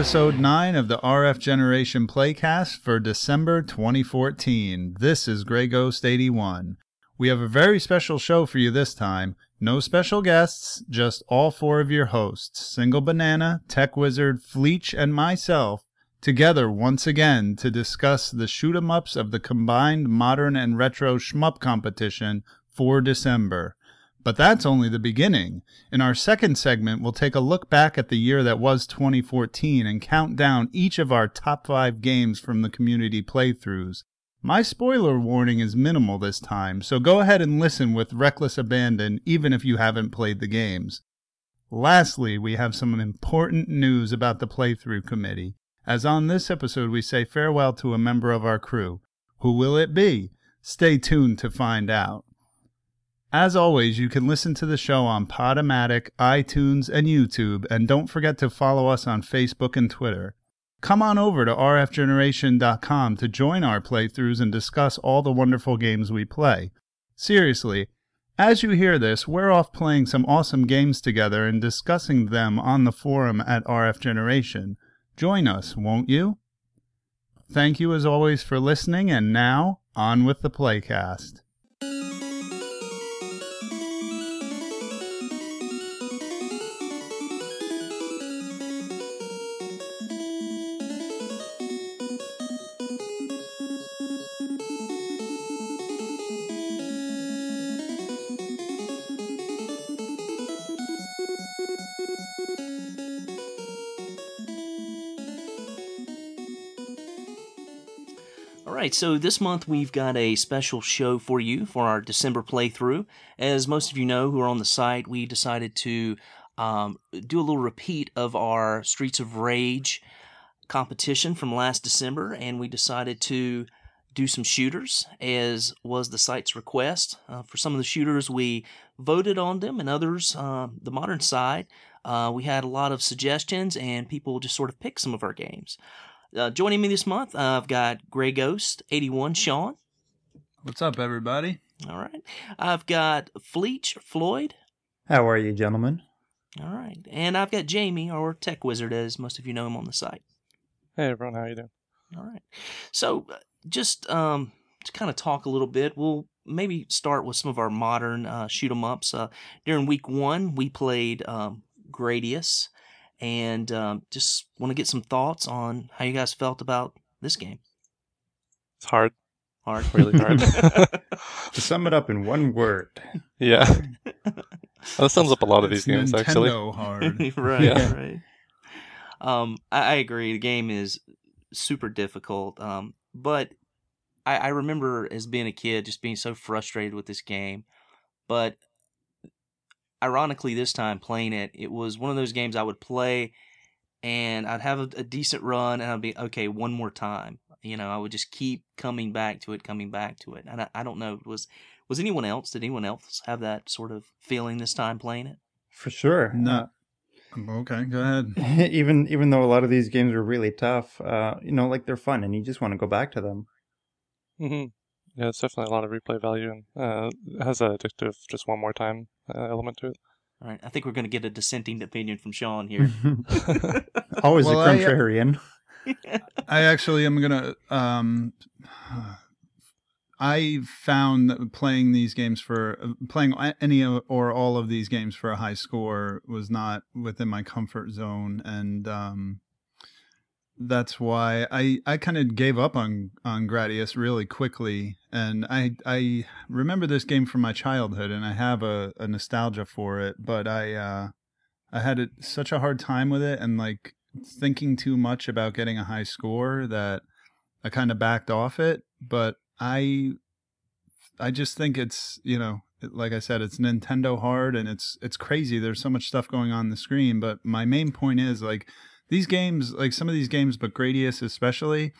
episode 9 of the RF Generation Playcast for December 2014. This is Grey Ghost 81. We have a very special show for you this time. No special guests, just all four of your hosts Single Banana, Tech Wizard, Fleech, and myself together once again to discuss the shoot 'em ups of the combined modern and retro shmup competition for December. But that's only the beginning. In our second segment, we'll take a look back at the year that was 2014 and count down each of our top five games from the community playthroughs. My spoiler warning is minimal this time, so go ahead and listen with reckless abandon even if you haven't played the games. Lastly, we have some important news about the playthrough committee, as on this episode we say farewell to a member of our crew. Who will it be? Stay tuned to find out. As always, you can listen to the show on Podomatic, iTunes, and YouTube, and don't forget to follow us on Facebook and Twitter. Come on over to rfgeneration.com to join our playthroughs and discuss all the wonderful games we play. Seriously, as you hear this, we're off playing some awesome games together and discussing them on the forum at RF Generation. Join us, won't you? Thank you as always for listening, and now, on with the playcast. Right, so this month we've got a special show for you for our December playthrough. As most of you know who are on the site, we decided to um, do a little repeat of our Streets of Rage competition from last December, and we decided to do some shooters, as was the site's request. Uh, for some of the shooters, we voted on them, and others, uh, the modern side, uh, we had a lot of suggestions, and people just sort of picked some of our games. Uh, joining me this month, uh, I've got Grey Ghost 81 Sean. What's up, everybody? All right. I've got Fleech Floyd. How are you, gentlemen? All right. And I've got Jamie, or Tech Wizard, as most of you know him on the site. Hey everyone, how you doing? All right. So, uh, just um, to kind of talk a little bit, we'll maybe start with some of our modern uh, shoot 'em ups. Uh, during week one, we played um, Gradius, and um, just want to get some thoughts on how you guys felt about this game. It's hard, Hard. really hard. To sum it up in one word, yeah, well, that sums up a lot of these It's games Nintendo actually. hard. right, Yeah. right. Um, I, I agree. The game is super difficult. Um, but I, I remember as being a kid just being so frustrated with this game. But ironically, this time playing it, it was one of those games I would play and I'd have a, a decent run and I'd be okay one more time. You know, I would just keep coming back to it, coming back to it. And I, I don't know, was was anyone else? Did anyone else have that sort of feeling this time playing it? for sure. No. Okay, go ahead. Uh, even even though a lot of these games are really tough, uh, you know, like they're fun, and you just want to go back to them. hmm Yeah, it's definitely a lot of replay value, and uh, has a addictive just one more time uh, element to it. All right, I think we're going to get a dissenting opinion from Sean here. Always Well, a I- contrarian. I actually am gonna. Um, I found that playing these games for playing any or all of these games for a high score was not within my comfort zone, and um, that's why I, I kind of gave up on on Gradius really quickly. And I I remember this game from my childhood, and I have a, a nostalgia for it. But I uh, I had such a hard time with it, and like thinking too much about getting a high score that I kind of backed off it. But I I just think it's you know like I said, it's Nintendo hard and it's it's crazy. There's so much stuff going on the screen. But my main point is like these games, like some of these games, but Gradius especially,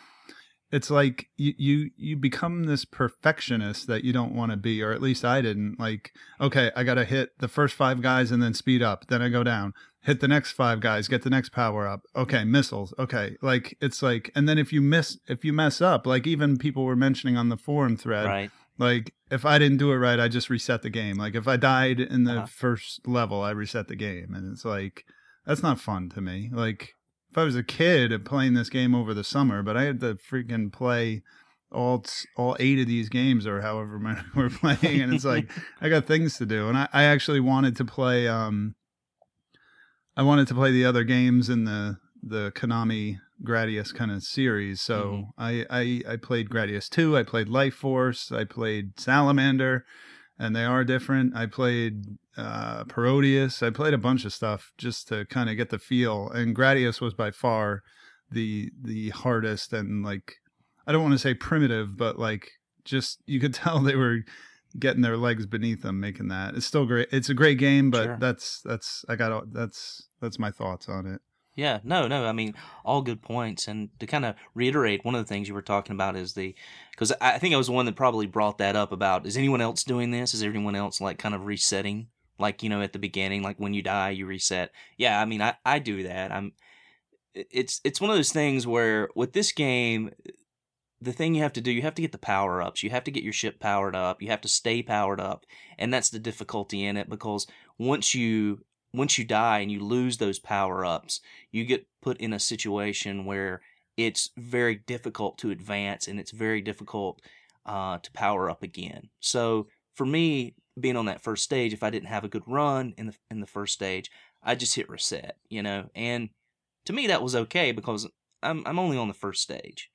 it's like you you you become this perfectionist that you don't want to be, or at least I didn't. Like, okay, I gotta hit the first five guys and then speed up, then I go down, hit the next five guys, get the next power up. Okay, missiles. Okay, like it's like, and then if you miss, if you mess up, like even people were mentioning on the forum thread, right. like if I didn't do it right, I just reset the game. Like if I died in the Uh-huh. first level, I reset the game, and it's like that's not fun to me. Like if I was a kid and playing this game over the summer, but I had to freaking play all all eight of these games or however many we're playing, and it's like I got things to do, and I, I actually wanted to play. Um, I wanted to play the other games in the the Konami Gradius kind of series. So Mhm. I, I I played Gradius two. I played Life Force. I played Salamander, and they are different. I played uh, Parodius. I played a bunch of stuff just to kind of get the feel. And Gradius was by far the the hardest and like I don't want to say primitive, but like just you could tell they were getting their legs beneath them making that. It's still great. It's a great game, but Sure. that's that's I got that's that's my thoughts on it. Yeah, no, no. I mean, all good points. And to kind of reiterate, one of the things you were talking about is the, because I think I was the one that probably brought that up about, is anyone else doing this? Is anyone else like kind of resetting? Like, you know, at the beginning, like when you die, you reset. Yeah, I mean, I, I do that. I'm, it's, it's one of those things where with this game, the thing you have to do, you have to get the power ups. You have to get your ship powered up. You have to stay powered up. And that's the difficulty in it because once you, once you die and you lose those power ups, you get put in a situation where it's very difficult to advance and it's very difficult uh, to power up again. So for me, being on that first stage, if I didn't have a good run in the in the first stage, I just hit reset, you know. And to me, that was okay because I'm I'm only on the first stage.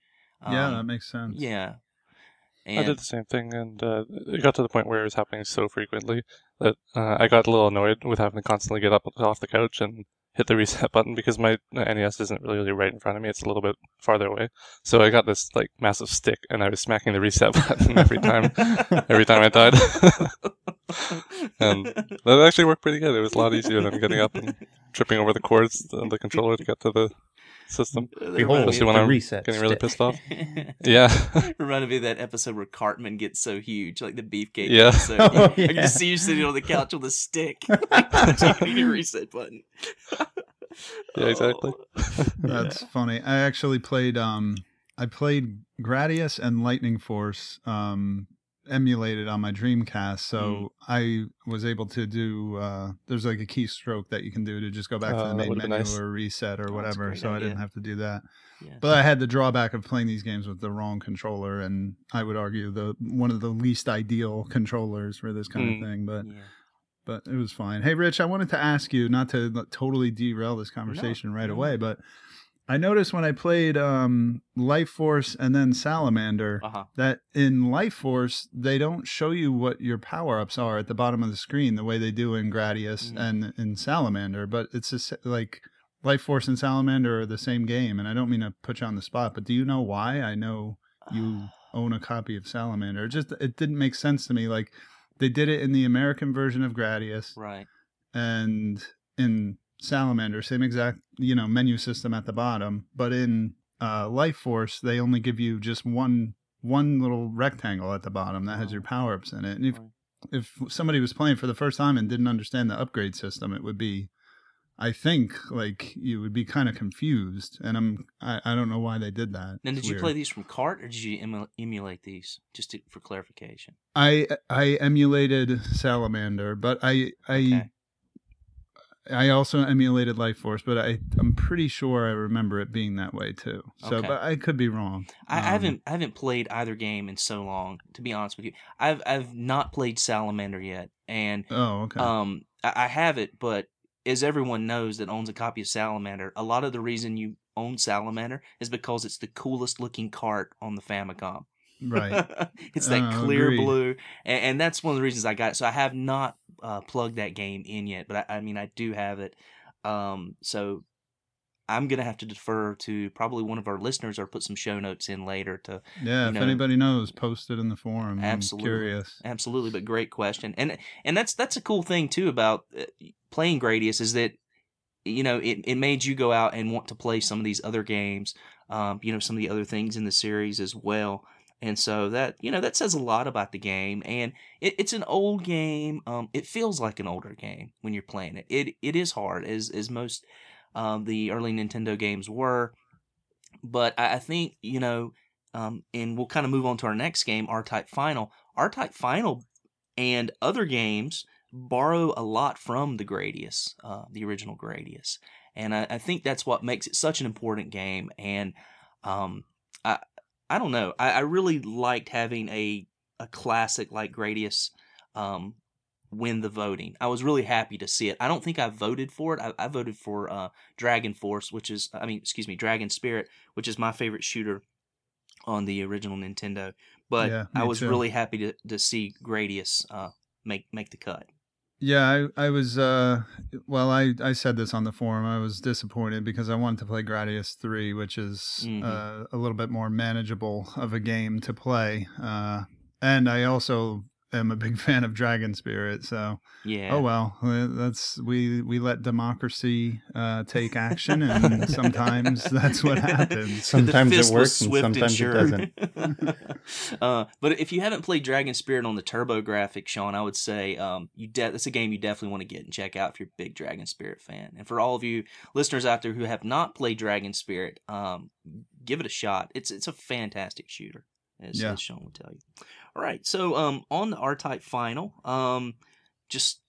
yeah, Um, that makes sense. yeah. I did the same thing, and uh, it got to the point where it was happening so frequently that uh, I got a little annoyed with having to constantly get up off the couch and hit the reset button because my NES isn't really right in front of me; it's a little bit farther away. So I got this like massive stick, and I was smacking the reset button every time, every time I died. and that actually worked pretty good. It was a lot easier than getting up and tripping over the cords on the controller to get to the system. Behold, Especially when the I'm reset Getting really pissed off. Yeah. Reminded me of that episode where Cartman gets so huge, like the beefcake Yeah. episode. Oh, I can just see you sitting on the couch with a stick. you need a reset button. Yeah, exactly. Oh. That's funny. I actually played um I played Gradius and Lightning Force um emulated on my Dreamcast, so Mm. I was able to do uh there's like a keystroke that you can do to just go back to Oh, the main menu nice. or reset or Oh, whatever, so I didn't have to do that. Yeah. But I had the drawback of playing these games with the wrong controller and I would argue the one of the least ideal controllers for this kind Mm. of thing, but yeah. but it was fine. Hey, Rich, I wanted to ask you not to totally derail this conversation right no. away, but I noticed when I played um, Life Force and then Salamander Uh-huh. that in Life Force they don't show you what your power ups are at the bottom of the screen the way they do in Gradius Mhm. and in Salamander, but it's just like Life Force and Salamander are the same game, and I don't mean to put you on the spot, but do you know why? I know you own a copy of Salamander. It just it didn't make sense to me. Like they did it in the American version of Gradius Right. and in Salamander, same exact you know menu system at the bottom, but in uh, Life Force they only give you just one one little rectangle at the bottom that has your power ups in it. And if if somebody was playing for the first time and didn't understand the upgrade system, it would be. I think like you would be kind of confused, and I'm I, I don't know why they did that. It's did you weird. play these from cart or did you emu- emulate these? Just to, for clarification. I I emulated Salamander, but I I Okay. I also emulated Life Force, but I I'm pretty sure I remember it being that way too. So, Okay. but I could be wrong. I, I Um, haven't I haven't played either game in so long. To be honest with you, I've I've not played Salamander yet, and Oh, okay. um I, I have it, but as everyone knows that owns a copy of Salamander, a lot of the reason you own Salamander is because it's the coolest looking cart on the Famicom. Right. it's that Oh, clear agreed. blue, and, and that's one of the reasons I got it. So I have not uh, plugged that game in yet, but I, I mean I do have it. Um, so I'm gonna have to defer to probably one of our listeners or put some show notes in later to Yeah. you if anybody knows, post it in the forum. Absolutely. I'm curious. Absolutely, but great question, and and that's that's a cool thing too about uh, playing Gradius is that you know it it made you go out and want to play some of these other games, um, you know some of the other things in the series as well, and so that you know that says a lot about the game, and it, it's an old game. Um, it feels like an older game when you're playing it. It it is hard as as most um, the early Nintendo games were, but I, I think you know um, and we'll kind of move on to our next game, R Type Final. R Type Final and other games borrow a lot from the Gradius, uh, the original Gradius. and I, I think that's what makes it such an important game. And um, I I don't know, I, I really liked having a a classic like Gradius um, win the voting. I was really happy to see it. I don't think I voted for it. I, I voted for uh, Dragon Force, which is, I mean, excuse me, Dragon Spirit, which is my favorite shooter on the original Nintendo. But Yeah, I was too. really happy to, to see Gradius uh, make make the cut. Yeah, I, I was. Uh, well, I, I said this on the forum. I was disappointed because I wanted to play Gradius Three, which is Mhm. uh, a little bit more manageable of a game to play. Uh, and I also am a big fan of Dragon Spirit. So, Yeah. oh well, that's we we let democracy uh, take action, and sometimes that's what happens. Sometimes it works and swift sometimes it sure. doesn't. uh, but if you haven't played Dragon Spirit on the TurboGrafx, Sean, I would say um, you de- that's a game you definitely want to get and check out if you're a big Dragon Spirit fan. And for all of you listeners out there who have not played Dragon Spirit, um, give it a shot. It's it's a fantastic shooter, as, Yeah. as Sean will tell you. All right, so um, on the R Type Final, um, just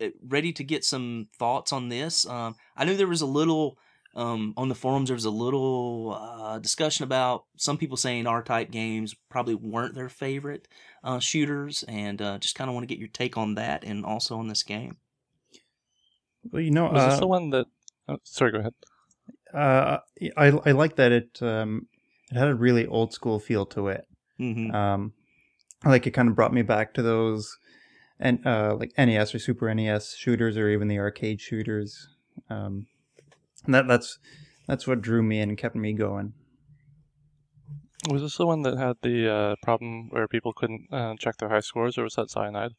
uh, ready to get some thoughts on this. Um, I knew there was a little um, on the forums. There was a little uh, discussion about some people saying R-type games probably weren't their favorite uh, shooters, and uh, just kind of want to get your take on that, and also on this game. Well, you know, Was uh, this the one that? Oh, sorry, go ahead. uh, I I like that it um it had a really old school feel to it. hmm Um, like it kind of brought me back to those, and uh, like NES or Super NES shooters, or even the arcade shooters. Um, that that's that's what drew me in and kept me going. Was this the one that had the uh, problem where people couldn't uh, check their high scores, or was that Xyanide?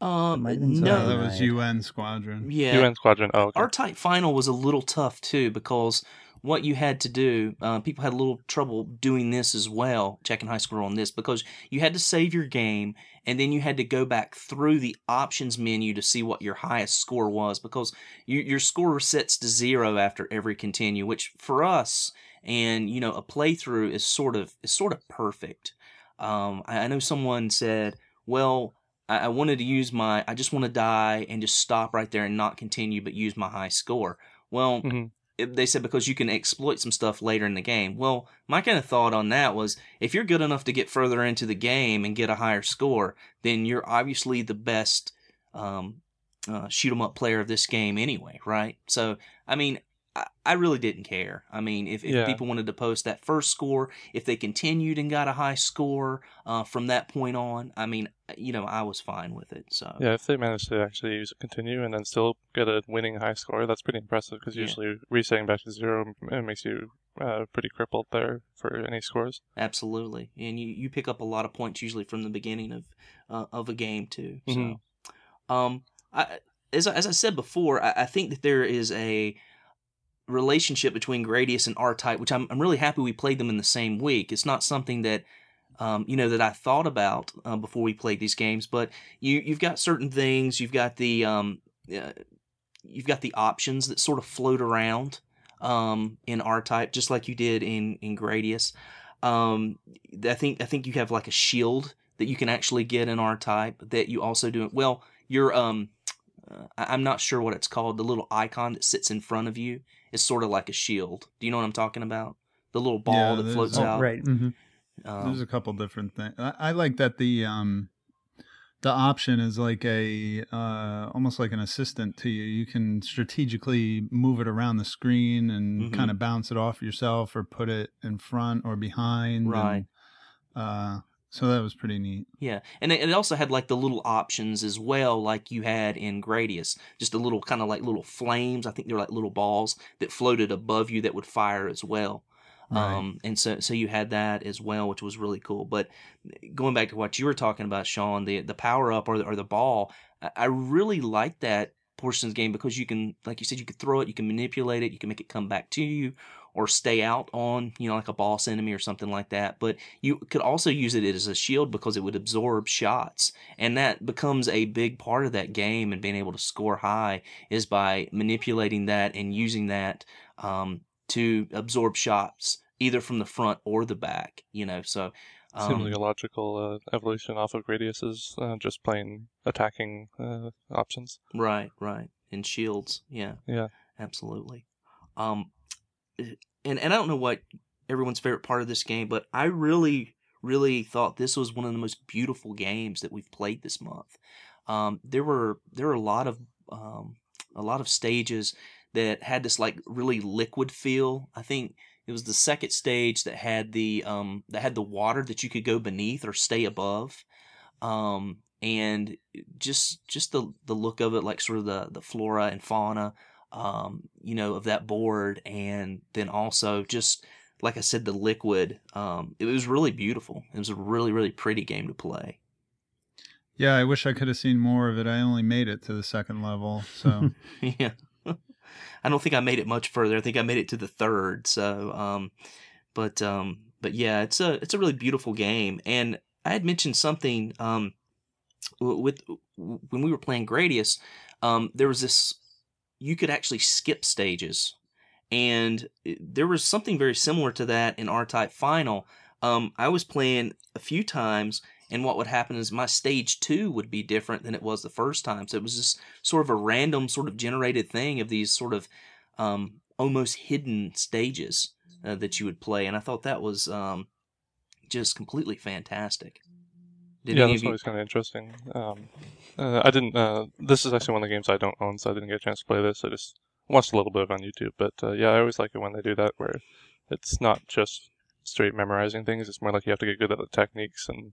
Um, might have been No, no, that was UN Squadron. yeah, UN Squadron. Oh, okay. R Type Final was a little tough too because what you had to do, uh, people had a little trouble doing this as well, checking high score on this because you had to save your game and then you had to go back through the options menu to see what your highest score was because you, your score sets to zero after every continue, which for us and you know a playthrough is sort of is sort of perfect. Um, I, I know someone said, well. I wanted to use my, I just want to die and just stop right there and not continue, but use my high score. Well, Mhm. They said because you can exploit some stuff later in the game. Well, my kind of thought on that was if you're good enough to get further into the game and get a higher score, then you're obviously the best um, uh, shoot 'em up player of this game anyway, right? So, I mean, I, I really didn't care. I mean, if, if Yeah. people wanted to post that first score, if they continued and got a high score uh, from that point on, I mean, you know, I was fine with it. So, Yeah, if they managed to actually use a continue and then still get a winning high score, that's pretty impressive because Yeah. usually resetting back to zero it makes you uh, pretty crippled there for any scores. Absolutely, and you, you pick up a lot of points usually from the beginning of uh, of a game too. So, Mhm. um, I, as I- as I said before, I, I think that there is a relationship between Gradius and R Type, which I'm I'm really happy we played them in the same week. It's not something that um, you know that I thought about uh, before we played these games, but you you've got certain things. You've got the um, uh, you've got the options that sort of float around um, in R Type, just like you did in in Gradius. Um, I think I think you have like a shield that you can actually get in R Type that you also do. Well, your um, uh, I'm not sure what it's called. The little icon that sits in front of you is sort of like a shield. Do you know what I'm talking about? The little ball Yeah, that floats Oh, out. right. hmm Um, There's a couple different things. I, I like that the um the option is like a uh almost like an assistant to you. You can strategically move it around the screen and Mhm. kind of bounce it off yourself or put it in front or behind. and, Right. uh so that was pretty neat. Yeah, and it also had like the little options as well, like you had in Gradius. Just a little kind of like little flames. I think they were like little balls that floated above you that would fire as well. Right. Um, and so so you had that as well, which was really cool. But going back to what you were talking about, Sean, the the power up or the, or the ball, I, I really like that portion of the game because you can, like you said, you can throw it, you can manipulate it, you can make it come back to you, or stay out on, you know, like a boss enemy or something like that. But you could also use it as a shield because it would absorb shots, and that becomes a big part of that game. And being able to score high is by manipulating that and using that um, to absorb shots either from the front or the back. You know, so Seems um, like a logical uh, evolution off of Gradius's uh, just plain attacking uh, options. right, right, and shields, yeah, Yeah. absolutely. Um, and and I don't know what everyone's favorite part of this game, but I really really thought this was one of the most beautiful games that we've played this month. Um, there were there were a lot of um, a lot of stages that had this like really liquid feel. I think it was the second stage that had the um, that had the water that you could go beneath or stay above. Um, and just just the the look of it, like sort of the the flora and fauna, um, you know, of that board, and then also just like I said, the liquid. Um, it was really beautiful. It was a really really pretty game to play. Yeah, I wish I could have seen more of it. I only made it to the second level, so yeah. I don't think I made it much further. I think I made it to the third. So, um, but um, but yeah, it's a it's a really beautiful game. And I had mentioned something um, with when we were playing Gradius. Um, there was this you could actually skip stages, and there was something very similar to that in R Type Final. Um, I was playing a few times, and what would happen is my stage two would be different than it was the first time. So it was just sort of a random, sort of generated thing of these sort of um, almost hidden stages uh, that you would play, and I thought that was um, just completely fantastic. Did yeah, that's always kind of interesting. Um, uh, I didn't. Uh, this is actually one of the games I don't own, so I didn't get a chance to play this. I just watched a little bit of on YouTube. But uh, yeah, I always like it when they do that, where it's not just straight memorizing things. It's more like you have to get good at the techniques and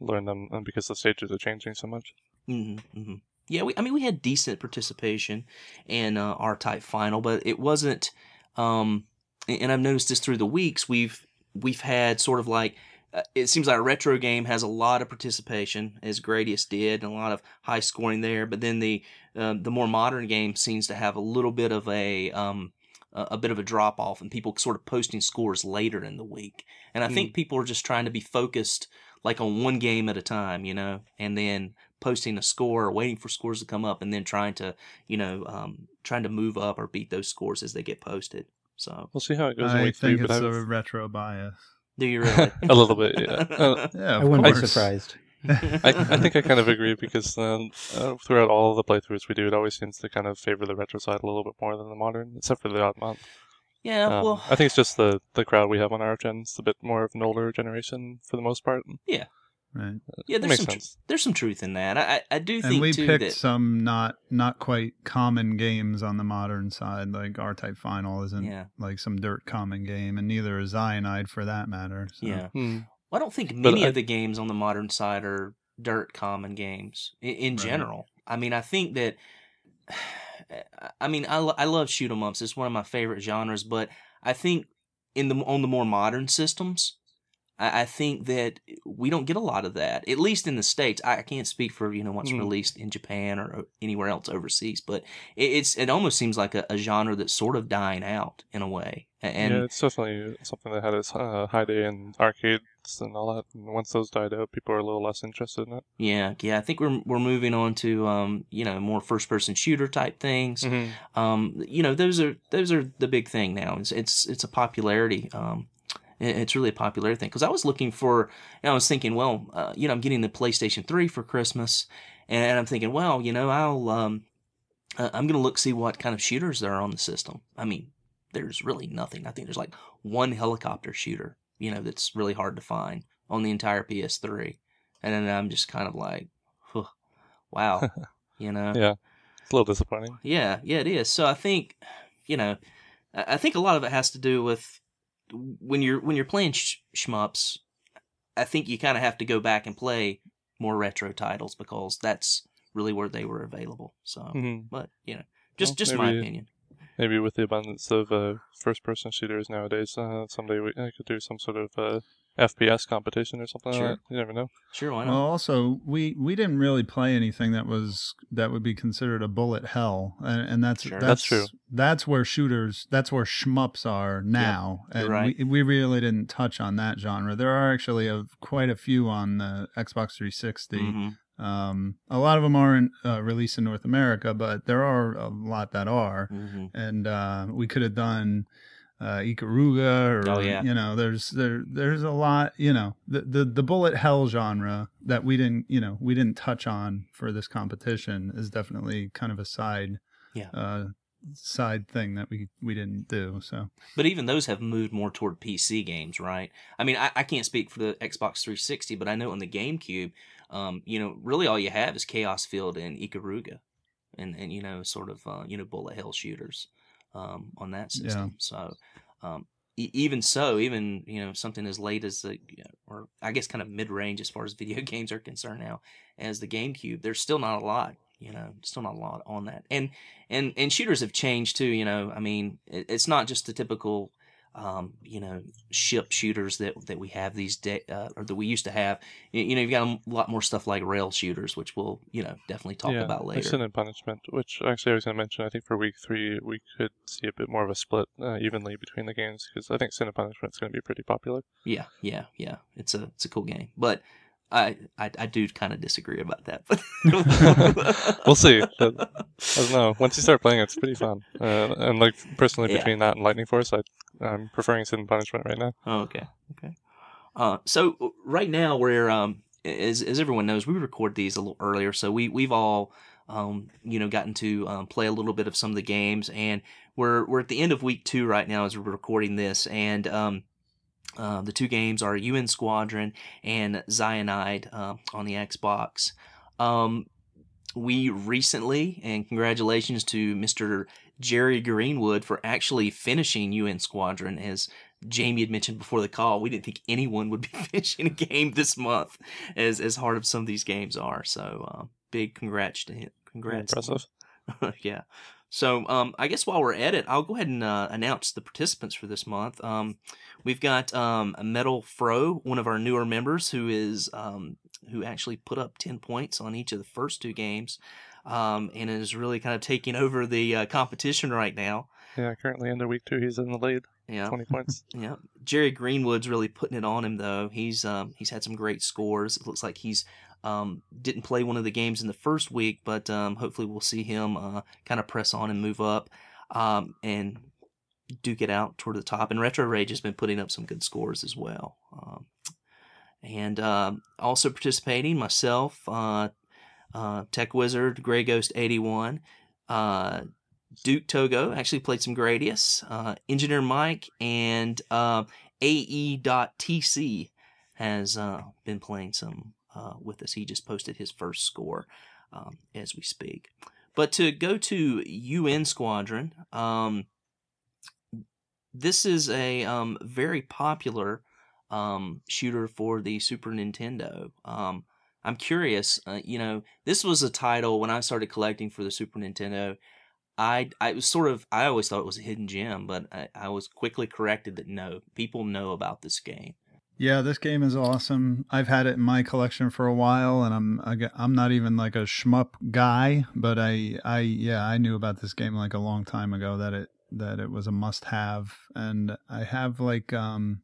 learn them, and because the stages are changing so much. Mm-hmm, mm-hmm. Yeah, we, I mean, we had decent participation in uh, R Type final, but it wasn't. Um, and I've noticed this through the weeks. We've we've had sort of like uh, it seems like a retro game has a lot of participation, as Gradius did, and a lot of high scoring there. But then the uh, the more modern game seems to have a little bit of a um, a bit of a drop off, and people sort of posting scores later in the week. And I mm. think people are just trying to be focused, like on one game at a time, you know, and then posting a score or waiting for scores to come up, and then trying to, you know, um, trying to move up or beat those scores as they get posted. So we'll see how it goes. I think it's a retro bias. Do you really? a little bit, yeah. Uh, yeah, I wouldn't course. be surprised. I, I, think I kind of agree because um, uh, throughout all the playthroughs we do, it always seems to kind of favor the retro side a little bit more than the modern, except for the odd month. Yeah, um, well, I think it's just the the crowd we have on RF Gen. It's a bit more of an older generation for the most part. Yeah, Right. Yeah, there's some tr- there's some truth in that. I I do think and we too picked that some not not quite common games on the modern side. Like R Type Final isn't Yeah. like some dirt common game, and neither is Xyanide for that matter. So. yeah. Hmm. Well, I don't think many of the games on the modern side are dirt common games in, in Right. general. I mean, I think that. I mean, I, lo- I love shoot 'em ups. It's one of my favorite genres, but I think in the on the more modern systems, I, I think that we don't get a lot of that, at least in the states. I, I can't speak for you know what's Mm. released in Japan or uh, anywhere else overseas, but it, it's it almost seems like a, a genre that's sort of dying out in a way. And yeah, it's definitely something that had its uh, high day in arcades and all that. And once those died out, people are a little less interested in it. yeah, yeah, I think we're we're moving on to um you know more first person shooter type things. Mm-hmm. Um, you know those are those are the big thing now. It's it's it's a popularity. Um, it's really a popular thing because I was looking for. You know, I was thinking, well, uh, you know, I'm getting the PlayStation Three for Christmas, and I'm thinking, well, you know, I'll um, uh, I'm gonna look see what kind of shooters there are on the system. I mean, there's really nothing. I think there's like one helicopter shooter, you know, that's really hard to find on the entire PS3, and then I'm just kind of like, huh, wow, you know. Yeah, it's a little disappointing. Yeah, yeah, it is. So I think, you know, I think a lot of it has to do with when you're when you're playing sh- shmups. I think you kind of have to go back and play more retro titles because that's really where they were available. So, hmm but you know, just Well, just my opinion. Maybe with the abundance of uh, first-person shooters nowadays, uh, someday we I could do some sort of uh, FPS competition or something Sure. like that. You never know. Sure, why Well, also we we didn't really play anything that was that would be considered a bullet hell, and, and that's Sure. that's That's true. That's where shooters, that's where shmups are now, you're and right. we we really didn't touch on that genre. There are actually a, quite a few on the Xbox 360. Mm-hmm. Um, a lot of them aren't uh, released in North America, but there are a lot that are. Mhm. And uh, we could have done uh, Ikaruga, or Oh, yeah. you know, there's there there's a lot. You know, the, the the bullet hell genre that we didn't you know we didn't touch on for this competition is definitely kind of a side Yeah. uh, side thing that we we didn't do. So, But even those have moved more toward PC games, right? I mean, I, I can't speak for the Xbox 360, but I know on the GameCube, um, you know, really all you have is Chaos Field and Ikaruga, and and you know, sort of uh, you know bullet hell shooters um, on that system. So. Um, e- even so, even you know something as late as the, or I guess kind of mid range as far as video games are concerned now, as the GameCube, there's still not a lot. You know, still not a lot on that. And and and shooters have changed too. You know, I mean, it, it's not just the typical, um, you know, ship shooters that that we have these days, uh, or that we used to have. You, you know, you've got a lot more stuff like rail shooters, which we'll you know definitely talk yeah, about later. Sin and Punishment, which actually I was going to mention. I think for week three we could see a bit more of a split uh, evenly between the games because I think Sin and Punishment is going to be pretty popular. Yeah, yeah, yeah. It's a it's a cool game, but I I, I do kind of disagree about that. But We'll see. But I don't know. Once you start playing, it's pretty fun. Uh, and like personally, Yeah. between that and Lightning Force, I, I'm preferring Sin and Punishment right now. Oh, okay, okay. Uh, so right now we're um as as everyone knows, we record these a little earlier, so we we've all um you know gotten to um, play a little bit of some of the games, and we're we're at the end of week two right now as we're recording this, and um. Uh, the two games are UN Squadron and Xyanide uh, on the Xbox. Um, we recently, and congratulations to Mr. Jerry Greenwood for actually finishing UN Squadron. As Jamie had mentioned before the call, we didn't think anyone would be finishing a game this month, as as hard as some of these games are. So, uh, big congrats to him. Congrats. Impressive. yeah. So, um, I guess while we're at it, I'll go ahead and uh, announce the participants for this month. Um, we've got um, Metal Fro, one of our newer members, who is um, who actually put up ten points on each of the first two games, um, and is really kind of taking over the uh, competition right now. Yeah, currently into week two, he's in the lead, Yeah, 20 points. yeah. Jerry Greenwood's really putting it on him though. He's um, he's had some great scores. It looks like he's um, didn't play one of the games in the first week, but um, hopefully we'll see him uh, kind of press on and move up um, and duke it out toward the top. And Retro Rage has been putting up some good scores as well. Um, and um also participating myself, uh, uh, Tech Wizard, Grey Ghost eighty one. Uh, Duke Togo actually played some Gradius. Uh, Engineer Mike and uh, AE.TC has uh, been playing some uh, with us. He just posted his first score um, as we speak. But to go to UN Squadron, um, this is a um, very popular um, shooter for the Super Nintendo. Um, I'm curious, uh, you know, this was a title when I started collecting for the Super Nintendo. I I was sort of I always thought it was a hidden gem, but I, I was quickly corrected that no, people know about this game. Yeah, this game is awesome. I've had it in my collection for a while, and I'm I'm not even like a shmup guy, but I I yeah I knew about this game like a long time ago that it that it was a must have, and I have like um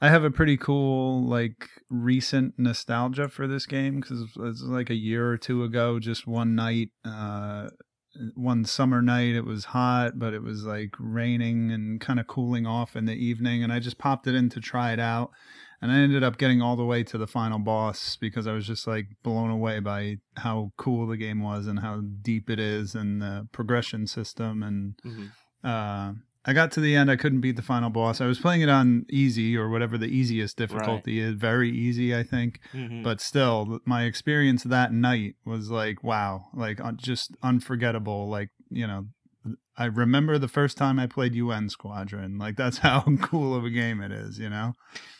I have a pretty cool like recent nostalgia for this game because it's like a year or two ago, just one night. uh one summer night it was hot but it was like raining and kind of cooling off in the evening and i just popped it in to try it out and i ended up getting all the way to the final boss because i was just like blown away by how cool the game was and how deep it is and the progression system and uh I got to the end. I couldn't beat the final boss. I was playing it on easy or whatever the easiest difficulty is. Very easy, I think Mhm. but still my experience that night was like wow like just unforgettable like you know i remember the first time i played un squadron like that's how cool of a game it is you know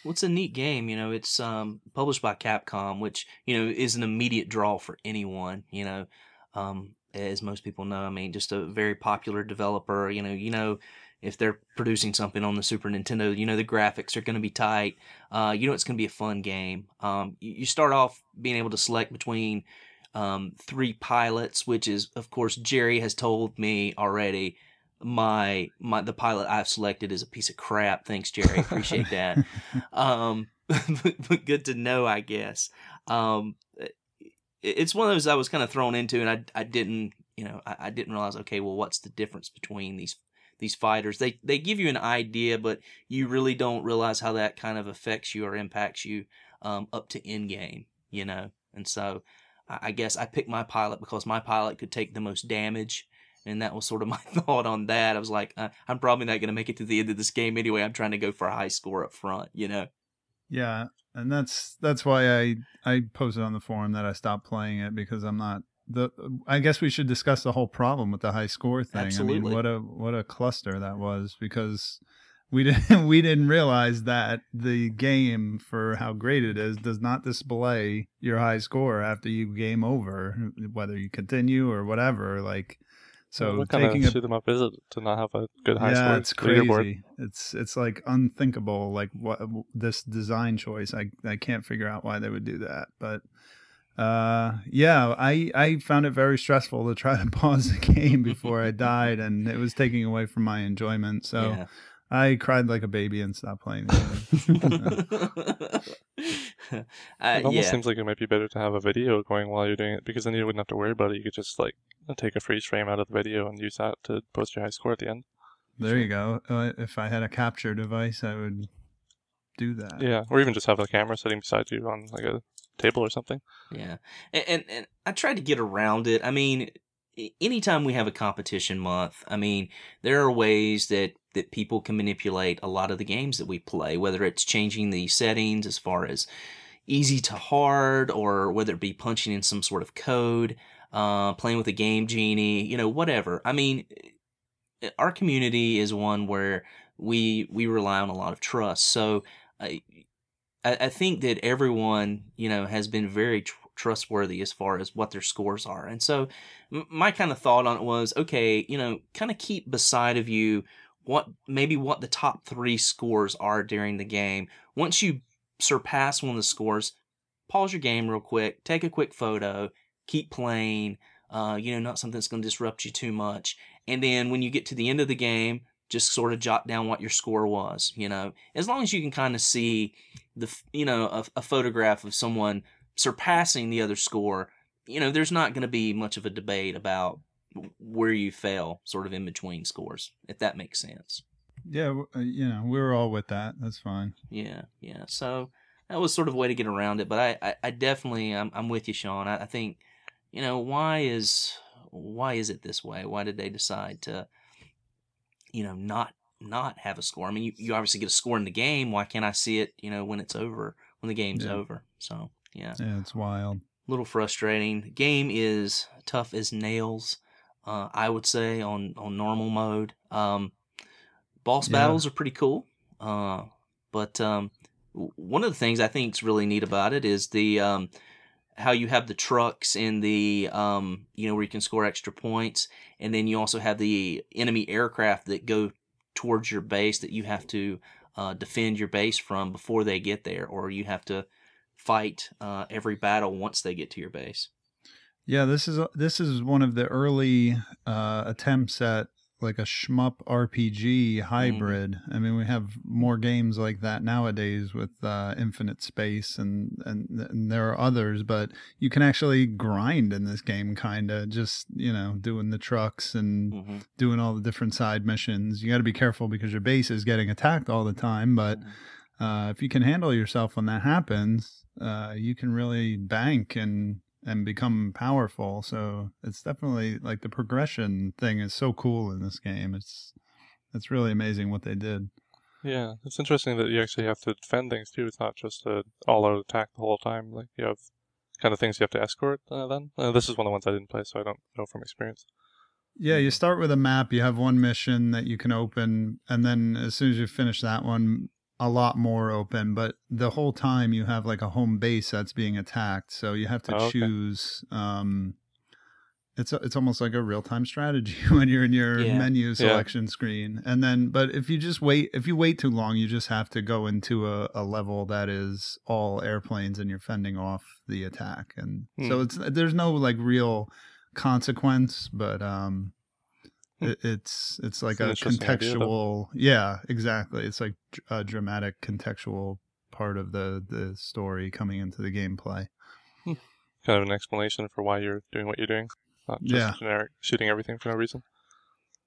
Well, it's a neat game. You know, it's um, published by Capcom, which you know is an immediate draw for anyone. You know, um, as most people know, I mean, just a very popular developer. You know, you know if they're producing something on the Super Nintendo, you know the graphics are going to be tight. Uh, you know it's going to be a fun game. Um, you, start off being able to select between um, three pilots, which is, of course, Jerry has told me already. My my the pilot I've selected is a piece of crap. Thanks, Jerry. Appreciate that um but, but good to know i guess um it- it's one of those i was kind of thrown into and i i didn't you know I, I didn't realize okay well what's the difference between these these fighters they they give you an idea but you really don't realize how that kind of affects you or impacts you um up to end game you know and so i, guess i picked my pilot because my pilot could take the most damage and that was sort of my thought on that. I was like, uh, I'm probably not going to make it to the end of this game anyway. I'm trying to go for a high score up front, you know. Yeah, and that's that's why I I posted on the forum that I stopped playing it because I'm not the. I guess we should discuss the whole problem with the high score thing. I mean, what a what a cluster that was because we didn't we didn't realize that the game for how great it is does not display your high score after you game over, whether you continue or whatever. Like, so what kind taking of a shoot 'em up is it to not have a good high yeah, score it's leaderboard? crazy. It's it's like unthinkable. Like what this design choice. I I can't figure out why they would do that. But uh, yeah, I I found it very stressful to try to pause the game before I died, and it was taking away from my enjoyment. So yeah. I cried like a baby and stopped playing. The game. uh, It almost yeah. seems like it might be better to have a video going while you're doing it because then you wouldn't have to worry about it. You could just like take a freeze frame out of the video and use that to post your high score at the end. there you go. Uh, if I had a capture device, I would do that. Yeah, or even just have a camera sitting beside you on like a table or something. Yeah, and, and and I tried to get around it. I mean, anytime we have a competition month, I mean, there are ways that that people can manipulate a lot of the games that we play, whether it's changing the settings as far as easy to hard, or whether it be punching in some sort of code, uh, playing with a game genie, you know, whatever. I mean, eh, our community is one where we we rely on a lot of trust. So. I, I I think that everyone, you know, has been very tr- trustworthy as far as what their scores are. And so m- my kind of thought on it was, okay, you know, kind of keep beside of you what maybe what the top 3 scores are during the game. Once you surpass one of the scores, pause your game real quick, take a quick photo, keep playing, uh, you know, not something that's going to disrupt you too much. And then when you get to the end of the game, just sort of jot down what your score was, you know. As long as you can kind of see the you know a, a photograph of someone surpassing the other score you know there's not going to be much of a debate about where you fell sort of in between scores if that makes sense Yeah, uh, you know, we were all with that. That's fine. yeah yeah so that was sort of a way to get around it but i i, I definitely I'm, I'm with you sean I, I think you know why is why is it this way why did they decide to you know not not have a score i mean you, you obviously get a score in the game why can't i see it you know when it's over when the game's Yeah. over so yeah Yeah, it's wild. little frustrating. Game is tough as nails. Uh, I would say on on normal mode. Um, boss Yeah. battles are pretty cool. Uh, but um, one of the things I think is really neat about it is the um, how you have the trucks and the um, you know where you can score extra points, and then you also have the enemy aircraft that go towards your base that you have to uh, defend your base from before they get there, or you have to fight uh, every battle once they get to your base. Yeah, this is this is one of the early uh, attempts at like a shmup RPG hybrid. I mean, we have more games like that nowadays with uh, Infinite Space, and, and and there are others, but you can actually grind in this game, kind of just you know doing the trucks and hmm doing all the different side missions. You got to be careful because your base is getting attacked all the time, but uh, if you can handle yourself when that happens, uh, you can really bank and and become powerful. So it's definitely like the progression thing is so cool in this game. It's it's really amazing what they did. Yeah, it's interesting that you actually have to defend things too. It's not just a all-out attack the whole time. Like you have kind of things you have to escort. Uh, then uh, this is one of the ones I didn't play, so I don't know from experience. Yeah, you start with a map. You have one mission that you can open, and then as soon as you finish that one, a lot more open. But the whole time you have like a home base that's being attacked, so you have to Oh, okay. choose. Um, it's it's almost like a real time strategy when you're in your Yeah. menu selection screen, and then but if you just wait, if you wait too long, you just have to go into a, a level that is all airplanes, and you're fending off the attack, and so Hmm. it's there's no like real consequence, but um. It, it's it's like an a interesting idea, contextual. yeah, exactly. It's like a dramatic contextual part of the the story coming into the gameplay. Kind of an explanation for why you're doing what you're doing, not just Yeah. generic shooting everything for no reason.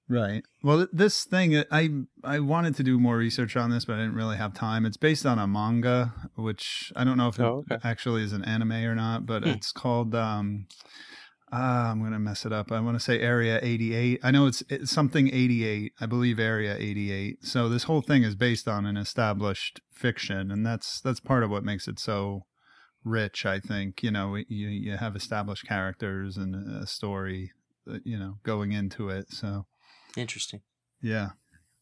Right. Well, this thing I I wanted to do more research on this, but I didn't really have time. It's based on a manga, which I don't know if it Oh, okay. actually is an anime or not, but Hmm. it's called um Uh, I'm gonna mess it up. I want to say Area 88. I know it's, it's something 88. I believe Area 88. So this whole thing is based on an established fiction, and that's that's part of what makes it so rich. I think you know you you have established characters and a story, uh, you know, going into it. So Interesting. yeah,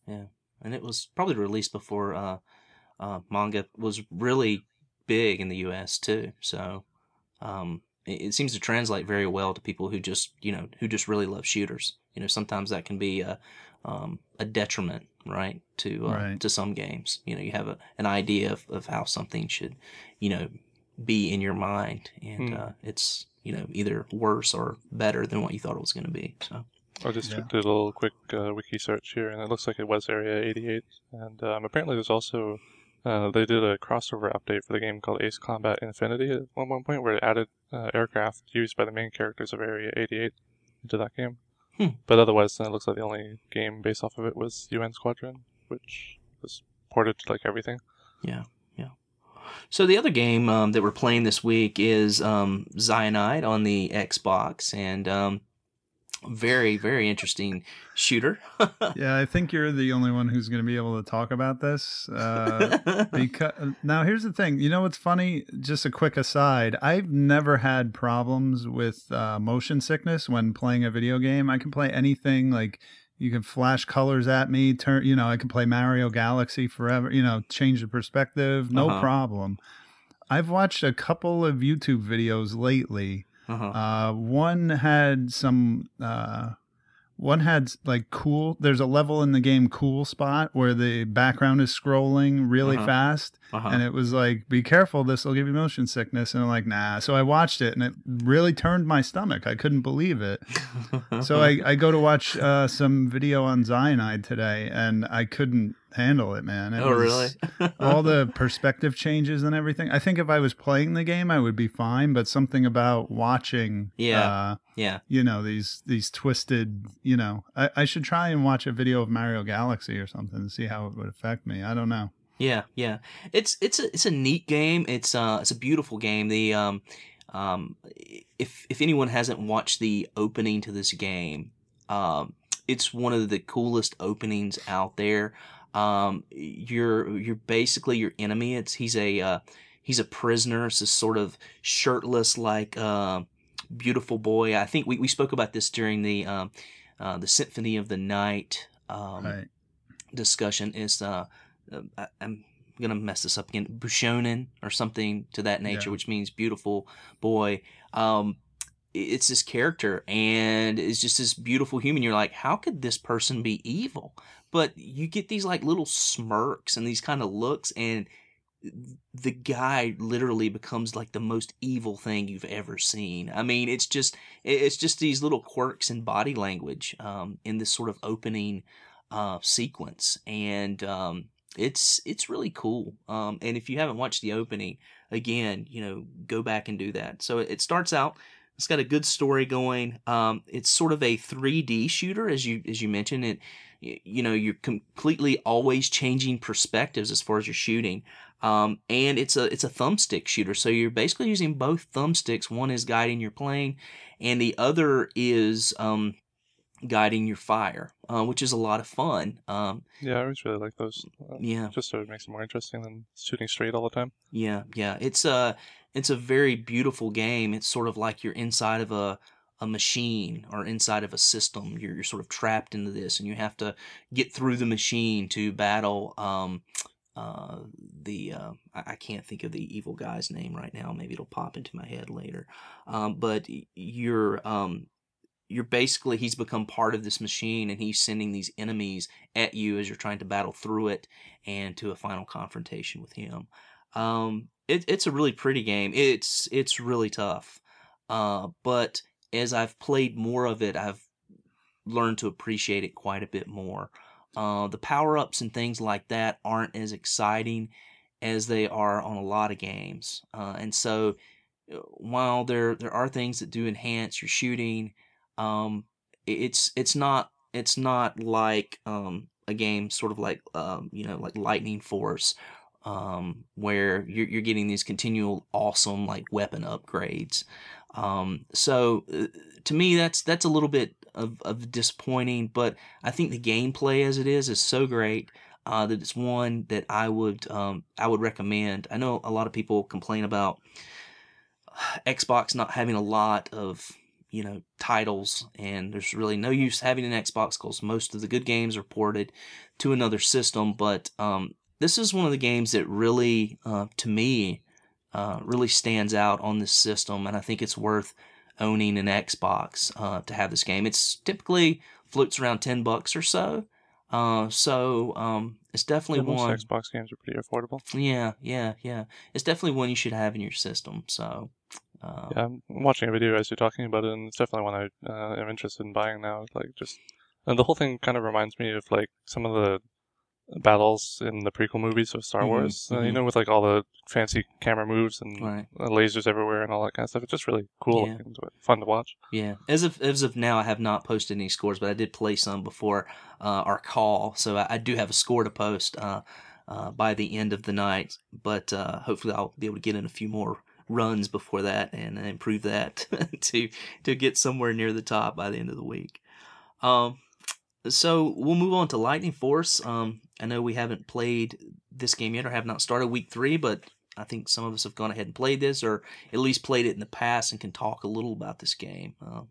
Yeah, and it was probably released before uh, uh, manga was really big in the U.S. too. So um, it, it seems to translate very well to people who just you know who just really love shooters. You know, sometimes that can be a um, a detriment, right, to uh, Right. to some games. You know, you have a, an idea of, of how something should, you know, be in your mind, and Hmm. uh, it's you know either worse or better than what you thought it was going to be. So I just Yeah. did a little quick uh, wiki search here, and it looks like it was Area 88. And um, apparently, there's also uh, they did a crossover update for the game called Ace Combat Infinity at one, one point, where it added uh, aircraft used by the main characters of Area 88 into that game. Hmm. But otherwise, it looks like the only game based off of it was UN Squadron, which was ported to like everything. Yeah, yeah. So the other game um, that we're playing this week is um, Xyanide on the Xbox, and um, very, very interesting shooter. yeah. I think you're the only one who's going to be able to talk about this. Uh, because now here's the thing you know what's funny just a quick aside i've never had problems with uh, motion sickness when playing a video game i can play anything like you can flash colors at me turn you know i can play mario galaxy forever you know change the perspective no Uh-huh. problem i've watched a couple of youtube videos lately uh-huh. uh, one had some uh, one had like cool there's a level in the game cool spot where the background is scrolling really Uh-huh. fast Uh-huh. and it was like be careful this will give you motion sickness and i'm like nah so i watched it and it really turned my stomach i couldn't believe it so i, I go to watch uh, some video on Xyanide today and i couldn't handle it man it oh, really? all the perspective changes and everything i think if i was playing the game i would be fine but something about watching Yeah. uh, yeah. you know these these twisted you know I, I should try and watch a video of mario galaxy or something to see how it would affect me i don't know Yeah, yeah. It's it's a it's a neat game. It's uh it's a beautiful game. The um um if if anyone hasn't watched the opening to this game, um it's one of the coolest openings out there. Um you're you're basically your enemy. It's he's a uh he's a prisoner. It's this sort of shirtless like uh beautiful boy. I think we, we spoke about this during the um uh the Symphony of the Night um right discussion is uh, uh I, I'm gonna mess this up again Bushonen or something to that nature, Yeah. which means beautiful boy. Um, it's this character and it's just this beautiful human. You're like, how could this person be evil? But you get these like little smirks and these kind of looks and the guy literally becomes like the most evil thing you've ever seen. I mean, it's just it's just these little quirks in body language um, in this sort of opening uh, sequence, and um, it's it's really cool. Um, and if you haven't watched the opening, again, you know, go back and do that. So it starts out. It's got a good story going. Um, it's sort of a 3D shooter, as you as you mentioned. It, y- you know, you're completely always changing perspectives as far as your shooting. Um, and it's a it's a thumbstick shooter, so you're basically using both thumbsticks. One is guiding your plane, and the other is um, guiding your fire, uh, which is a lot of fun. Um, Yeah, I always really like those. Uh, yeah, Just so it makes it more interesting than shooting straight all the time. Yeah, yeah. It's a it's a very beautiful game. It's sort of like you're inside of a a machine or inside of a system. You're you're sort of trapped into this, and you have to get through the machine to battle. Um, uh, the uh, I, can't think of the evil guy's name right now. Maybe it'll pop into my head later. Um, but you're um, you're basically he's become part of this machine, and he's sending these enemies at you as you're trying to battle through it and to a final confrontation with him. Um, it, it's a really pretty game. It's it's really tough, uh, but as I've played more of it, I've learned to appreciate it quite a bit more. Uh, the power ups and things like that aren't as exciting as they are on a lot of games, uh, and so uh, while there there are things that do enhance your shooting, um, it's it's not it's not like um, a game sort of like um, you know like Lightning Force um, where you're, you're getting these continual awesome like weapon upgrades. Um, so uh, to me, that's that's a little bit of, of disappointing. But I think the gameplay as it is is so great uh, that it's one that I would um, I would recommend. I know a lot of people complain about Xbox not having a lot of you know titles, and there's really no use having an Xbox because most of the good games are ported to another system. But um, this is one of the games that really, uh, to me, uh, really stands out on this system, and I think it's worth owning an Xbox uh, to have this game. It's typically floats around ten bucks or so. Uh, so um, it's definitely Yeah, most one. Xbox games are pretty affordable. Yeah, yeah, yeah. It's definitely one you should have in your system. So, uh, Yeah, I'm watching a video as you're talking about it, and it's definitely one I uh, am interested in buying now. Like just, and the whole thing kind of reminds me of like some of the battles in the prequel movies of Star Mhm, Wars. Uh, you mhm. know, with like all the fancy camera moves and Right. uh, lasers everywhere and all that kind of stuff. It's just really cool Yeah. and fun to watch. Yeah, as of as of now, I have not posted any scores, but I did play some before uh, our call, so I, I do have a score to post uh, uh, by the end of the night. But uh, hopefully, I'll be able to get in a few more runs before that and improve that to to get somewhere near the top by the end of the week. Um, so we'll move on to Lightning Force. Um, I know we haven't played this game yet, or have not started week three, but I think some of us have gone ahead and played this, or at least played it in the past, and can talk a little about this game. Uh,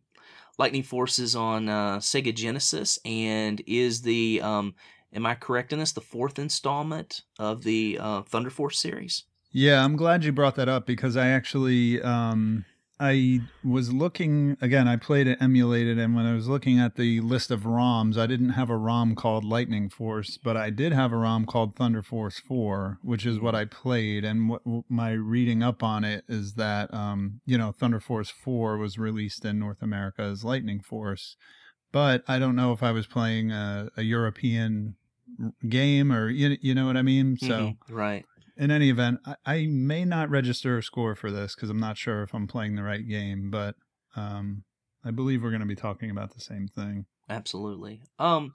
Lightning Force is on uh, Sega Genesis and is the, um, am I correct in this, the fourth installment of the uh, Thunder Force series? Yeah, I'm glad you brought that up because I actually um I was looking again, I played it emulated and when I was looking at the list of ROMs, I didn't have a ROM called Lightning Force, but I did have a ROM called Thunder Force 4, which is what I played and what my reading up on it is that um you know, Thunder Force 4 was released in North America as Lightning Force. But I don't know if I was playing a, a European game or you, you know what I mean? So Mhm, right. In any event, I, I may not register a score for this because I'm not sure if I'm playing the right game, but um, I believe we're going to be talking about the same thing. Absolutely. Um,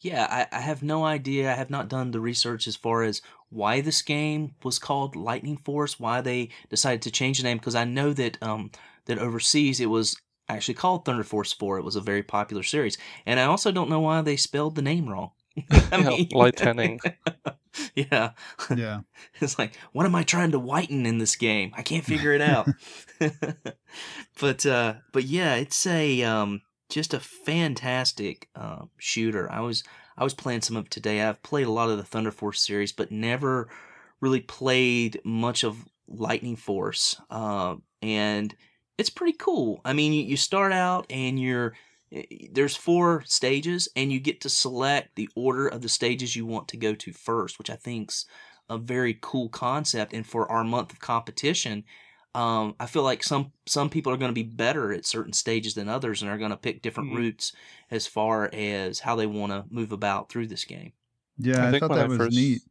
yeah, I, I have no idea. I have not done the research as far as why this game was called Lightning Force, why they decided to change the name, because I know that um that overseas it was actually called Thunder Force 4. It was a very popular series. And I also don't know why they spelled the name wrong. I Yeah, lightening. yeah. Yeah. It's like, what am I trying to whiten in this game? I can't figure it out. but uh but yeah, it's a um just a fantastic um shooter. I was I was playing some of it today. I've played a lot of the Thunder Force series, but never really played much of Lightning Force. Uh, and it's pretty cool. I mean, you, you start out and you're there's four stages, and you get to select the order of the stages you want to go to first, which I think's a very cool concept. And for our month of competition, um, I feel like some some people are going to be better at certain stages than others, and are going to pick different Mhm. routes as far as how they want to move about through this game. Yeah, I I, think thought that I was first- neat.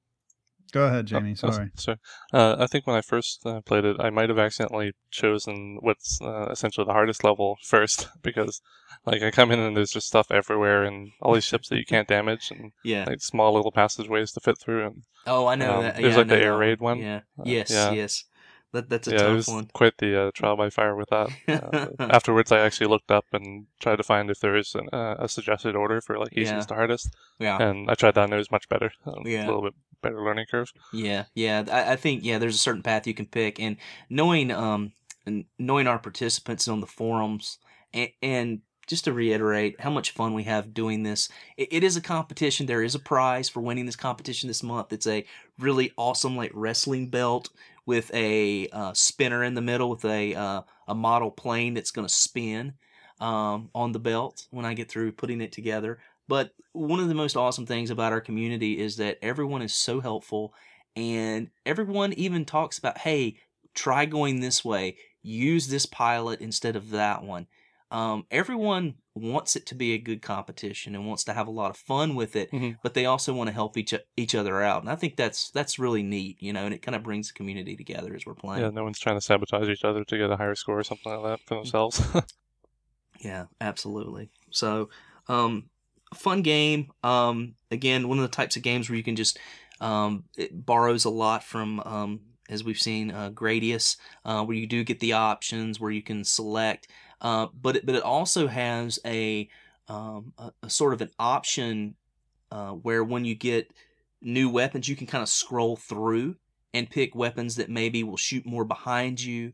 Go ahead, Oh, Jamie. oh, Sorry. sorry. Uh, I think when I first uh, played it, I might have accidentally chosen what's uh, essentially the hardest level first because, like, I come in and there's just stuff everywhere and all these ships that you can't damage and Yeah. like small little passageways to fit through. And Oh, I know Um, that. there's yeah, I like the air that raid one. Yeah. Uh, yes. yeah. Yes. That that's a yeah, it tough was one. quite the uh, trial by fire with that. Uh, afterwards, I actually looked up and tried to find if there is an, uh, a suggested order for like Yeah. easiest to hardest, Yeah. and I tried that and it was much better. Um, Yeah. A little bit better learning curve. Yeah, yeah. I, I think yeah, there's a certain path you can pick, and knowing um and knowing our participants on the forums, and, and just to reiterate how much fun we have doing this. It, it is a competition. There is a prize for winning this competition this month. It's a really awesome like wrestling belt with a uh, spinner in the middle with a uh, a model plane that's going to spin um, on the belt when I get through putting it together. But one of the most awesome things about our community is that everyone is so helpful and everyone even talks about, hey, try going this way, use this pilot instead of that one. Um, everyone wants it to be a good competition and wants to have a lot of fun with it, Mhm. but they also want to help each each other out, and I think that's that's really neat, you know, and it kind of brings the community together as we're playing. Yeah, no one's trying to sabotage each other to get a higher score or something like that for themselves. Yeah, absolutely. So, um, fun game. Um, again, one of the types of games where you can just um, it borrows a lot from um, as we've seen uh, Gradius, uh, where you do get the options where you can select Uh, but it, but it also has a, um, a, a sort of an option uh, where when you get new weapons, you can kind of scroll through and pick weapons that maybe will shoot more behind you.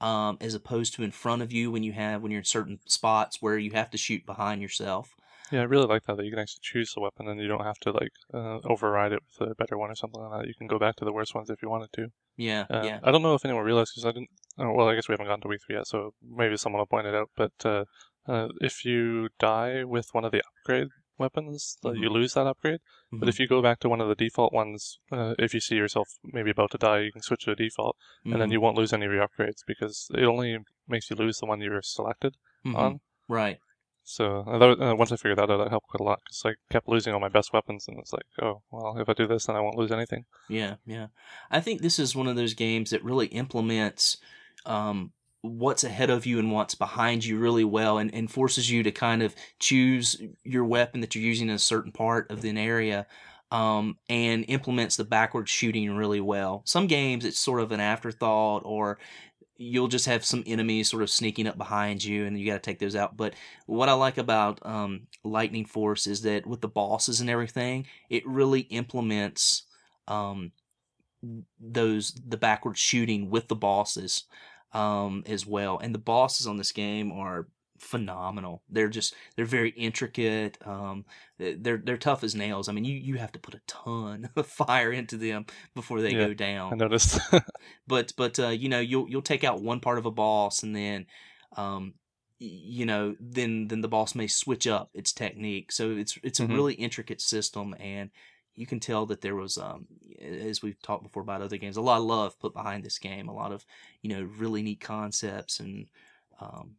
Um, as opposed to in front of you when you have when you're in certain spots where you have to shoot behind yourself. Yeah, I really like that that you can actually choose the weapon and you don't have to like uh, override it with a better one or something like that. You can go back to the worst ones if you wanted to. Yeah, Uh, yeah. I don't know if anyone realized because I didn't. Oh, well, I guess we haven't gotten to week three yet, so maybe someone will point it out. But uh, uh, if you die with one of the upgrade weapons, uh, you lose that upgrade. But Mhm. if you go back to one of the default ones, uh, if you see yourself maybe about to die, you can switch to default, and then Mhm. you won't lose any of your upgrades because it only makes you lose the one you were selected Mhm. on. right. So uh, that, uh, once I figured that out, that helped quite a lot because I kept losing all my best weapons, and it's like, oh, well, if I do this, then I won't lose anything. Yeah, yeah. I think this is one of those games that really implements um, what's ahead of you and what's behind you really well and, and forces you to kind of choose your weapon that you're using in a certain part of an area um, and implements the backward shooting really well. Some games, it's sort of an afterthought or you'll just have some enemies sort of sneaking up behind you and you got to take those out. But what I like about um, Lightning Force is that with the bosses and everything, it really implements um, those the backward shooting with the bosses um, as well. And the bosses on this game are phenomenal. They're just they're very intricate. Um, they're they're tough as nails. I mean, you you have to put a ton of fire into them before they Yeah, go down I noticed. but but uh, you know you'll you'll take out one part of a boss and then um you know then then the boss may switch up its technique so it's it's a Mhm. really intricate system and you can tell that there was um as we've talked before about other games a lot of love put behind this game a lot of you know really neat concepts and um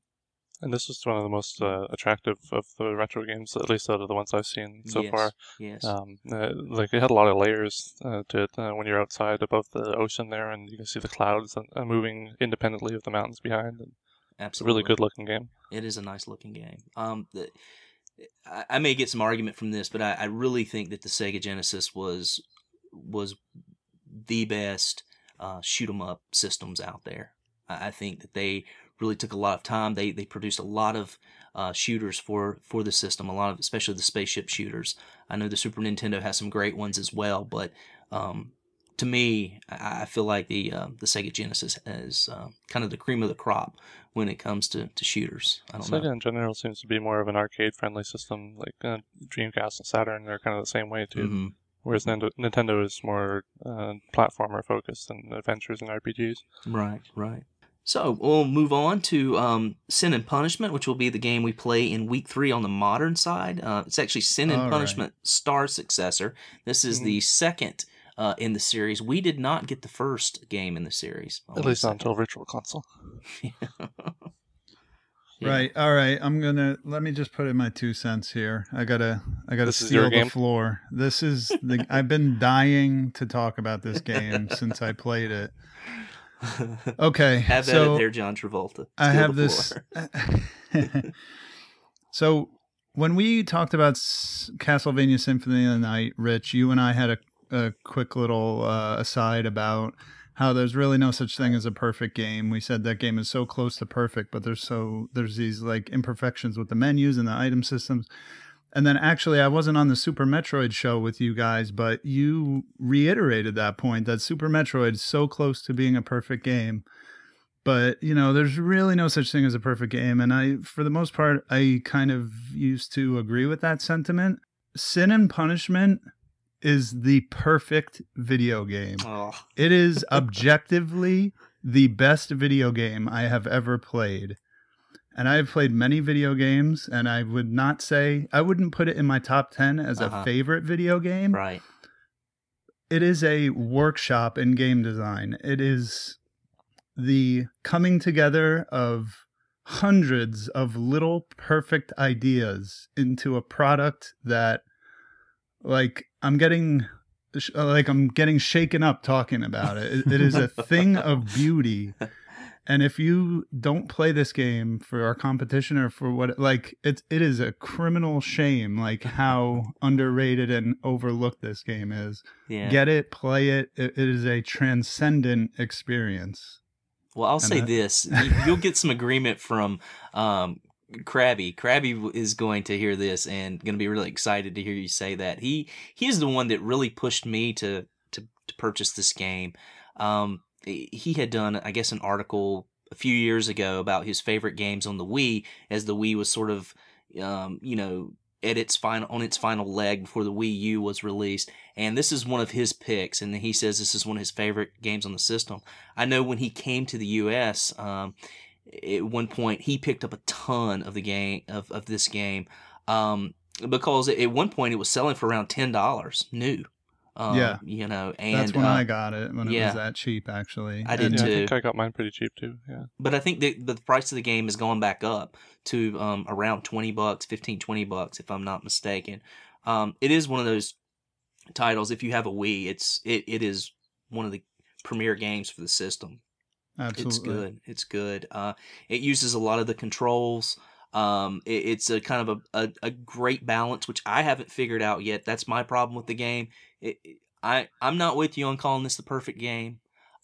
and this was one of the most uh, attractive of the retro games, at least out of the ones I've seen so yes, far. yes Um, uh, like it had a lot of layers uh, to it uh, when you're outside above the ocean there, and you can see the clouds uh, moving independently of the mountains behind. And it's a absolutely really good looking game. It is a nice looking game. Um, the, I, I may get some argument from this, but I, I really think that the Sega Genesis was was the best uh, shoot 'em up systems out there. I, I think that they really took a lot of time. They they produced a lot of uh, shooters for for the system. A lot of especially the spaceship shooters. I know the Super Nintendo has some great ones as well, but um, to me, I, I feel like the uh, the Sega Genesis is uh, kind of the cream of the crop when it comes to, to shooters. I don't Sega know. in general seems to be more of an arcade friendly system. Like uh, Dreamcast and Saturn are kind of the same way too. hmm Whereas Nintendo, Nintendo is more uh, platformer focused and adventures and RPGs. Right, right. So we'll move on to um, Sin and Punishment, which will be the game we play in week three on the modern side. Uh, it's actually Sin and All right. Punishment Star Successor. This is Mhm. the second uh, in the series. We did not get the first game in the series. At least not until Virtual Console. second. Yeah. Right. All right. I'm gonna let me just put in my two cents here. I gotta I gotta This steal the floor. This is the I've been dying to talk about this game since I played it. Okay. Have at so it there, John Travolta. I have this. so when we talked about Castlevania Symphony of the Night, Rich, you and I had a, a quick little uh, aside about how there's really no such thing as a perfect game. We said that game is so close to perfect, but there's so there's these like imperfections with the menus and the item systems. And then actually, I wasn't on the Super Metroid show with you guys, but you reiterated that point that Super Metroid is so close to being a perfect game. But you know there's really no such thing as a perfect game. And i for the most part i kind of used to agree with that sentiment. Sin and punishment is the perfect video game. Oh, it is objectively the best video game i have ever played and i've played many video games and i would not say i wouldn't put it in my top 10 as Uh-huh. a favorite video game right. it is a workshop in game design. It is the coming together of hundreds of little perfect ideas into a product that like I'm getting like I'm getting shaken up talking about. It, it is a thing of beauty. And if you don't play this game for our competition or for what like it it is a criminal shame like how underrated and overlooked this game is Yeah. get it, play it. it. It is a transcendent experience. Well, I'll And say that- this: You- you'll get some agreement from um, Krabby. Krabby is going to hear this and going to be really excited to hear you say that. He he is the one that really pushed me to to, to purchase this game. Um, he had done, I guess, an article a few years ago about his favorite games on the Wii, as the Wii was sort of, um, you know, at its final on its final leg before the Wii U was released. And this is one of his picks, and he says this is one of his favorite games on the system. I know when he came to the U.S. Um, at one point he picked up a ton of the game of, of this game um, because at one point it was selling for around ten dollars new. Um, Yeah. you know, and That's when uh, I got it when it was that cheap. Actually, I did And- Yeah, I too. think I got mine pretty cheap too. Yeah. but I think the, the price of the game has gone back up to um, around 20 bucks, 15, 20 bucks, if I'm not mistaken. Um, it is one of those titles. If you have a Wii, it's it, it is one of the premier games for the system. Absolutely. It's good. It's good. Uh, it uses a lot of the controls. Um, it, it's a kind of a, a, a great balance, which I haven't figured out yet. That's my problem with the game. It, it- I I'm not with you on calling this the perfect game,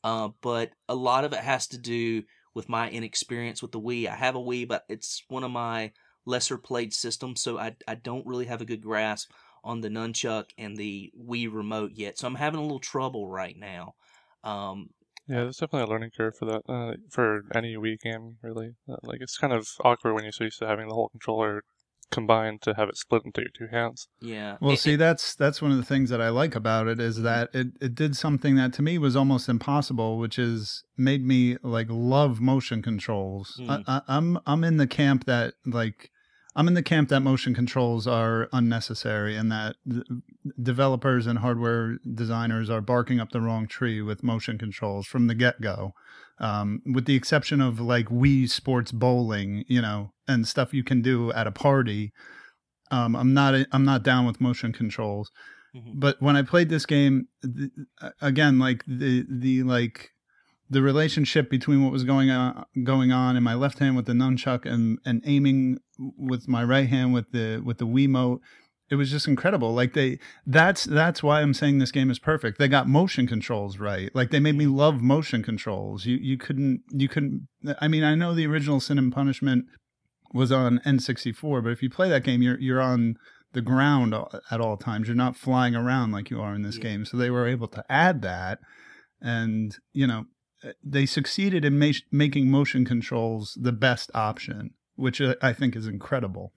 uh, but a lot of it has to do with my inexperience with the Wii. I have a Wii, but it's one of my lesser played systems, so I I don't really have a good grasp on the nunchuck and the Wii remote yet. So I'm having a little trouble right now. Um, Yeah, there's definitely a learning curve for that. Uh, for any Wii game, really. Uh, like it's kind of awkward when you're so used to having the whole controller combined to have it split into your two hands. yeah. Well, And- see, that's that's one of the things that I like about it is that it, it did something that to me was almost impossible, which is made me like love motion controls. Mm. I, I, I'm I'm in the camp that like I'm in the camp that motion controls are unnecessary and that developers and hardware designers are barking up the wrong tree with motion controls from the get go. Um, with the exception of like Wii Sports Bowling, you know, and stuff you can do at a party. Um, I'm not I'm not down with motion controls, Mhm. but when I played this game, th- again, like the the like the relationship between what was going on going on in my left hand with the nunchuck and and aiming with my right hand with the with the Wiimote, it was just incredible. Like they that's that's why I'm saying this game is perfect. They got motion controls right. Like they made me love motion controls. You you couldn't you couldn't. I mean, I know the original Sin and Punishment was on N64, but if you play that game, you're you're on the ground at all times. You're not flying around like you are in this Yeah. game. So they were able to add that, and you know, they succeeded in ma- making motion controls the best option, which I I think is incredible.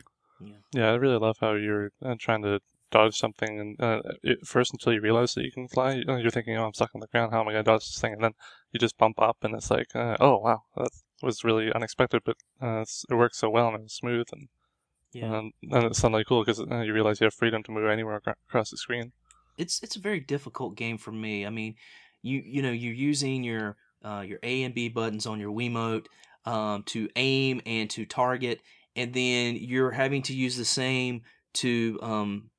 Yeah, I really love how you're uh, trying to dodge something, and uh, it, first until you realize that you can fly, you know, you're thinking, "Oh, I'm stuck on the ground. How am I going to dodge this thing?" And then you just bump up, and it's like, uh, "Oh, wow, that was really unexpected, but uh, it works so well and it's smooth." And yeah. um, and it's suddenly cool because uh, you realize you have freedom to move anywhere acro- across the screen. it's it's a very difficult game for me. I mean, you you know you're using your uh, your A and B buttons on your Wiimote um, to aim and to target, and then you're having to use the same to um,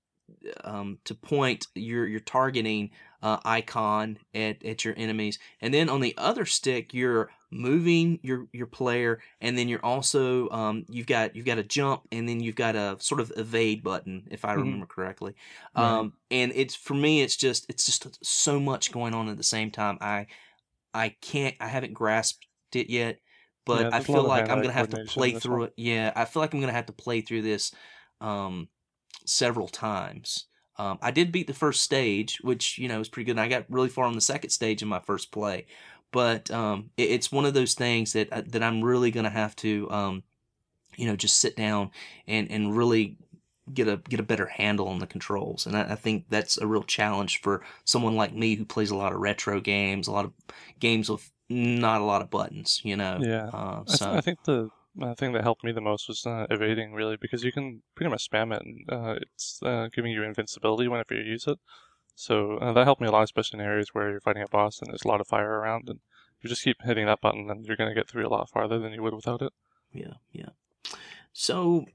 um, to point your your targeting uh, icon at, at your enemies, and then on the other stick you're moving your your player, and then you're also um, you've got you've got a jump, and then you've got a sort of evade button, if I Mhm. remember correctly. Right. Um, and it's for me, it's just it's just so much going on at the same time. I I can't I haven't grasped it yet, but Yeah, I feel like I'm gonna have to play through one. it. Yeah, I feel like I'm gonna have to play through this um, several times. Um, I did beat the first stage, which you know was pretty good. And I got really far on the second stage in my first play, but um, it, it's one of those things that uh, that I'm really gonna have to um, you know just sit down and and really get a get a better handle on the controls. And I, I think that's a real challenge for someone like me who plays a lot of retro games, a lot of games with not a lot of buttons. You know, Yeah. Uh, I, th- so I think the uh, thing that helped me the most was uh, evading, really, because you can pretty much spam it, and uh, it's uh, giving you invincibility whenever you use it. So uh, that helped me a lot, especially in areas where you're fighting a boss and there's a lot of fire around, and you just keep hitting that button, and you're going to get through a lot farther than you would without it. yeah, yeah. So,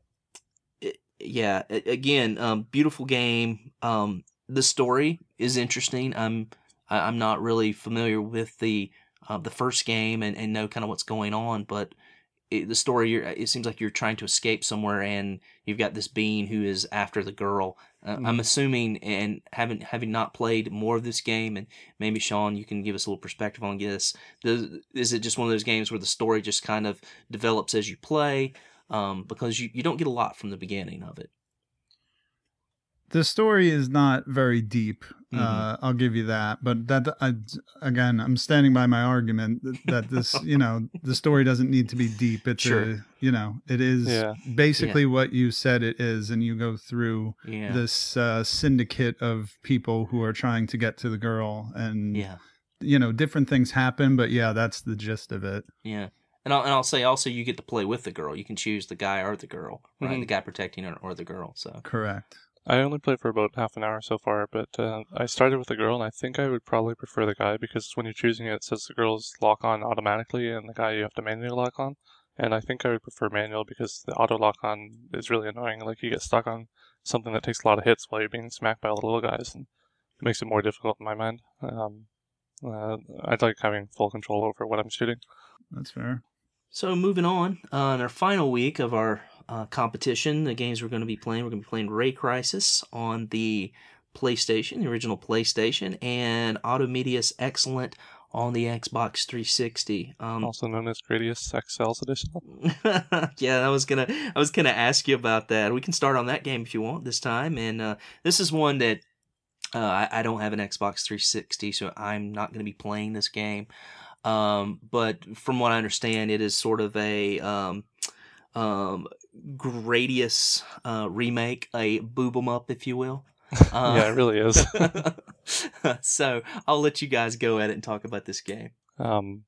yeah, again, um, beautiful game. Um, the story is interesting. I'm I'm not really familiar with the uh, the first game and, and know kind of what's going on, but it, the story you're, it seems like you're trying to escape somewhere and you've got this being who is after the girl uh, i'm Mhm. assuming and having having not played more of this game and maybe sean you can give us a little perspective on this Does, is it just one of those games where the story just kind of develops as you play um, because you, you don't get a lot from the beginning of it the story is not very deep. Mhm. Uh, I'll give you that. But that I, again, I'm standing by my argument that, that this, you know, the story doesn't need to be deep. It's Sure. a, you know, it is Yeah. basically what you said it is, and you go through yeah this uh, syndicate of people who are trying to get to the girl, and yeah you know, different things happen. But yeah, that's the gist of it. Yeah. And I'll, and I'll say also you get to play with the girl. You can choose the guy or the girl, right? Mhm. The guy protecting her or the girl. So Correct. I only played for about half an hour so far, but uh, I started with the girl, and I think I would probably prefer the guy because when you're choosing it, it says the girls lock on automatically, and the guy you have to manually lock on. And I think I would prefer manual because the auto lock on is really annoying. Like you get stuck on something that takes a lot of hits while you're being smacked by all the little guys, and it makes it more difficult in my mind. Um, uh, I'd like having full control over what I'm shooting. That's fair. So moving on, uh, in our final week of our uh, competition, the games we're going to be playing, we're going to be playing Ray Crisis on the PlayStation, the original PlayStation, and Otomedius Excellent on the Xbox 360. Um, Also known as Gradius XL's edition. yeah, I was gonna I was gonna ask you about that. We can start on that game if you want this time. And uh, this is one that uh, I, I don't have an Xbox 360, so I'm not gonna be playing this game. Um, but from what I understand, it is sort of a um, um, Gradius uh, remake, a boob 'em up, if you will. Uh, yeah, it really is. so I'll let you guys go at it and talk about this game. Um,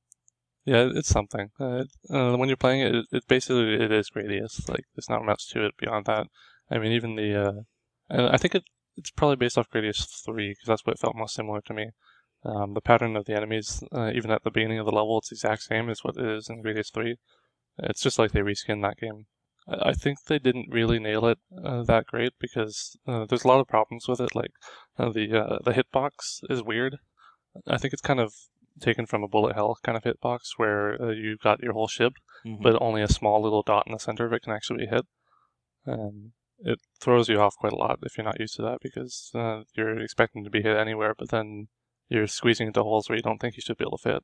yeah, it's something. Uh, uh, when you're playing it, it, it basically it is Gradius. Like there's not much to it beyond that. I mean, even the uh, and I think it it's probably based off Gradius three because that's what felt most similar to me. Um, the pattern of the enemies, uh, even at the beginning of the level, it's the exact same as what it is in Gradius three. It's just like they reskinned that game. I think they didn't really nail it uh, that great because uh, there's a lot of problems with it. Like uh, the uh, the hitbox is weird. I think it's kind of taken from a bullet hell kind of hitbox where uh, you've got your whole ship, Mhm. but only a small little dot in the center of it can actually be hit. Um, it throws you off quite a lot if you're not used to that because uh, you're expecting to be hit anywhere, but then you're squeezing into holes where you don't think you should be able to fit.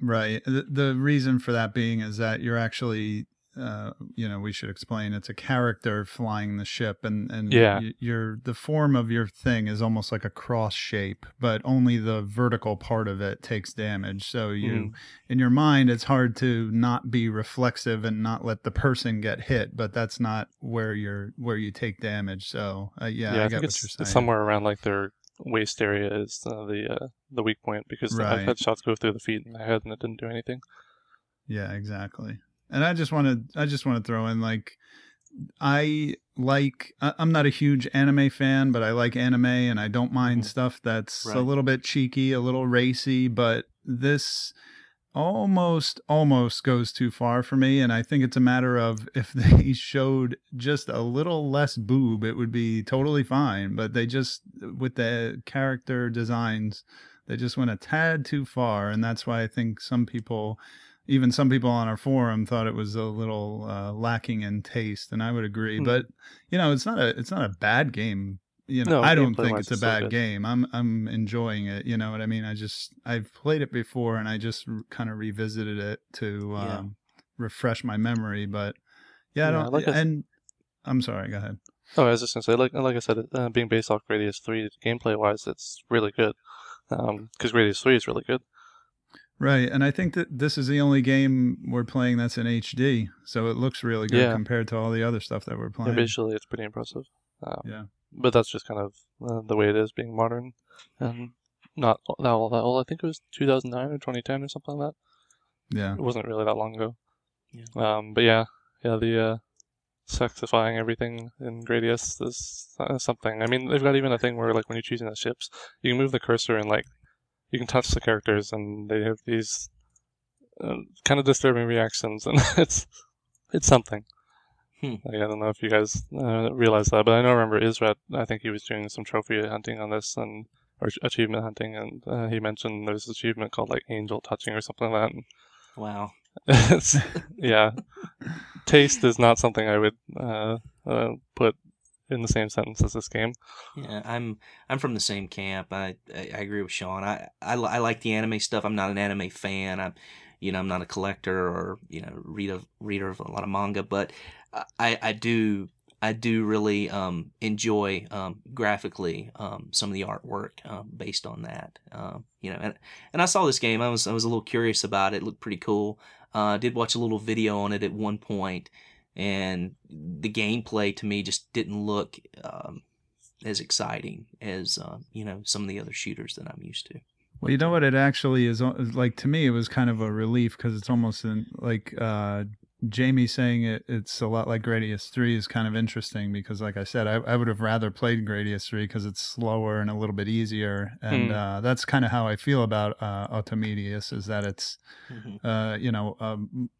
Right. The, the reason for that being is that you're actually, uh, you know, we should explain it's a character flying the ship, and and Yeah. y- your the form of your thing is almost like a cross shape, but only the vertical part of it takes damage. So you, Mhm. in your mind, it's hard to not be reflexive and not let the person get hit, but that's not where you're where you take damage. So uh, yeah, I, I, get think what it's, you're it's somewhere around like their waist area is uh, the uh, the weak point because Right. I've had shots go through the feet and the head and it didn't do anything. Yeah, exactly. And I just want to I just want to throw in like I like I- I'm not a huge anime fan, but I like anime and I don't mind Mhm. stuff that's Right. a little bit cheeky, a little racy, but this almost almost goes too far for me and I think it's a matter of if they showed just a little less boob it would be totally fine, but they just with the character designs they just went a tad too far and that's why I think some people even some people on our forum thought it was a little uh, lacking in taste, and I would agree. Hmm. But you know, it's not a it's not a bad game. You know, No, I don't think it's a bad good. game. I'm I'm enjoying it. You know what I mean? I just I've played it before, and I just r- kind of revisited it to um, Yeah. refresh my memory. But yeah, I don't. like I s- and I'm sorry. Go ahead. Oh, I was just gonna say, like like I said, uh, being based off Gradius three, gameplay wise, it's really good. Because Gradius three is really good. Right, and I think that this is the only game we're playing that's in HD, so it looks really good Yeah. compared to all the other stuff that we're Yeah, playing. visually, it's pretty impressive. Um, Yeah. But that's just kind of uh, the way it is, being modern and not that all that old. I think it was 2009 or 2010 or something like that. Yeah. It wasn't really that long ago. Yeah. Um, but yeah, yeah, the uh, sexifying everything in Gradius is uh, something. I mean, they've got even a thing where, like, when you're choosing the ships, you can move the cursor and like you can touch the characters, and they have these uh, kind of disturbing reactions, and it's it's something. Hmm. Like, I don't know if you guys uh, realize that, but I know. Remember Israt? I think he was doing some trophy hunting on this and or achievement hunting, and uh, he mentioned there's this achievement called like angel touching or something like that. And Wow. yeah, taste is not something I would uh, uh, put in the same sentence as this game. Yeah, I'm I'm from the same camp. I I, I agree with Sean. I, I I like the anime stuff. I'm not an anime fan. I'm you know I'm not a collector or you know read a reader of a lot of manga, but I I do I do really um, enjoy um, graphically um, some of the artwork um, based on that. Um, you know, and and I saw this game. I was I was a little curious about it. it looked pretty cool. Uh, I did watch a little video on it at one point, and the gameplay to me just didn't look um, as exciting as uh, you know some of the other shooters that I'm used to. Well, you know what it actually is like to me. It was kind of a relief because it's almost in, like uh, Jamie saying it. It's a lot like Gradius Three is kind of interesting because, like I said, I, I would have rather played Gradius Three because it's slower and a little bit easier, and Hmm. uh, that's kind of how I feel about uh, Otomedius. Is that it's Mhm. uh, you know, um,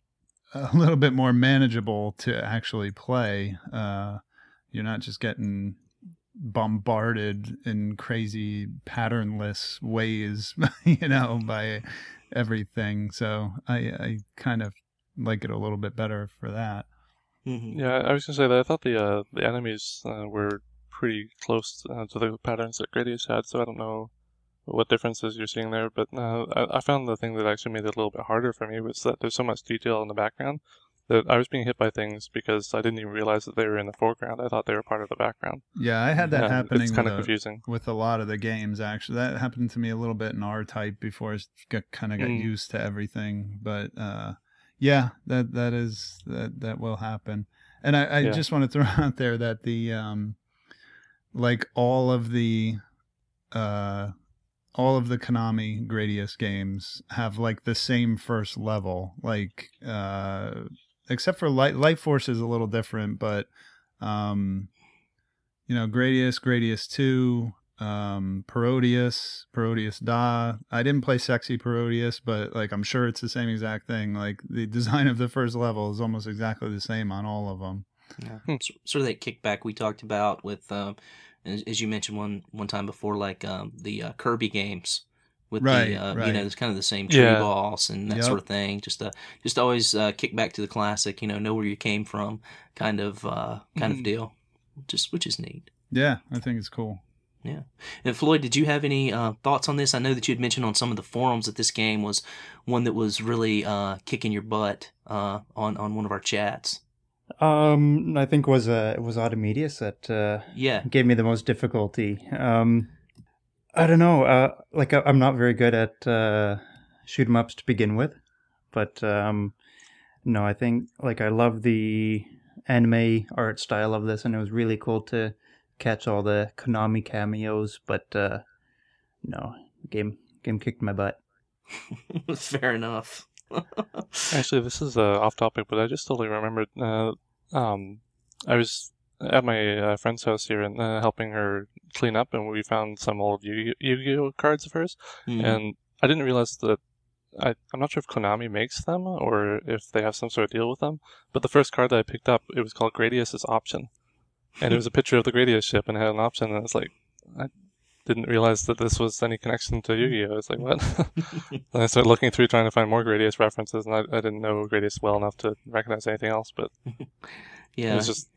a little bit more manageable to actually play. Uh, you're not just getting bombarded in crazy patternless ways, you know, by everything. So I, I kind of like it a little bit better for that. Mhm. Yeah, I was gonna say that I thought the uh, the enemies uh, were pretty close uh, to the patterns that Gradius had, so I don't know what differences you're seeing there. But uh, I, I found the thing that actually made it a little bit harder for me was that there's so much detail in the background that I was being hit by things because I didn't even realize that they were in the foreground. I thought they were part of the background. Yeah, I had that Yeah, happening It's kind of confusing. with a lot of the games. Actually, that happened to me a little bit in R Type before I got, kind of got Mm. used to everything. But uh, yeah, that that is that that will happen. And I, I Yeah. just want to throw out there that the um, like all of the uh, all of the Konami Gradius games have like the same first level, like uh, except for Light Light Force is a little different, but um, you know, Gradius, Gradius Two, um, Parodius, Parodius Da. I didn't play Sexy Parodius, but like I'm sure it's the same exact thing. Like the design of the first level is almost exactly the same on all of them. Yeah. Hmm. S- Sort of that kickback we talked about with, um, as, as you mentioned one one time before, like um, the uh, Kirby games with Right, the uh, right. you know it's kind of the same tree Yeah. boss and that Yep. sort of thing. Just uh, just always uh, kick back to the classic, you know, know where you came from, kind of uh, kind of Mhm. deal. Just which is neat. Yeah, I think it's cool. And Floyd, did you have any uh, thoughts on this? I know that you had mentioned on some of the forums that this game was one that was really uh, kicking your butt uh, on on one of our chats. Um, I think it was uh, it was Otomedius that uh, Yeah. gave me the most difficulty. Um, I don't know. Uh, like I, I'm not very good at uh, shoot 'em ups to begin with, but um, no, I think like I love the anime art style of this, and it was really cool to catch all the Konami cameos. But uh, no, game game kicked my butt. Fair enough. Actually, this is uh, off topic, but I just totally remembered. Uh, um, I was at my uh, friend's house here and uh, helping her clean up, and we found some old Yu- Yu-Gi-Oh cards of hers, Mhm. and I didn't realize that. I, I'm not sure if Konami makes them or if they have some sort of deal with them. But the first card that I picked up, it was called Gradius's Option, and it was a picture of the Gradius ship and it had an option, and I was like I didn't realize that this was any connection to Yu-Gi-Oh. I was like what? And I started looking through trying to find more Gradius references, and I, I didn't know Gradius well enough to recognize anything else. But yeah, it was just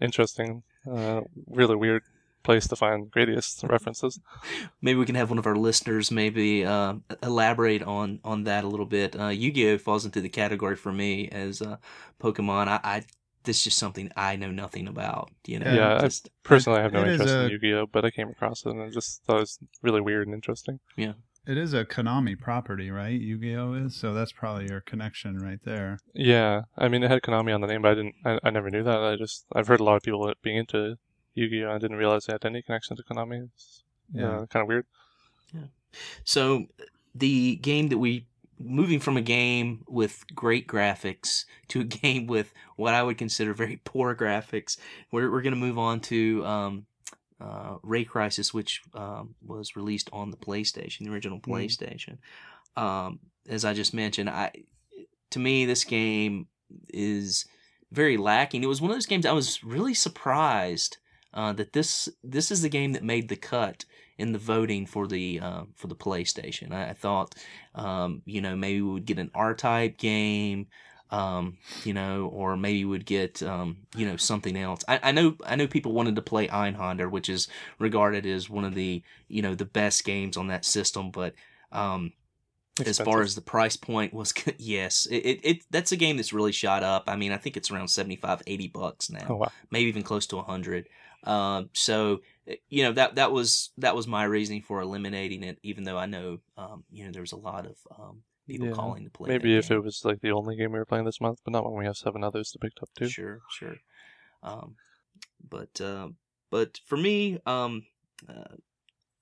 interesting, uh, really weird place to find Gradius references. maybe we can have one of our listeners maybe uh, elaborate on on that a little bit. Uh, Yu-Gi-Oh falls into the category for me as uh, Pokemon. I, I this is just something I know nothing about. You know, Yeah, I- Personally, I have no interest a- in Yu-Gi-Oh, but I came across it and I just thought it was really weird and interesting. Yeah, it is a Konami property, right? Yu-Gi-Oh is, so that's probably your connection right there. Yeah, I mean, it had Konami on the name, but I didn't. I, I never knew that. I just I've heard a lot of people being into Yu-Gi-Oh. I didn't realize they had any connection to Konami. It's Yeah. uh, kind of weird. Yeah. So the game that we moving from a game with great graphics to a game with what I would consider very poor graphics. We're we're gonna move on to um, uh, Ray Crisis, which um, was released on the PlayStation, the original PlayStation. Um, as I just mentioned, I to me this game is very lacking. It was one of those games I was really surprised uh, that this this is the game that made the cut in the voting for the uh, for the PlayStation. I, I thought, um, you know, maybe we would get an R-type game, um, you know, or maybe we would get, um, you know, something else. I, I know, I know people wanted to play Einhander, which is regarded as one of the, you know, the best games on that system. But um, as far as the price point was, yes, it, it, it that's a game that's really shot up. I mean, I think it's around 75, 80 bucks now Oh wow. maybe even close to 100 um, so you know that that was that was my reasoning for eliminating it even though i know um, you know there was a lot of um, people Yeah, calling to play Maybe if game. it was like the only game we were playing this month, but not when we have seven others to pick up too. sure sure um, but uh, but for me um, uh,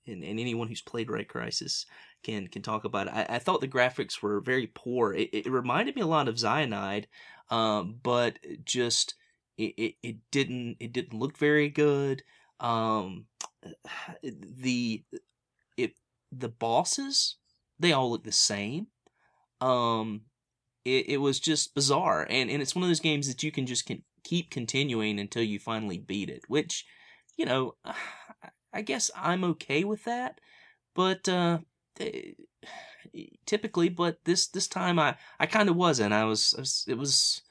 and, and anyone who's played Ray Crisis can can talk about it. I, I thought the graphics were very poor. It, it reminded me a lot of Xyanide, um, but just it, it, it didn't it didn't look very good. Um, the it the bosses they all look the same. Um, it, it was just bizarre, and and it's one of those games that you can just can keep continuing until you finally beat it, which you know. I guess I'm okay with that, but uh, eh, typically, but this this time I I kind of wasn't. I was, I was it was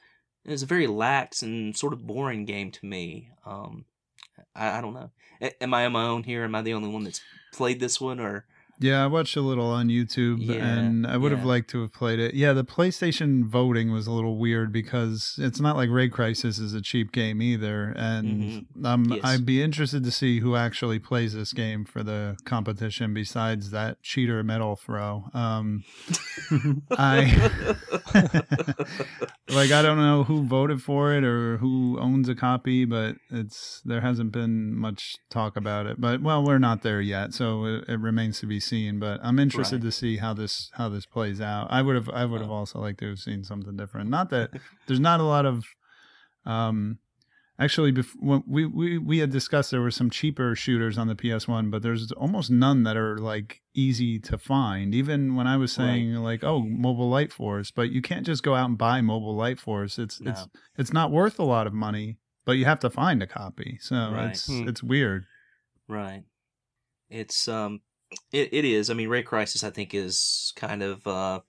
it was a very lax and sort of boring game to me. Um, I, I don't know. A- Am I on my own here? Am I the only one that's played this one, or Yeah, I watched a little on YouTube Yeah, and I would have liked to have played it. Yeah, the PlayStation voting was a little weird because it's not like Ray Crisis is a cheap game either. And um, Mm-hmm. Yes. I'd be interested to see who actually plays this game for the competition besides that cheater metal throw. Um, I like I don't know who voted for it or who owns a copy, but it's there hasn't been much talk about it. But well, we're not there yet, so it, it remains to be seen. But I'm interested Right. to see how this how this plays out. I would have I would have also liked to have seen something different. Not that there's not a lot of um actually bef- when we, we we had discussed there were some cheaper shooters on the ps1 but there's almost none that are like easy to find even when i was Right. saying like oh mobile light force but you can't just go out and buy mobile light force it's it's it's not worth a lot of money but you have to find a copy so Right. it's Hmm. it's weird Right. It's um it, it is. I mean Ray Crisis I think is kind of uh,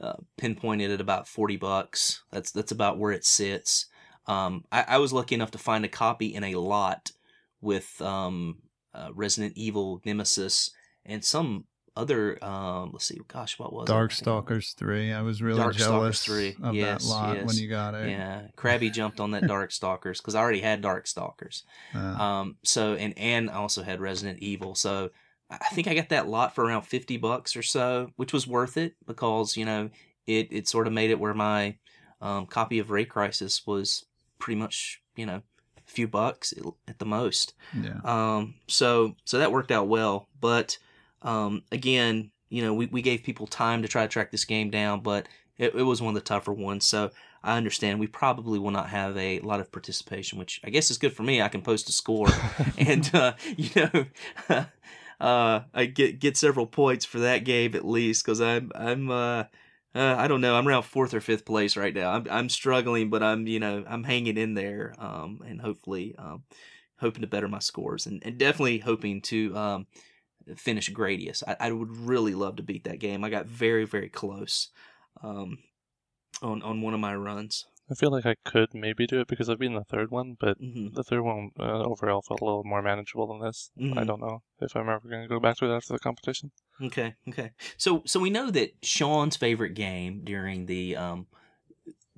uh pinpointed at about 40 bucks. That's that's about where it sits. Um I, I was lucky enough to find a copy in a lot with um uh, Resident Evil Nemesis and some other um let's see gosh what was it? Darkstalkers 3 i was really jealous 3, of yes, that lot when you got it Yeah, Krabby jumped on that Darkstalkers because I already had Darkstalkers. Uh, Um, so and and I also had Resident Evil. So I think I got that lot for around fifty bucks or so, which was worth it because you know it it sort of made it where my um, copy of Ray Crisis was pretty much you know a few bucks at the most. yeah Um, so so that worked out well. But um, again, you know, we, we gave people time to try to track this game down, but it, it was one of the tougher ones. So I understand we probably will not have a lot of participation, which I guess is good for me. I can post a score and uh, you know. Uh, I get get several points for that game at least because I'm I'm uh, uh I don't know I'm around fourth or fifth place right now I'm I'm struggling but I'm you know I'm hanging in there um and hopefully um hoping to better my scores and, and definitely hoping to um, finish Gradius. I, I would really love to beat that game. I got very, very close um, on on one of my runs. I feel like I could maybe do it because I've been the third one, but hmm the third one uh, overall felt a little more manageable than this. I Mhm. don't know if I'm ever going to go back to it after the competition. Okay, okay. So so we know that Sean's favorite game during the um,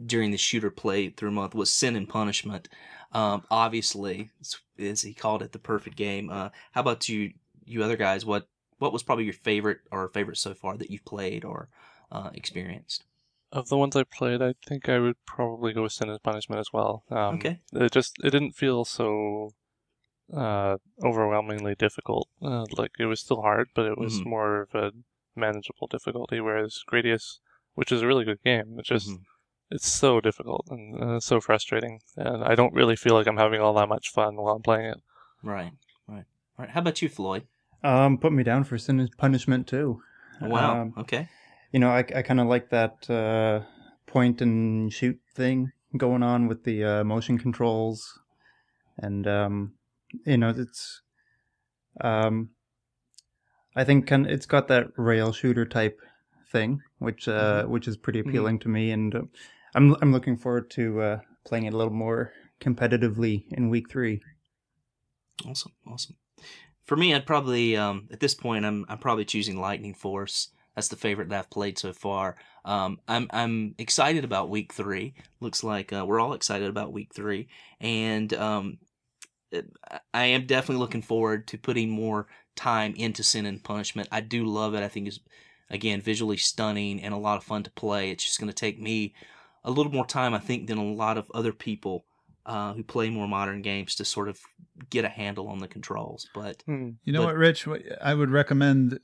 during the shooter play through month was Sin and Punishment. Um, obviously, as he called it, the perfect game. Uh, how about you, you other guys? What what was probably your favorite or favorite so far that you've played or uh, experienced? Of the ones I played, I think I would probably go with Sin and Punishment as well. Um, Okay. It just it didn't feel so uh, overwhelmingly difficult. Uh, like it was still hard, but it was Mhm. more of a manageable difficulty. Whereas Gradius, which is a really good game, it just Mhm. it's so difficult and uh, so frustrating, and I don't really feel like I'm having all that much fun while I'm playing it. Right, right, right. How about you, Floyd? Um, put me down for sin and punishment too. Wow. Um, okay. You know, I, I kind of like that uh, point and shoot thing going on with the uh, motion controls, and um, you know, it's um, I think kind it's got that rail shooter type thing, which uh, which is pretty appealing to me, and uh, I'm I'm looking forward to uh, playing it a little more competitively in week three. Awesome, awesome. For me, I'd probably um, at this point I'm I'm probably choosing Lightning Force. That's the favorite that I've played so far. Um, I'm I'm excited about week three. Looks like uh, we're all excited about week three, and um, I am definitely looking forward to putting more time into Sin and Punishment. I do love it. I think it's again visually stunning and a lot of fun to play. It's just going to take me a little more time, I think, than a lot of other people uh, who play more modern games to sort of get a handle on the controls. But Hmm. You know But- what, Rich? I would recommend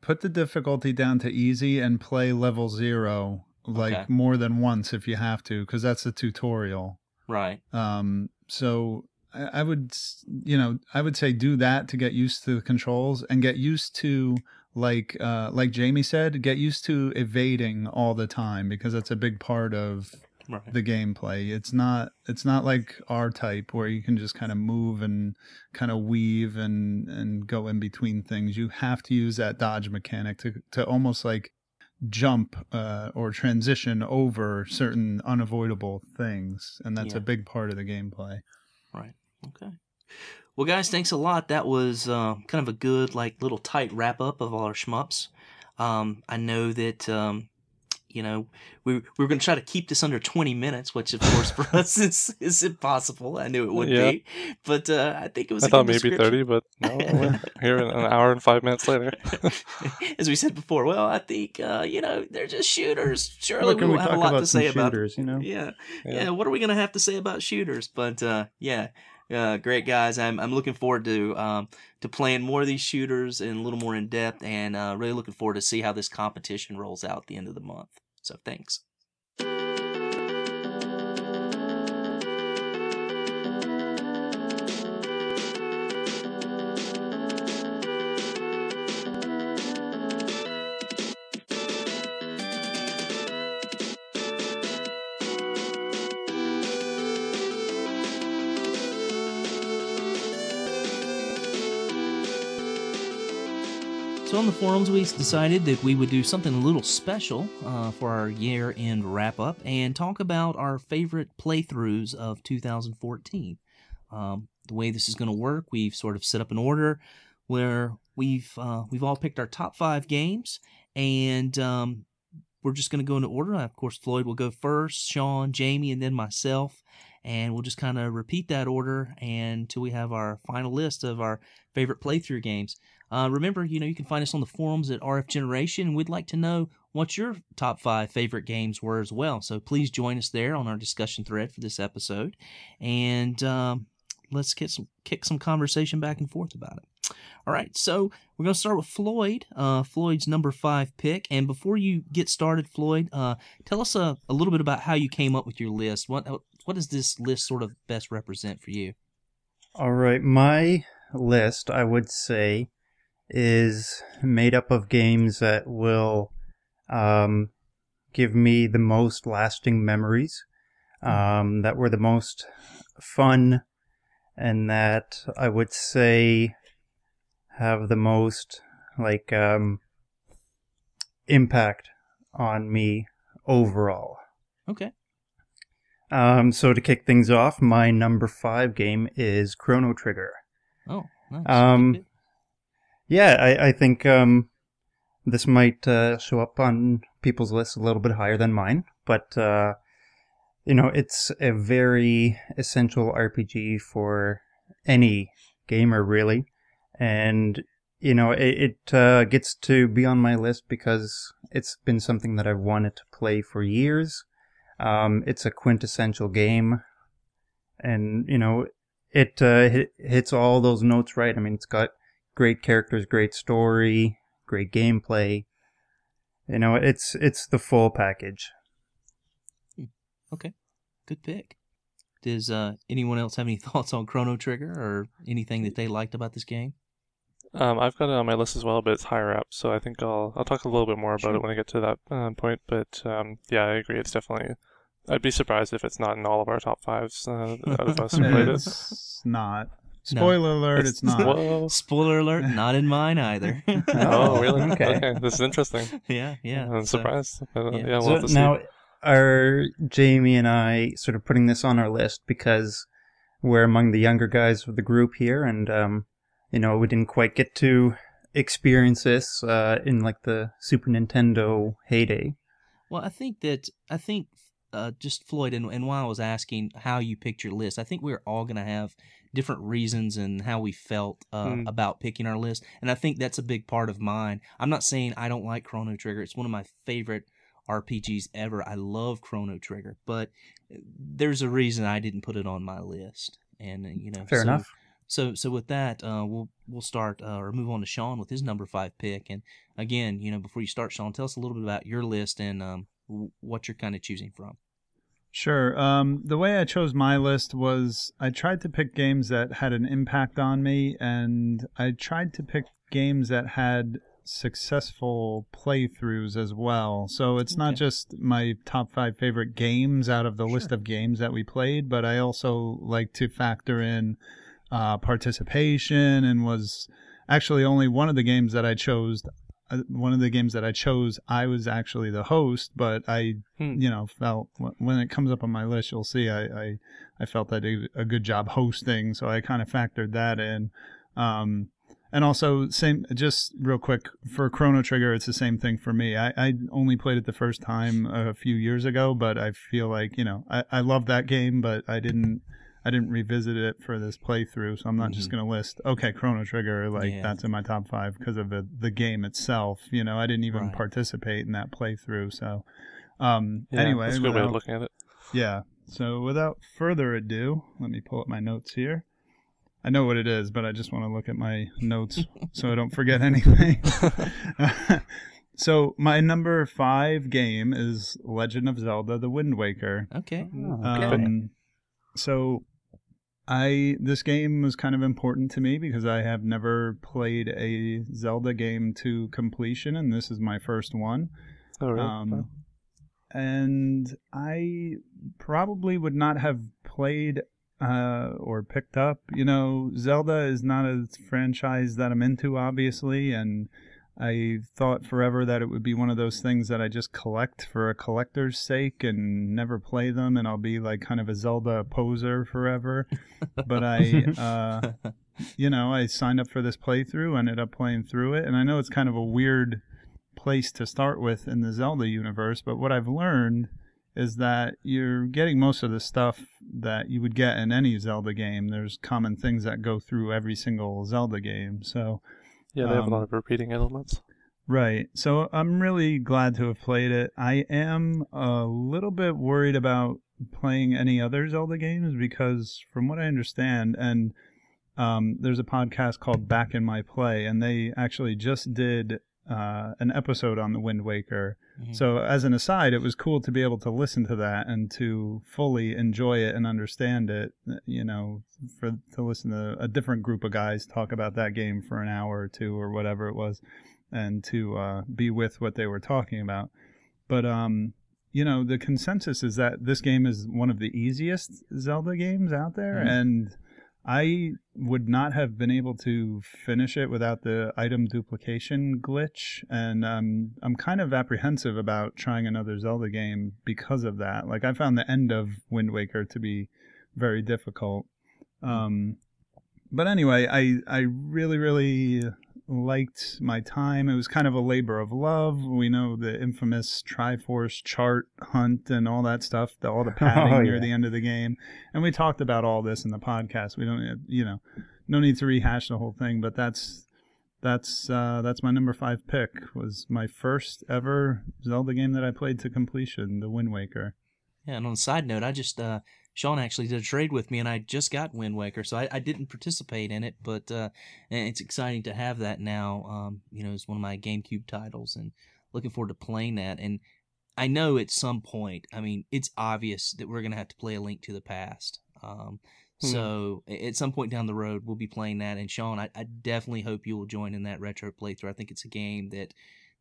put the difficulty down to easy and play level zero like Okay. more than once if you have to, because that's a tutorial. right, Um, so I, I would, you know, I would say do that to get used to the controls and get used to like, uh, like Jamie said, get used to evading all the time because that's a big part of right, the gameplay. It's not it's not like R-Type where you can just kind of move and kind of weave and and go in between things. You have to use that dodge mechanic to to almost like jump uh, or transition over certain unavoidable things, and that's Yeah. a big part of the gameplay. right. Okay. Well, guys, thanks a lot. That was uh, kind of a good, like, little tight wrap up of all our shmups. Um, I know that. Um, you know, we, we were going to try to keep this under 20 minutes, which of course for us is, is impossible. I knew it would Yeah. be, but uh, I think it was. I a thought good maybe 30, but no, we're here an hour and five minutes later. As we said before, well, I think uh, you know they're just shooters. Surely we will we have a lot about to some say about shooters? You know, Yeah, yeah, Yeah. What are we gonna have to say about shooters? But uh, yeah, uh, great guys. I'm I'm looking forward to um, to playing more of these shooters and a little more in depth, and uh, really looking forward to see how this competition rolls out at the end of the month. So thanks. On the forums, we decided that we would do something a little special uh, for our year-end wrap-up and talk about our favorite playthroughs of 2014. Um, the way this is going to work, we've sort of set up an order where we've uh, we've all picked our top five games, and um, we're just going to go into order. Of course, Floyd will go first, Sean, Jamie, and then myself, and we'll just kind of repeat that order until we have our final list of our favorite playthrough games. Uh, remember, you know, you can find us on the forums at RF Generation. We'd like to know what your top five favorite games were as well. So please join us there on our discussion thread for this episode, and um, let's get some kick some conversation back and forth about it. All right, so we're gonna start with Floyd. Uh, Floyd's number five pick, and before you get started, Floyd, uh, tell us a, a little bit about how you came up with your list. What what does this list sort of best represent for you? All right, my list, I would say, is made up of games that will um, give me the most lasting memories, um, that were the most fun, and that I would say have the most like um, impact on me overall. Okay. Um, so to kick things off, my number five game is Chrono Trigger. Oh, nice. Um. Yeah, I, I think um, this might uh, show up on people's lists a little bit higher than mine, but uh, you know, it's a very essential RPG for any gamer, really, and you know, it, it uh, gets to be on my list because it's been something that I've wanted to play for years. Um, it's a quintessential game, and you know, it uh, hit, hits all those notes right. I mean, it's got great characters, great story, great gameplay. You know, it's it's the full package. Okay, good pick. Does uh, anyone else have any thoughts on Chrono Trigger or anything that they liked about this game? Um, I've got it on my list as well, but it's higher up, so I think I'll I'll talk a little bit more about Sure. it when I get to that um, point. But um, yeah, I agree. It's definitely. I'd be surprised if it's not in all of our top fives uh, out of us who played it. It's not. Spoiler alert, it's, not. Whoa. Spoiler alert, not in mine either. Oh, really? Okay. Okay, this is interesting. yeah, yeah. I'm so- surprised. Yeah. yeah, we'll so have to see. now, are Jamie and I sort of putting this on our list because we're among the younger guys of the group here, and um, you know, we didn't quite get to experience this uh, in like the Super Nintendo heyday. Well, I think that I think uh, just Floyd, and, and while I was asking how you picked your list, I think we're all going to have different reasons and how we felt uh, Hmm. about picking our list, and I think that's a big part of mine. I'm not saying I don't like Chrono Trigger; it's one of my favorite RPGs ever. I love Chrono Trigger, but there's a reason I didn't put it on my list, and uh, you know, Fair so, enough. So, so with that, uh, we'll we'll start uh, or move on to Sean with his number five pick. And again, you know, before you start, Sean, tell us a little bit about your list and um, w- what you're kind of choosing from. Sure. Um, the way I chose my list was I tried to pick games that had an impact on me, and I tried to pick games that had successful playthroughs as well. So it's not just my top five favorite games out of the list of games that we played, but I also like to factor in uh, participation and was actually only one of the games that I chose. Uh, one of the games that I chose, I was actually the host, but I Hmm. you know felt when it comes up on my list you'll see i i, I felt I did a good job hosting so i kind of factored that in um and also same just real quick for chrono trigger it's the same thing for me i i only played it the first time a few years ago but i feel like you know i i love that game but i didn't I didn't revisit it for this playthrough, so I'm not just Mhm. going to list. Okay, Chrono Trigger, like Yeah. that's in my top five because of the the game itself. You know, I didn't even Right. participate in that playthrough. So, um, Yeah, anyway, that's a good way of looking at it. yeah. So without further ado, let me pull up my notes here. I know what it is, but I just want to look at my notes so I don't forget anything. so my number five game is Legend of Zelda: The Wind Waker. Okay. Oh, okay. Um, so I this game was kind of important to me because I have never played a Zelda game to completion, and this is my first one. Oh, really? Um, and I probably would not have played uh, or picked up. You know, Zelda is not a franchise that I'm into, obviously, and I thought forever that it would be one of those things that I just collect for a collector's sake and never play them, and I'll be like kind of a Zelda poser forever. but I, uh, you know, I signed up for this playthrough, ended up playing through it, and I know it's kind of a weird place to start with in the Zelda universe, but what I've learned is that you're getting most of the stuff that you would get in any Zelda game. There's common things that go through every single Zelda game. So, yeah, they have a um, lot of repeating elements. right. So, I'm really glad to have played it. I am a little bit worried about playing any other Zelda games because, from what I understand, and um, there's a podcast called Back in My Play, and they actually just did uh, an episode on the Wind Waker. Mhm. So, as an aside, it was cool to be able to listen to that and to fully enjoy it and understand it. You know, for to listen to a different group of guys talk about that game for an hour or two or whatever it was, and to uh, be with what they were talking about. But um, you know, the consensus is that this game is one of the easiest Zelda games out there, Mhm. and I would not have been able to finish it without the item duplication glitch, and um, I'm kind of apprehensive about trying another Zelda game because of that. Like I found the end of Wind Waker to be very difficult. Um, but anyway, I I really really liked my time. It was kind of a labor of love. We know the infamous Triforce chart hunt and all that stuff, the, all the padding Oh, near yeah. the end of the game. And we talked about all this in the podcast. We don't, you know, no need to rehash the whole thing. But that's that's uh, that's my number five pick. Was my first ever Zelda game that I played to completion, The Wind Waker. Yeah, and on a side note, I just uh, Sean actually did a trade with me, and I just got Wind Waker, so I, I didn't participate in it, but uh, it's exciting to have that now. Um, you know, it's one of my GameCube titles, and looking forward to playing that. And I know at some point, I mean, it's obvious that we're gonna have to play a Link to the Past. Um, Hmm. so at some point down the road, we'll be playing that. And Sean, I, I definitely hope you will join in that retro playthrough. I think it's a game that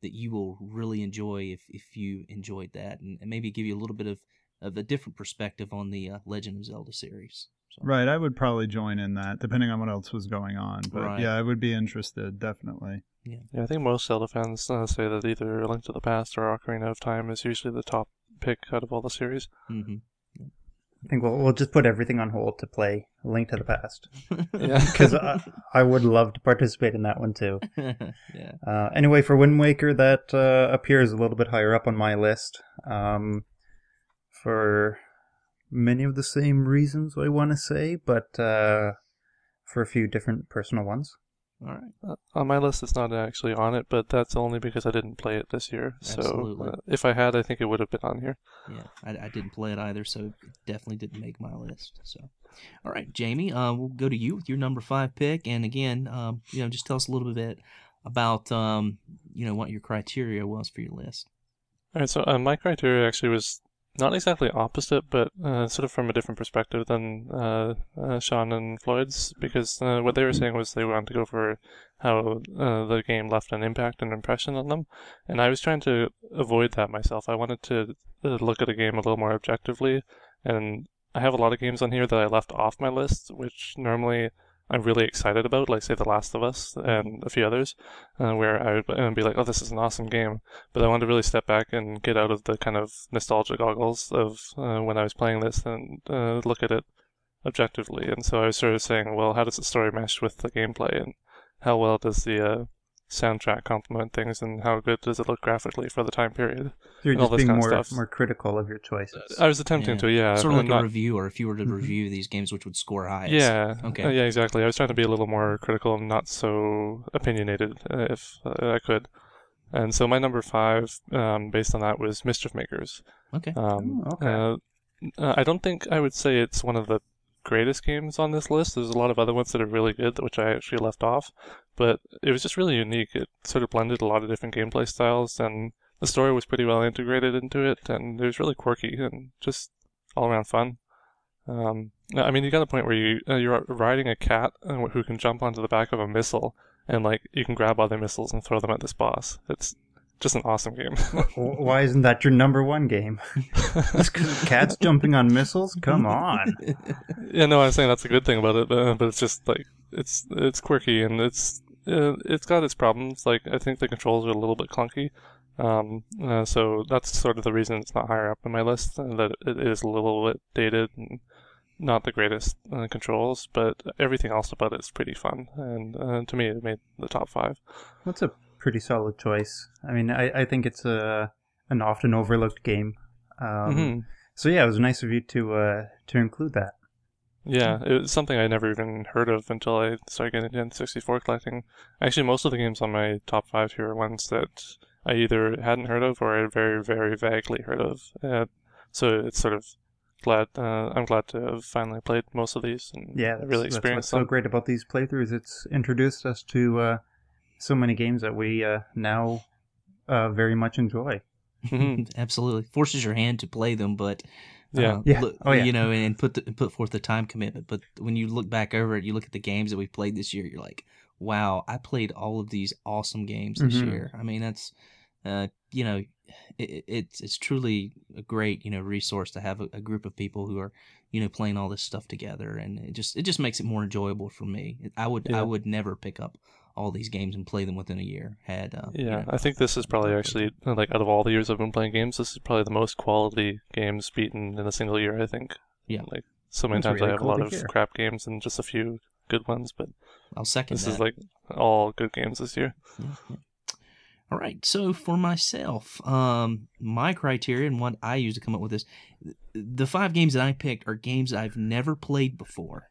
that you will really enjoy if if you enjoyed that, and, and maybe give you a little bit of of a different perspective on the uh, Legend of Zelda series. So, Right, I would probably join in that, depending on what else was going on. But Right. yeah, I would be interested, definitely. Yeah, I think most Zelda fans uh, say that either A Link to the Past or Ocarina of Time is usually the top pick out of all the series. hmm I think we'll we'll just put everything on hold to play A Link to the Past Yeah. because I, I would love to participate in that one too. yeah. Uh, anyway, for Wind Waker, that uh, appears a little bit higher up on my list um, for many of the same reasons I want to say, but uh, for a few different personal ones. All right. Uh, on my list, it's not actually on it, but that's only because I didn't play it this year. Absolutely. So uh, if I had, I think it would have been on here. Yeah, I, I didn't play it either, so it definitely didn't make my list. So, all right, Jamie, uh, we'll go to you with your number five pick, and again, um, you know, just tell us a little bit about um, you know, what your criteria was for your list. All right, so uh, my criteria actually was not exactly opposite, but uh, sort of from a different perspective than uh, uh, Sean and Floyd's, because uh, what they were saying was they wanted to go for how uh, the game left an impact and impression on them, and I was trying to avoid that myself. I wanted to uh, look at a game a little more objectively, and I have a lot of games on here that I left off my list, which normally I'm really excited about, like say The Last of Us and a few others, uh, where I would be like, "Oh, this is an awesome game," but I wanted to really step back and get out of the kind of nostalgia goggles of uh, when I was playing this and uh, look at it objectively. And so I was sort of saying, well, how does the story mesh with the gameplay, and how well does the uh, soundtrack complement things, and how good does it look graphically for the time period? You're And just this being more stuff. more critical of your choices. I was attempting Yeah. to, yeah, sort of like and a not- reviewer, if you were to Mhm. review these games, which would score highest. Yeah. Okay. uh, yeah, exactly. I was trying to be a little more critical and not so opinionated, uh, if uh, I could. And so my number five, um, based on that, was Mischief Makers. Okay. Um, Oh, okay. uh, uh, I don't think I would say it's one of the greatest games on this list. There's a lot of other ones that are really good, which I actually left off. But it was just really unique. It sort of blended a lot of different gameplay styles, and the story was pretty well integrated into it, and it was really quirky and just all around fun. Um, I mean, you got a point where you uh, you're riding a cat uh, who can jump onto the back of a missile, and like you can grab other missiles and throw them at this boss. It's just an awesome game. Why isn't that your number one game? Cats jumping on missiles? Come on. yeah, no, I'm saying that's a good thing about it, uh, but it's just like it's it's quirky and it's uh, it's got its problems. Like I think the controls are a little bit clunky, um, uh, so that's sort of the reason it's not higher up in my list. Uh, that it is a little bit dated and not the greatest uh, controls, but everything else about it is pretty fun. And uh, to me, it made the top five. That's a pretty solid choice. I mean, I, I think it's a an often overlooked game. Um, Mhm. So yeah, it was nice of you to uh, to include that. Yeah, it was something I never even heard of until I started getting into N64 collecting. Actually, most of the games on my top five here are ones that I either hadn't heard of or I had very, very vaguely heard of. Uh, so it's sort of glad uh, I'm glad to have finally played most of these and Yeah, that's, really that's experienced what's so great about these playthroughs. It's introduced us to uh, so many games that we uh, now uh, very much enjoy. Mhm. Absolutely forces your hand to play them, but Yeah. uh, Yeah. look- Oh, yeah. you know, and put the, put forth the time commitment. But when you look back over it, you look at the games that we played this year. You're like, wow, I played all of these awesome games this Mhm. year. I mean, that's uh, you know, it, it's it's truly a great you know resource to have a, a group of people who are you know playing all this stuff together, and it just it just makes it more enjoyable for me. I would I would never pick up all these games and play them within a year. Had uh, you Yeah, know, I think this is probably actually like out of all the years I've been playing games, this is probably the most quality games beaten in a single year. I think. Yeah. Like so many That's times I have cool a lot of hear. crap games and just a few good ones, but I'll second this that. is like all good games this year. Yeah, yeah. All right. So for myself, um, my criteria and what I use to come up with this, the five games that I picked are games that I've never played before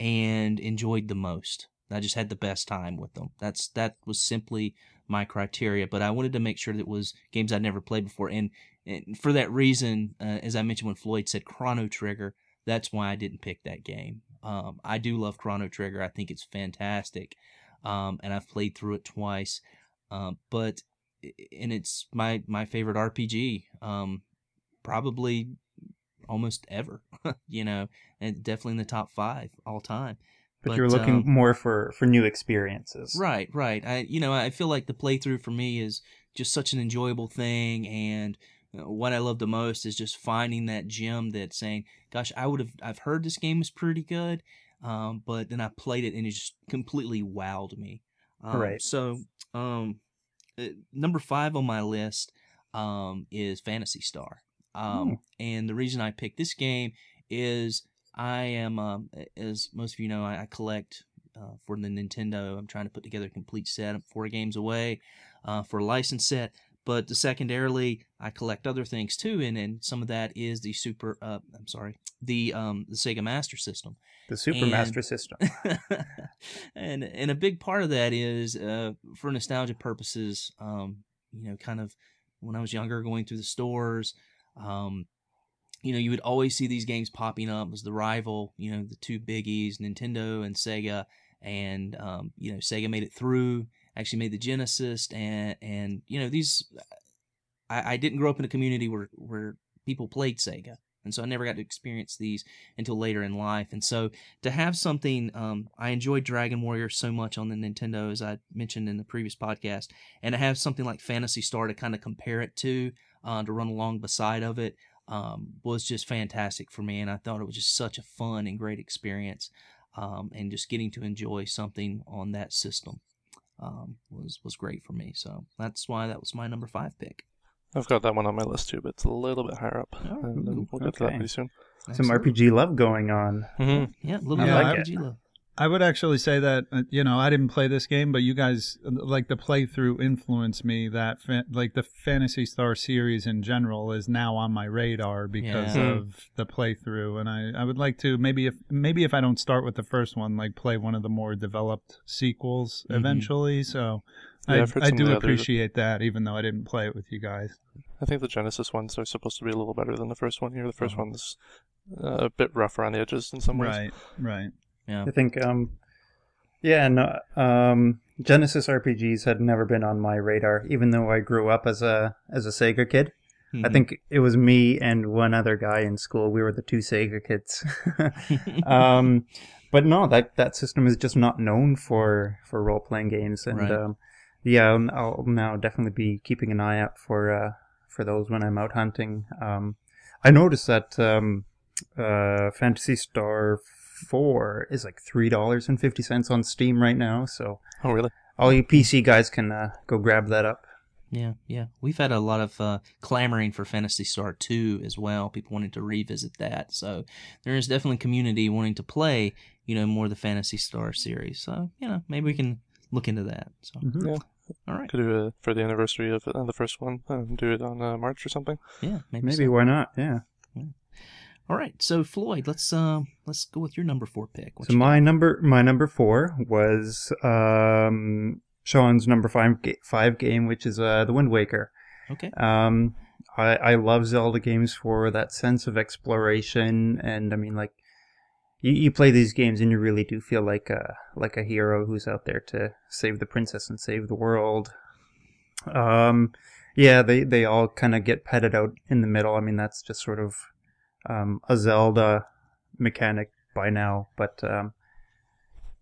and enjoyed the most. I just had the best time with them. That's that was simply my criteria. But I wanted to make sure that it was games I'd never played before, and, and for that reason, uh, as I mentioned when Floyd said Chrono Trigger, that's why I didn't pick that game. Um, I do love Chrono Trigger. I think it's fantastic, um, and I've played through it twice. Um, but and it's my my favorite RPG, um, probably almost ever. you know, and definitely in the top five all time. But, But, you're looking um, more for for new experiences. Right, right. I you know I feel like the playthrough for me is just such an enjoyable thing, and uh, what I love the most is just finding that gem that's saying, "Gosh, I would have I've heard this game is pretty good." Um, but then I played it and it just completely wowed me. Um, Right. So, um, uh, number five on my list um, is Phantasy Star. Um, And the reason I picked this game is I am, um, as most of you know, I, I collect uh, for the Nintendo. I'm trying to put together a complete set. I'm four games away uh, for a license set. But secondarily, I collect other things too, and, and some of that is the Super. Uh, I'm sorry, the um, the Sega Master System. The Super And- Master System. and and a big part of that is uh, for nostalgia purposes. Um, you know, kind of when I was younger, going through the stores, um, you know, you would always see these games popping up as the rival. You know, the two biggies, Nintendo and Sega, and um, you know, Sega made it through. Actually, made the Genesis, and and you know, these. I, I didn't grow up in a community where where people played Sega, and so I never got to experience these until later in life. And so to have something, um, I enjoyed Dragon Warrior so much on the Nintendo, as I mentioned in the previous podcast, and to have something like Phantasy Star to kind of compare it to, uh, to run along beside of it, um, was just fantastic for me. And I thought it was just such a fun and great experience, um, and just getting to enjoy something on that system. Um, was was great for me, so that's why that was my number five pick. I've got that one on my list too, but it's a little bit higher up. Oh, and we'll get to that pretty soon. Some Absolutely. RPG love going on. hmm yeah, a little I bit like of RPG love. I would actually say that uh, you know I didn't play this game, but you guys like the playthrough influenced me. That fa- like the Phantasy Star series in general is now on my radar because Yeah. of the playthrough, and I, I would like to maybe if maybe if I don't start with the first one, like play one of the more developed sequels Mhm. eventually. So Yeah, I, I've heard I some of do the other- appreciate that, even though I didn't play it with you guys. I think the Genesis ones are supposed to be a little better than the first one here. The 1st Uh-huh. one's uh, a bit rougher on the edges in some ways. Right, right. Yeah. I think, um, yeah, no, um, Genesis RPGs had never been on my radar, even though I grew up as a as a Sega kid. I Mhm. think it was me and one other guy in school. We were the two Sega kids. um, but no, that that system is just not known for for role playing games, and Right. um, yeah, I'll, I'll now definitely be keeping an eye out for uh, for those when I'm out hunting. Um, I noticed that um, uh, Phantasy Star Four is like three dollars and fifty cents on Steam right now, so Oh, really? all you PC guys can uh, go grab that up. Yeah, yeah. We've had a lot of uh, clamoring for Phantasy Star 2 as well. People wanting to revisit that. So there is definitely community wanting to play, you know, more of the Phantasy Star series. So, you know, maybe we can look into that. So, Mhm. Yeah. all right. Could do it for the anniversary of uh, the first one. Uh, do it on uh, March or something. Yeah, maybe. Maybe so. why not? Yeah. All right. So, Floyd, let's um let's go with your number 4 pick. What So you got? my number my number four was um, Sean's number five five game, which is uh, the Wind Waker. Okay. Um, I I love Zelda games for that sense of exploration, and I mean like. You, you play these games and you really do feel like a like a hero who's out there to save the princess and save the world. Um, yeah, they they all kind of get petted out in the middle. I mean, that's just sort of um, a Zelda mechanic by now, but um,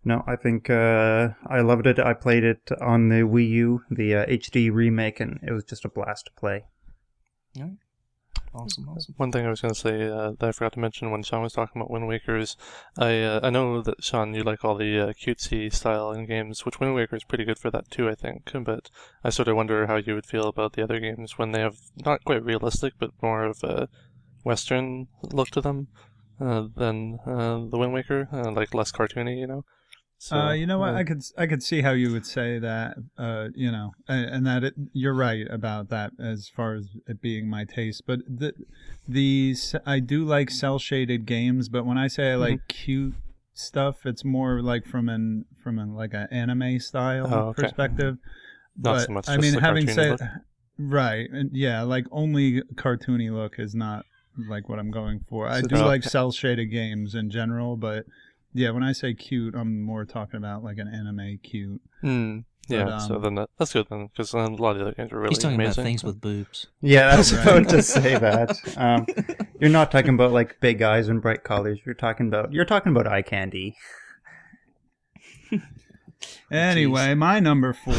no, I think uh, I loved it. I played it on the Wii U, the uh, HD remake, and it was just a blast to play. Awesome, awesome. One thing I was going to say uh, that I forgot to mention when Sean was talking about Wind Waker is I uh, I know that Sean you like all the uh, cutesy style in games, which Wind Waker is pretty good for that too, I think. But I sort of wonder how you would feel about the other games when they have not quite realistic, but more of a Western look to them uh, than uh, the Wind Waker, uh, like less cartoony, you know. So, uh, you know what? I could I could see how you would say that. Uh, you know, and, and that it, you're right about that as far as it being my taste. But the these I do like cell shaded games. But when I say I Mm-hmm. like cute stuff, it's more like from an from an like an anime style Oh, okay. perspective. Not but so much I mean, the having said look. right, and yeah, like only cartoony look is not like what I'm going for. I So do it's- like cell shaded games in general, but yeah, when I say cute, I'm more talking about like an anime cute. Hmm. Yeah, so um, then that, that's good then, because a lot of the other games are really He's talking amazing. about things with boobs. Yeah, I was Right. about to say that. Um, you're not talking about like big eyes and bright colors. You're talking about you're talking about eye candy. Anyway, my number four.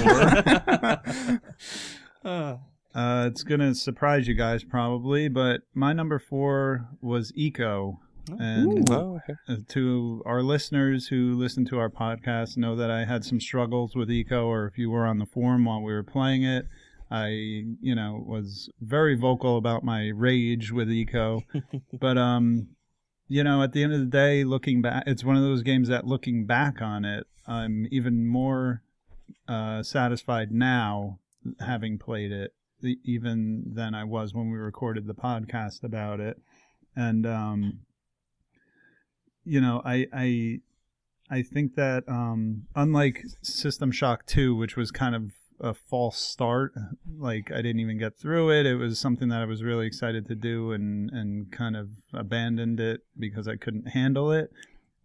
Uh, uh, it's gonna surprise you guys probably, but my number four was Ico. And Oh, okay. uh, to our listeners who listen to our podcast know that I had some struggles with Ico, or if you were on the forum while we were playing it, I, you know, was very vocal about my rage with Ico, but um, you know, at the end of the day, looking back, it's one of those games that looking back on it, I'm even more uh, satisfied now having played it even than I was when we recorded the podcast about it. And um, you know, I I I think that um, unlike System Shock 2, which was kind of a false start, like I didn't even get through it. It was something that I was really excited to do and and kind of abandoned it because I couldn't handle it.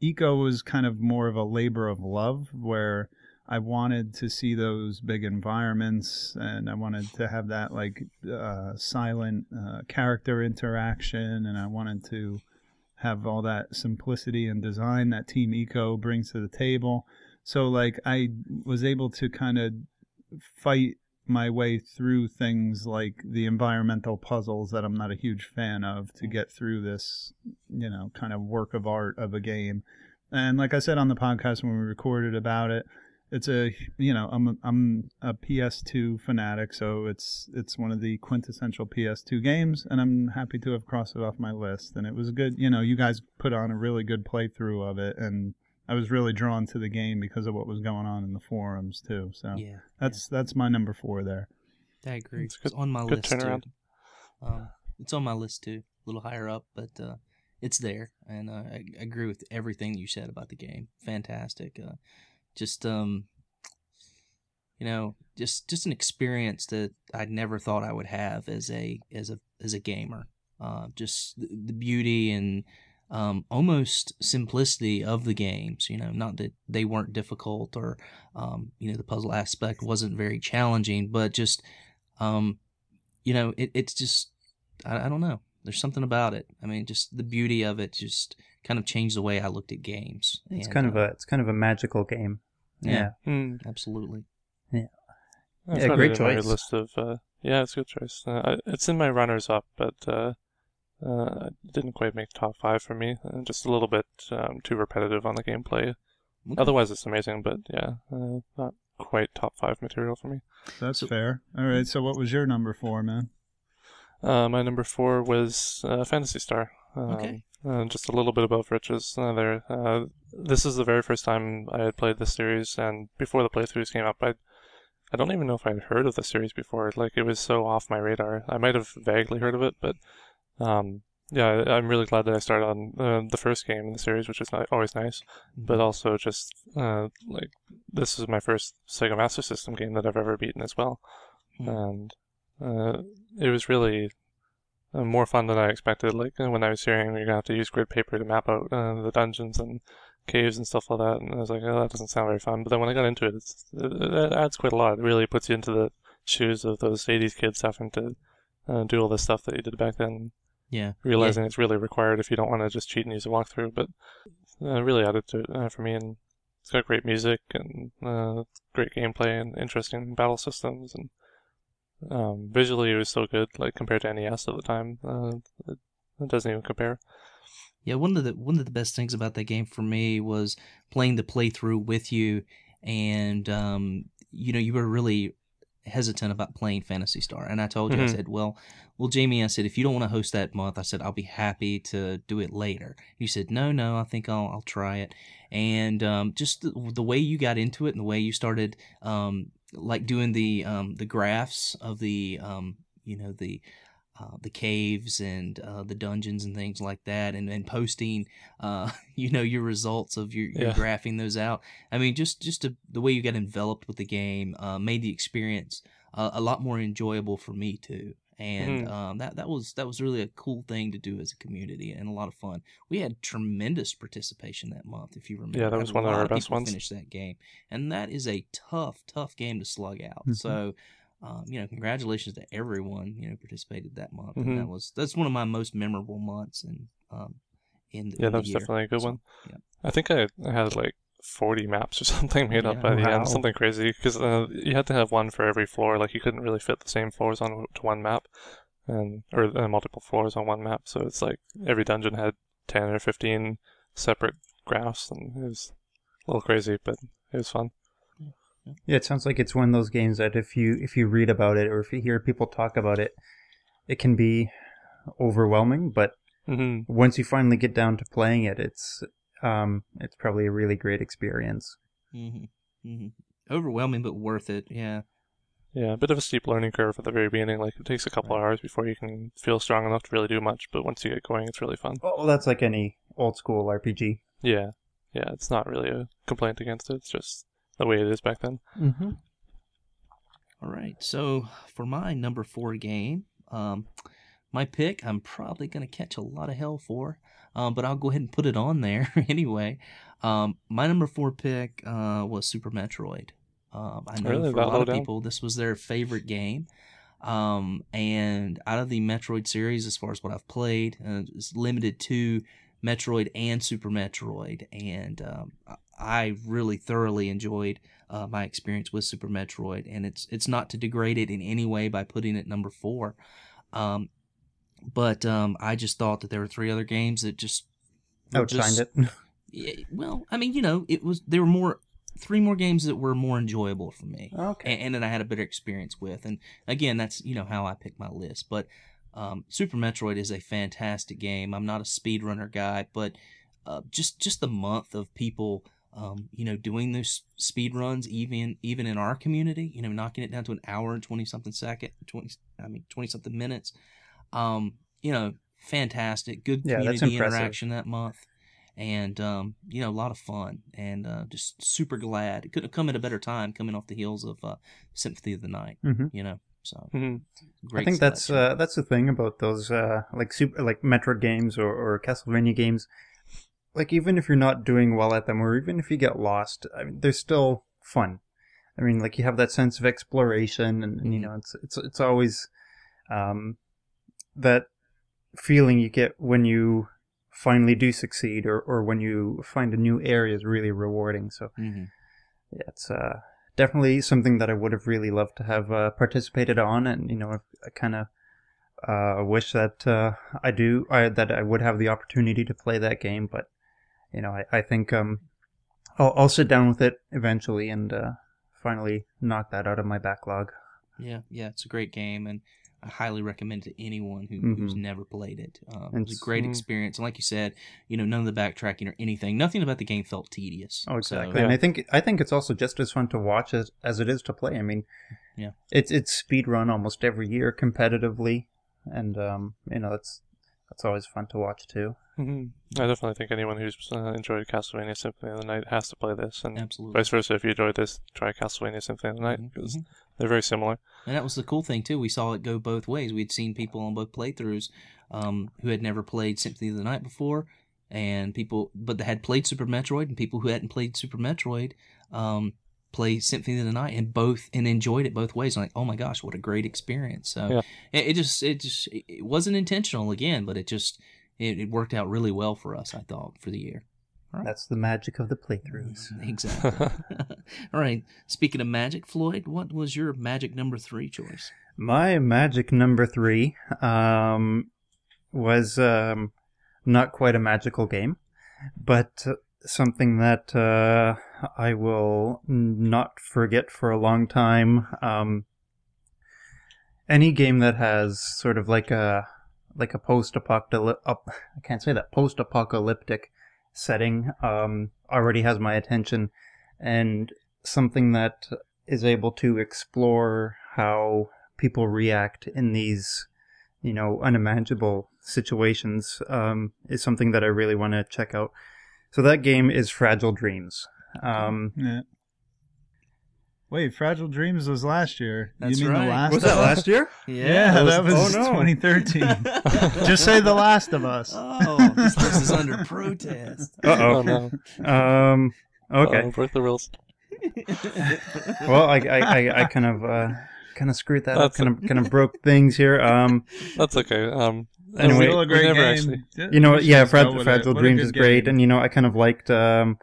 Ico was kind of more of a labor of love where I wanted to see those big environments and I wanted to have that like uh, silent uh, character interaction and I wanted to have all that simplicity and design that Team Ico brings to the table. So like I was able to kind of fight my way through things like the environmental puzzles that I'm not a huge fan of to get through this, you know, kind of work of art of a game. And like I said on the podcast when we recorded about it, it's a you know I'm a, I'm a PS2 fanatic, so it's it's one of the quintessential PS2 games, and I'm happy to have crossed it off my list. And it was good, you know, you guys put on a really good playthrough of it, and I was really drawn to the game because of what was going on in the forums too. So yeah, that's that's my number four there. I agree. It's It's, on my good list too. Um, it's on my list too, a little higher up, but uh, it's there, and uh, I, I agree with everything you said about the game. Fantastic. Uh, just um, you know, just just an experience that I never thought I would have as a as a as a gamer. Uh, just the, the beauty and um, almost simplicity of the games. You know, not that they weren't difficult or um, you know the puzzle aspect wasn't very challenging, but just um, you know, it, it's just I, I don't know. There's something about it. I mean, just the beauty of it just kind of changed the way I looked at games. It's And, kind of uh, a it's kind of a magical game. Yeah. Yeah. Hmm. absolutely. I've Yeah, got great it in my choice. list of uh, yeah, it's a good choice. Uh, I, it's in my runners up, but uh, uh, it didn't quite make top five for me. Uh, just a little bit um, too repetitive on the gameplay. Okay. Otherwise, it's amazing, but yeah, uh, not quite top five material for me. That's So- fair. All right. So what was your number four, man? Uh, my number four was uh, Phantasy Star. Um, Okay. Uh, just a little bit above Rich's uh, there. Uh, this is the very first time I had played this series, and before the playthroughs came up, I I don't even know if I'd heard of the series before. Like it was so off my radar. I might have vaguely heard of it, but um, yeah, I- I'm really glad that I started on uh, the first game in the series, which is ni- always nice. But also just uh, like this is my first Sega Master System game that I've ever beaten as well, Hmm. and uh, it was really uh, more fun than I expected. Like uh, when I was hearing you're gonna have to use grid paper to map out uh, the dungeons and caves and stuff like that, and I was like, oh, that doesn't sound very fun. But then when I got into it, it's, it, it adds quite a lot. It really puts you into the shoes of those '80s kids having to uh, do all this stuff that you did back then, yeah. realizing it's really required if you don't want to just cheat and use a walkthrough. But uh, really added to it uh, for me, and it's got great music and uh, great gameplay and interesting battle systems and. Um, visually, it was so good, like compared to NES at the time. Uh, it, it doesn't even compare. Yeah, one of the one of the best things about that game for me was playing the playthrough with you, and um, you know you were really hesitant about playing Phantasy Star, and I told you I Mhm. said, well, well, Jamie, I said if you don't want to host that month, I said I'll be happy to do it later. You said no, no, I think I'll I'll try it, and um, just the, the way you got into it and the way you started um, like doing the um, the graphs of the um, you know the uh, the caves and uh, the dungeons and things like that, and, and posting, uh, you know, your results of your, your Yeah. graphing those out. I mean, just just to, the way you got enveloped with the game uh, made the experience uh, a lot more enjoyable for me too. And Mhm. um, that that was that was really a cool thing to do as a community and a lot of fun. We had tremendous participation that month, if you remember. Yeah, that was one of our best people ones. Finish that game, and that is a tough, tough game to slug out. Mhm. So um, you know, congratulations to everyone you know participated that month, Mhm. and that was that's one of my most memorable months. And um, in the, Yeah, that was year. definitely a good So, one. yeah. I think I had like 40 maps or something made up Yeah. by the Wow. end, something crazy, because uh, you had to have one for every floor. Like you couldn't really fit the same floors on to one map, and or uh, multiple floors on one map. So it's like every dungeon had 10 or 15 separate graphs, and it was a little crazy, but it was fun. Yeah, it sounds like it's one of those games that if you if you read about it or if you hear people talk about it, it can be overwhelming. But hmm once you finally get down to playing it, it's um it's probably a really great experience. Mm-hmm. Mm-hmm. Overwhelming, but worth it. Yeah. Yeah, a bit of a steep learning curve at the very beginning. Like it takes a couple hours before you can feel strong enough to really do much. But once you get going, it's really fun. Well, that's like any old school RPG. Yeah, yeah. It's not really a complaint against it. It's just the way it is back then. Mm-hmm. All right. So for my number four game, um, my pick, I'm probably going to catch a lot of hell for, um, but I'll go ahead and put it on there anyway. Um, my number four pick uh, was Super Metroid. Um, I know Really? for a lot of down? people, this was their favorite game. Um, and out of the Metroid series, as far as what I've played, uh, it's limited to Metroid and Super Metroid, and um, I- I really thoroughly enjoyed uh, my experience with Super Metroid, and it's it's not to degrade it in any way by putting it number four, um, but um, I just thought that there were three other games that just Outshined it. Yeah, well, I mean, you know, it was there were more three more games that were more enjoyable for me okay. and, and that I had a better experience with. And again, that's you know how I pick my list. But um, Super Metroid is a fantastic game. I'm not a speedrunner guy, but uh, just just the month of people. Um, you know, doing those speed runs, even even in our community, you know, knocking it down to an hour and twenty something second, twenty, I mean, twenty something minutes. Um, you know, fantastic, good Yeah, community impressive. interaction that month, and um, you know, a lot of fun, and uh, just super glad it couldn't have come at a better time, coming off the heels of uh, Symphony of the Night. hmm You know, so hmm great. I think that's uh, that's the thing about those uh, like super like Metroid games or, or Castlevania games. Like even if you're not doing well at them, or even if you get lost, I mean, they're still fun. I mean, like you have that sense of exploration, and, and you know, it's it's it's always um, that feeling you get when you finally do succeed, or or when you find a new area is really rewarding. So Mhm. yeah, it's uh, definitely something that I would have really loved to have uh, participated on, and you know, I kind of uh, wish that uh, I do, I, that I would have the opportunity to play that game. But you know, I, I think um, I'll, I'll sit down with it eventually and uh, finally knock that out of my backlog. yeah, yeah, it's a great game, and I highly recommend it to anyone who, who's Mhm. never played it. Um, it was a great experience, and like you said, you know, none of the backtracking or anything, nothing about the game felt tedious. Oh, So, exactly. And I think I think it's also just as fun to watch as as it is to play. I mean, Yeah. it's it's speed run almost every year competitively, and um, you know, that's that's always fun to watch too. hmm I definitely think anyone who's uh, enjoyed Castlevania Symphony of the Night has to play this, and absolutely. vice versa. If you enjoyed this, try Castlevania Symphony of the Night because mhm. they're very similar. And that was the cool thing too. We saw it go both ways. We'd seen people on both playthroughs um, who had never played Symphony of the Night before, and people, but they had played Super Metroid, and people who hadn't played Super Metroid um, play Symphony of the Night, and both and enjoyed it both ways. I'm like, oh my gosh, what a great experience! So Yeah. it, it just, it just, it it wasn't intentional again, but it just, it, it worked out really well for us. I thought for the year. That's the magic of the playthroughs. Exactly. All right. Speaking of magic, Floyd, what was your magic number three choice? My magic number three um, was um, not quite a magical game, but uh, something that uh, I will not forget for a long time. Um, any game that has sort of like a like a post-apocalyptic I can't say that post-apocalyptic setting um, already has my attention, and something that is able to explore how people react in these, you know, unimaginable situations um, is something that I really want to check out. So that game is Fragile Dreams. Um, Yeah. Wait, Fragile Dreams was last year. That's you mean right. the last was of that last year? Yeah, that was oh no. 2013. Just say The Last of Us. Oh, this, this is under protest. Uh Oh no! Um. Okay. Uh, break the rules. Well, I I, I, I kind of uh, kind of screwed that up. That's Kind of kind of broke things here. Um. That's okay. Um, Anyway, Still a great never game. actually- You know, we what? should yeah, just go Frag- Fragile What Dreams is great, game. and you know, I kind of liked. Um,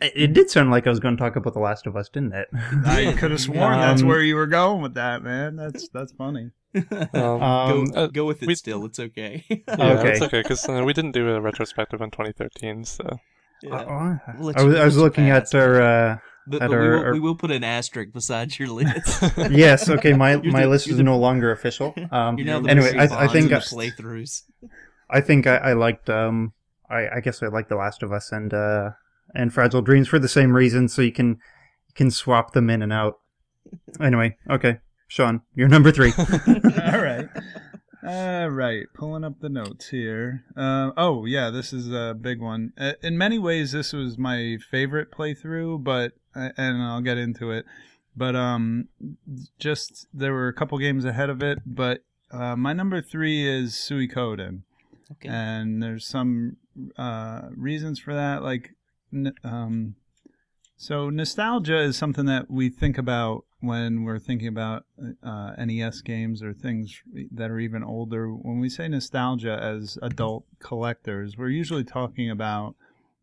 it, it did sound like I was going to talk about The Last of Us, didn't it? I could have sworn that's Um, where you were going with that, man. That's that's funny. um, go, Um, uh, go with it we- still. It's okay. yeah, okay. it's okay because uh, we didn't do a retrospective in 2013, so Yeah. Uh, We'll I was, I was looking pass. at our uh, But, at but we, our- will, our- we will put an asterisk beside your list. yes, okay, my You're my the- list is the- no longer official. Um, You're now the anyway, I, I think I, playthroughs. I think I, I liked um I, I guess I liked The Last of Us and uh and Fragile Dreams for the same reason, so you can you can swap them in and out. Anyway, okay, Sean, you're number three. All right. All right. Pulling up the notes here. Uh, oh, yeah, this is a big one. Uh, in many ways, this was my favorite playthrough, but, uh, and I'll get into it. But um, just there were a couple games ahead of it, but uh, my number three is Suikoden. Okay. and there's some uh, reasons for that. Like, n- um, so nostalgia is something that we think about when we're thinking about uh, NES games or things that are even older. When we say nostalgia as adult collectors, we're usually talking about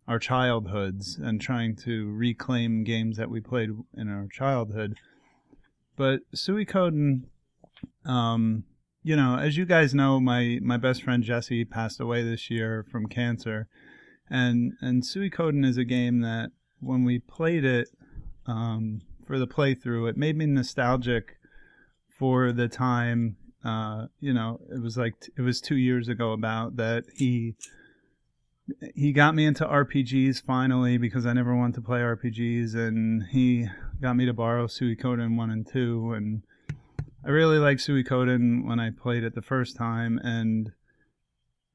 our childhoods and trying to reclaim games that we played in our childhood. But Suikoden, um, you know, as you guys know, my my best friend Jesse passed away this year from cancer, and and Suikoden is a game that when we played it um, for the playthrough, it made me nostalgic for the time. Uh, you know, it was like it was two years ago about that he he got me into RPGs finally because I never wanted to play RPGs, and he got me to borrow Suikoden one and two, and I really liked Suikoden when I played it the first time, and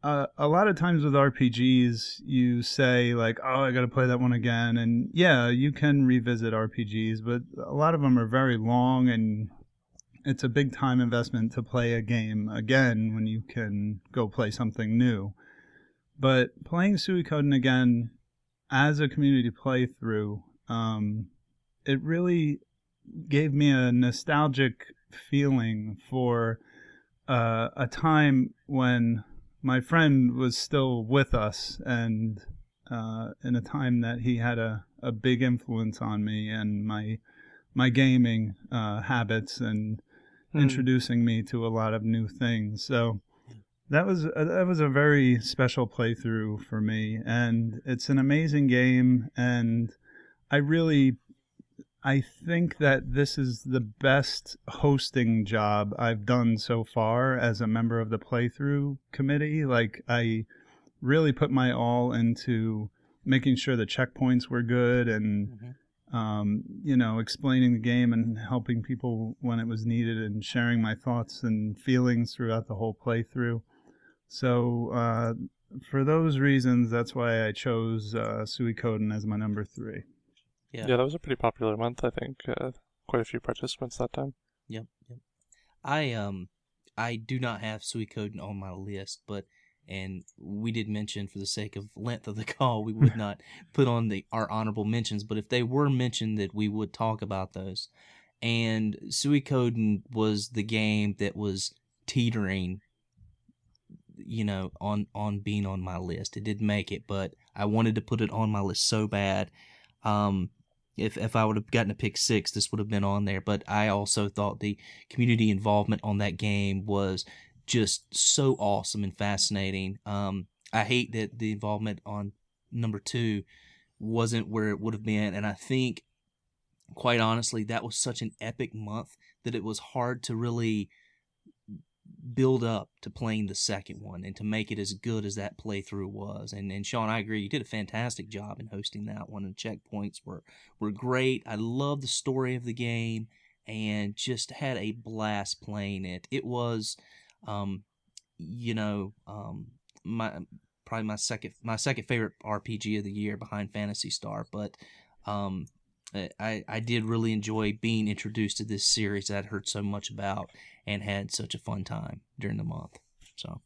uh, a lot of times with RPGs, you say like, "Oh, I got to play that one again," and yeah, you can revisit RPGs, but a lot of them are very long, and it's a big time investment to play a game again when you can go play something new. But playing Suikoden again as a community playthrough, um, it really gave me a nostalgic feeling for uh, a time when my friend was still with us and uh, in a time that he had a, a big influence on me and my my gaming uh, habits and Hmm. introducing me to a lot of new things. So that was a, that was a very special playthrough for me, and it's an amazing game. And I really, I think that this is the best hosting job I've done so far as a member of the playthrough committee. Like I really put my all into making sure the checkpoints were good and Mhm. um, you know, explaining the game and helping people when it was needed and sharing my thoughts and feelings throughout the whole playthrough. So, uh, for those reasons, that's why I chose uh, Suikoden as my number three. Yeah. Yeah. that was a pretty popular month. I think uh, quite a few participants that time. Yep, yep. I um I do not have Suikoden on my list, but and we did mention for the sake of length of the call, we would not put on the our honorable mentions, but if they were mentioned that we would talk about those. And Suikoden was the game that was teetering you know on on being on my list. It didn't make it, but I wanted to put it on my list so bad. Um if if I would have gotten a pick six, this would have been on there. But I also thought the community involvement on that game was just so awesome and fascinating. Um, I hate that the involvement on number two wasn't where it would have been, and I think, quite honestly, that was such an epic month that it was hard to really build up to playing the second one and to make it as good as that playthrough was. And and Sean, I agree, you did a fantastic job in hosting that one. And checkpoints were were great. I love the story of the game and just had a blast playing it. It was, um, you know, um, my probably my second my second favorite RPG of the year behind Phantasy Star, but um, I I did really enjoy being introduced to this series that I'd heard so much about and had such a fun time during the month. So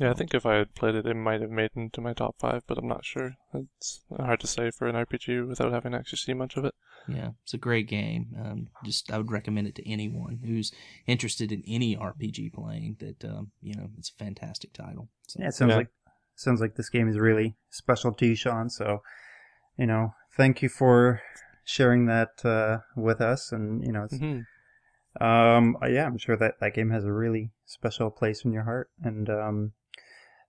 Yeah, I think if I had played it, it might have made it into my top five, but I'm not sure. It's hard to say for an RPG without having actually seen much of it. yeah, it's a great game. Um, just I would recommend it to anyone who's interested in any RPG playing. That um, you know, it's a fantastic title. So. Yeah, it sounds Yeah. like sounds like this game is really special to you, Sean. So, you know, thank you for sharing that uh, with us. And you know, it's, hmm um, uh, yeah, I'm sure that that game has a really special place in your heart. And um,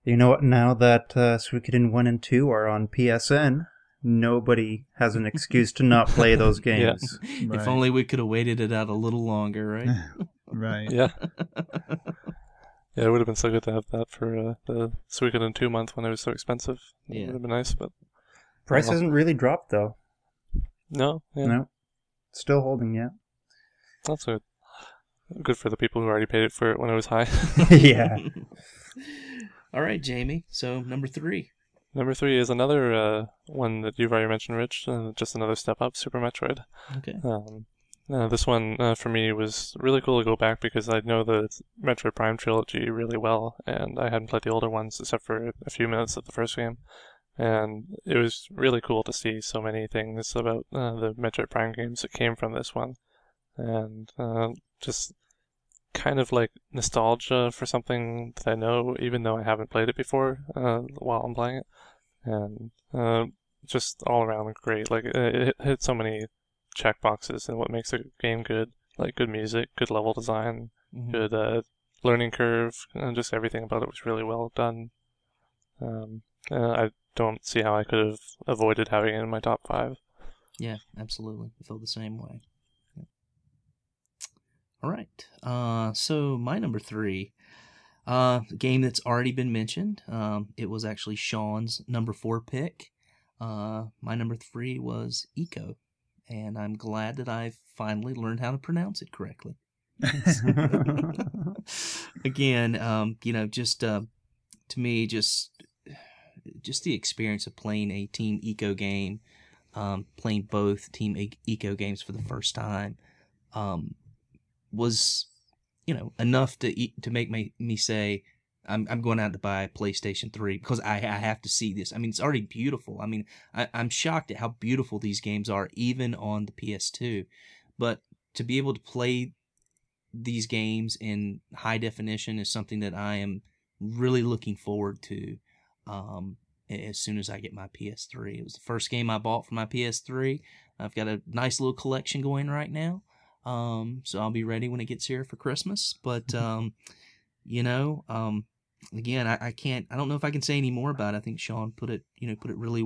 you know what? Now that uh, Suikoden one and two are on PSN, nobody has an excuse to not play those games. Right. If only we could have waited it out a little longer, right? right. Yeah. Yeah, it would have been so good to have that for uh, the Suikoden 2 month when it was so expensive. It Yeah. would have been nice, but Price Well, hasn't really dropped though. no. Yeah, No, still holding yet. That's good. Good for the people who already paid it for it when it was high. yeah. All right, Jamie. So number three. Number three is another uh, one that you've already mentioned, Rich. Uh, just another step up, Super Metroid. Okay. Um, uh, this one uh, for me was really cool to go back because I know the Metroid Prime trilogy really well, and I hadn't played the older ones except for a few minutes of the first game. And it was really cool to see so many things about uh, the Metroid Prime games that came from this one, and uh, just kind of like nostalgia for something that I know, even though I haven't played it before uh, while I'm playing it, and uh, just all around great. Like it, it hit so many check boxes and what makes a game good, like good music, good level design, Mhm. good uh, learning curve, and just everything about it was really well done. Um, uh, I don't see how I could have avoided having it in my top five. Yeah, absolutely. I feel the same way. Yeah. All right. Uh, so my number three, uh, game that's already been mentioned. Um, it was actually Sean's number four pick. Uh, my number three was Ico, and I'm glad that I've finally learned how to pronounce it correctly. Again, um, you know, just uh, to me, just just the experience of playing a Team Ico game, um, playing both Team Ico games for the first time, um, was you know enough to e- to make me say I'm I'm going out to buy a PlayStation Three because I I have to see this. I mean, it's already beautiful. I mean, I, I'm shocked at how beautiful these games are, even on the PS2. But to be able to play these games in high definition is something that I am really looking forward to um, as soon as I get my PS3. It was the first game I bought for my PS3. I've got a nice little collection going right now. Um, so I'll be ready when it gets here for Christmas. But, um, you know, um, again, I, I can't, I don't know if I can say any more about it. I think Sean put it, you know, put it really,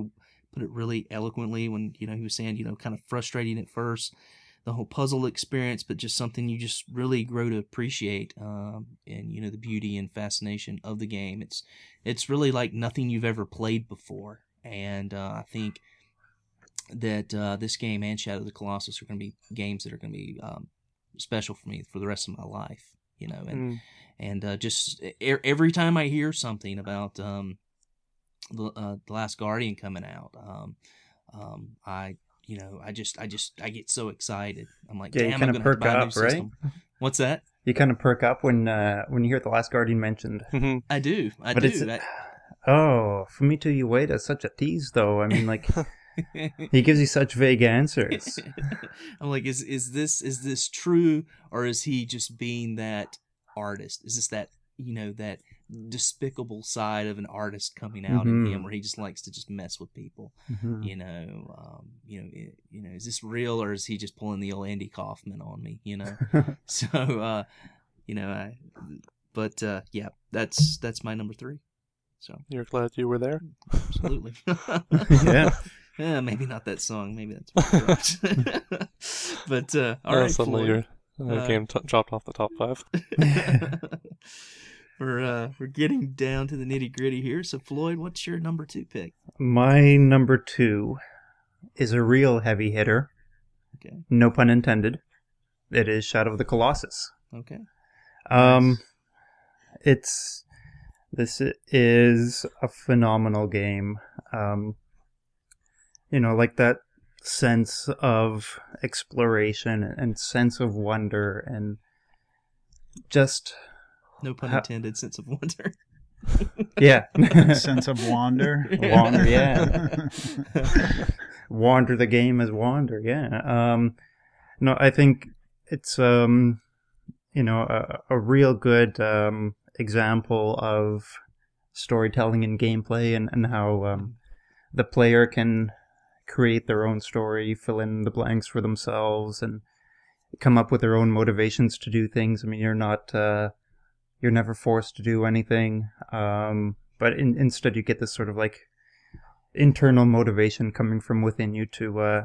put it really eloquently when, you know, he was saying, you know, kind of frustrating at first, the whole puzzle experience, but just something you just really grow to appreciate, um, and, you know, the beauty and fascination of the game. It's, it's really like nothing you've ever played before. And, uh, I think, that uh, this game and Shadow of the Colossus are going to be games that are going to be um, special for me for the rest of my life. You know, and Mm. and uh, just every time I hear something about um, the, uh, the Last Guardian coming out, um, um, I you know I just I just I get so excited. I'm like, Yeah, you damn, kinda I'm going to perk buy a new up, right? system. What's that? You kind of perk up when uh, when you hear the last Guardian mentioned. Mhm. I do, I But do. it's- I- Oh, Fumito Ueda is such a tease, though. I mean, like he gives you such vague answers. I'm like, is is this is this true or is he just being that artist? Is this that you know that despicable side of an artist coming out in Mhm. him, where he just likes to just mess with people? Mhm. You know, um, you know, it, you know, is this real or is he just pulling the old Andy Kaufman on me? You know, so uh, you know, I, but uh, yeah, that's that's my number three. So You're glad you were there? absolutely, Yeah. Yeah, maybe not that song. Maybe that's. but uh, all Oh, right, suddenly Floyd. your uh, game t- dropped off the top five. We're uh, we're getting down to the nitty gritty here. So Floyd, what's your number two pick? My number two is a real heavy hitter. Okay, No pun intended. It is Shadow of the Colossus. okay, Um, it's this is a phenomenal game. Um, you know, like that sense of exploration and sense of wonder and just no pun intended. Sense of wonder. yeah, Sense of wander. Wander, yeah. wander the game as wander. Yeah. Um, no, I think it's um, you know, a, a real good um example of storytelling and gameplay and and how um the player can create their own story, fill in the blanks for themselves, and come up with their own motivations to do things. I mean, you're not uh, you're never forced to do anything, um, but in, instead you get this sort of like internal motivation coming from within you to uh,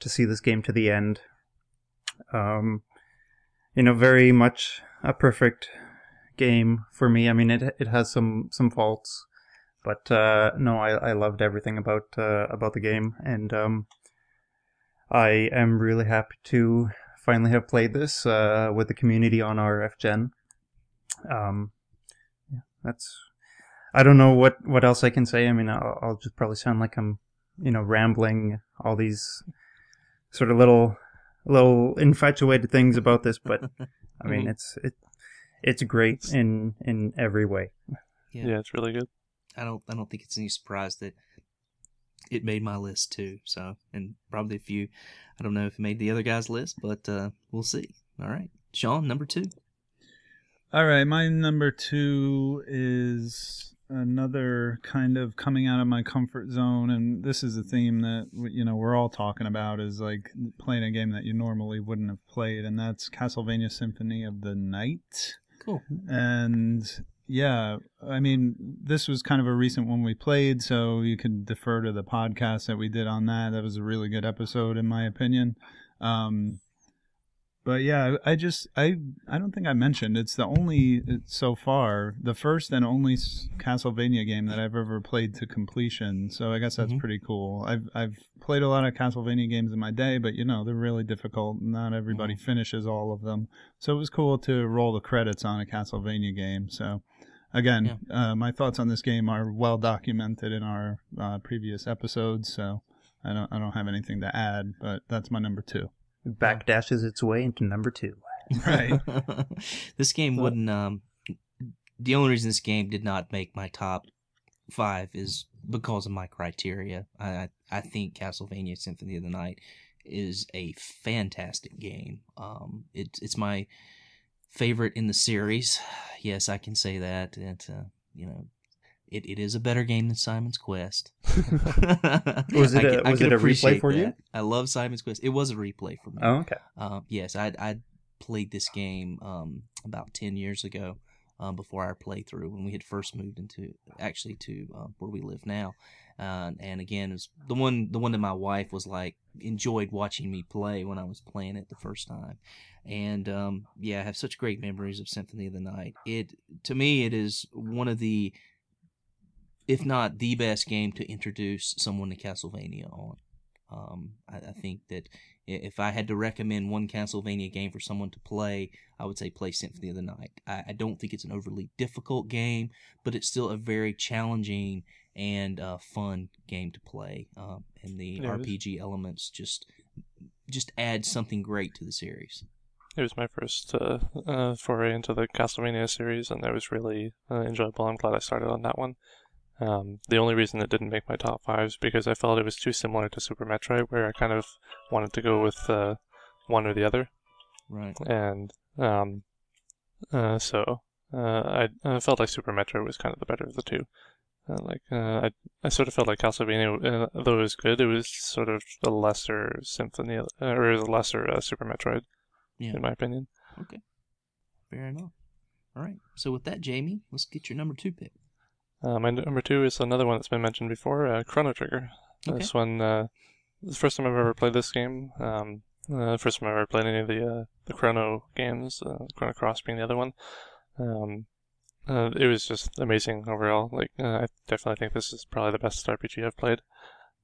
to see this game to the end. Um, you know, very much a perfect game for me. I mean, it it has some some faults, but uh, no, I, I loved everything about uh, about the game, and um, I am really happy to finally have played this uh, with the community on RF Gen. Um, yeah, that's. I don't know what what else I can say. I mean, I'll, I'll just probably sound like I'm, you know, rambling all these sort of little little infatuated things about this, but I mean, Mhm. it's it it's great in in every way. Yeah. Yeah, it's really good. I don't I don't think it's any surprise that it made my list too. So and probably a few I don't know if it made the other guy's list, but uh, we'll see. All right. Sean, number two. All right, my number two is another kind of coming out of my comfort zone, and this is a theme that you know we're all talking about is like playing a game that you normally wouldn't have played, and that's Castlevania Symphony of the Night. Cool. And yeah, I mean, this was kind of a recent one we played, so you could defer to the podcast that we did on that. That was a really good episode, in my opinion. Um, but yeah, I just I I don't think I mentioned it's the only so far the first and only Castlevania game that I've ever played to completion. So I guess that's Mhm. pretty cool. I've I've played a lot of Castlevania games in my day, but you know they're really difficult. Not everybody finishes all of them. So it was cool to roll the credits on a Castlevania game. So again, uh, my thoughts on this game are well documented in our uh, previous episodes. So I don't I don't have anything to add, but that's my number two. Backdashes its way into number two. Right. this game Well- wouldn't. Um, the only reason this game did not make my top five is because of my criteria. I I, I think Castlevania Symphony of the Night is a fantastic game. Um, it's it's my favorite in the series. Yes, I can say that. It uh, you know. It, it is a better game than Simon's Quest. Was it I a- can- I was it a replay appreciate for you? I love Simon's Quest. It was a replay for me. Oh, okay. Uh, yes, I I played this game um, about ten years ago, um, before our playthrough when we had first moved into actually to uh, where we live now. Uh, and again, it's the one the one that my wife was like enjoyed watching me play when I was playing it the first time. And um, yeah, I have such great memories of Symphony of the Night. It to me, it is one of the, if not the best game to introduce someone to Castlevania on. Um, I, I think that if I had to recommend one Castlevania game for someone to play, I would say play Symphony of the Night. I, I don't think it's an overly difficult game, but it's still a very challenging and uh, fun game to play. Um, and the Yeah, it is. RPG elements just just add something great to the series. It was my first uh, uh, foray into the Castlevania series, and it was really uh, enjoyable. I'm glad I started on that one. Um, the only reason it didn't make my top five is because I felt it was too similar to Super Metroid, where I kind of wanted to go with uh, one or the other, Right. and um, uh, so uh, I, I felt like Super Metroid was kind of the better of the two. Uh, like uh, I, I sort of felt like Castlevania, uh, though it was good, it was sort of a lesser Symphony, uh, or a lesser uh, Super Metroid, Yeah. in my opinion. Okay, fair enough. All right. So with that, Jamie, let's get your number two pick. Uh, my number two is another one that's been mentioned before, uh, Chrono Trigger. Okay. This one, uh, the first time I've ever played this game. Um, uh, first time I've ever played any of the uh, the Chrono games, uh, Chrono Cross being the other one. Um, uh, it was just amazing overall. Like, uh, I definitely think this is probably the best RPG I've played.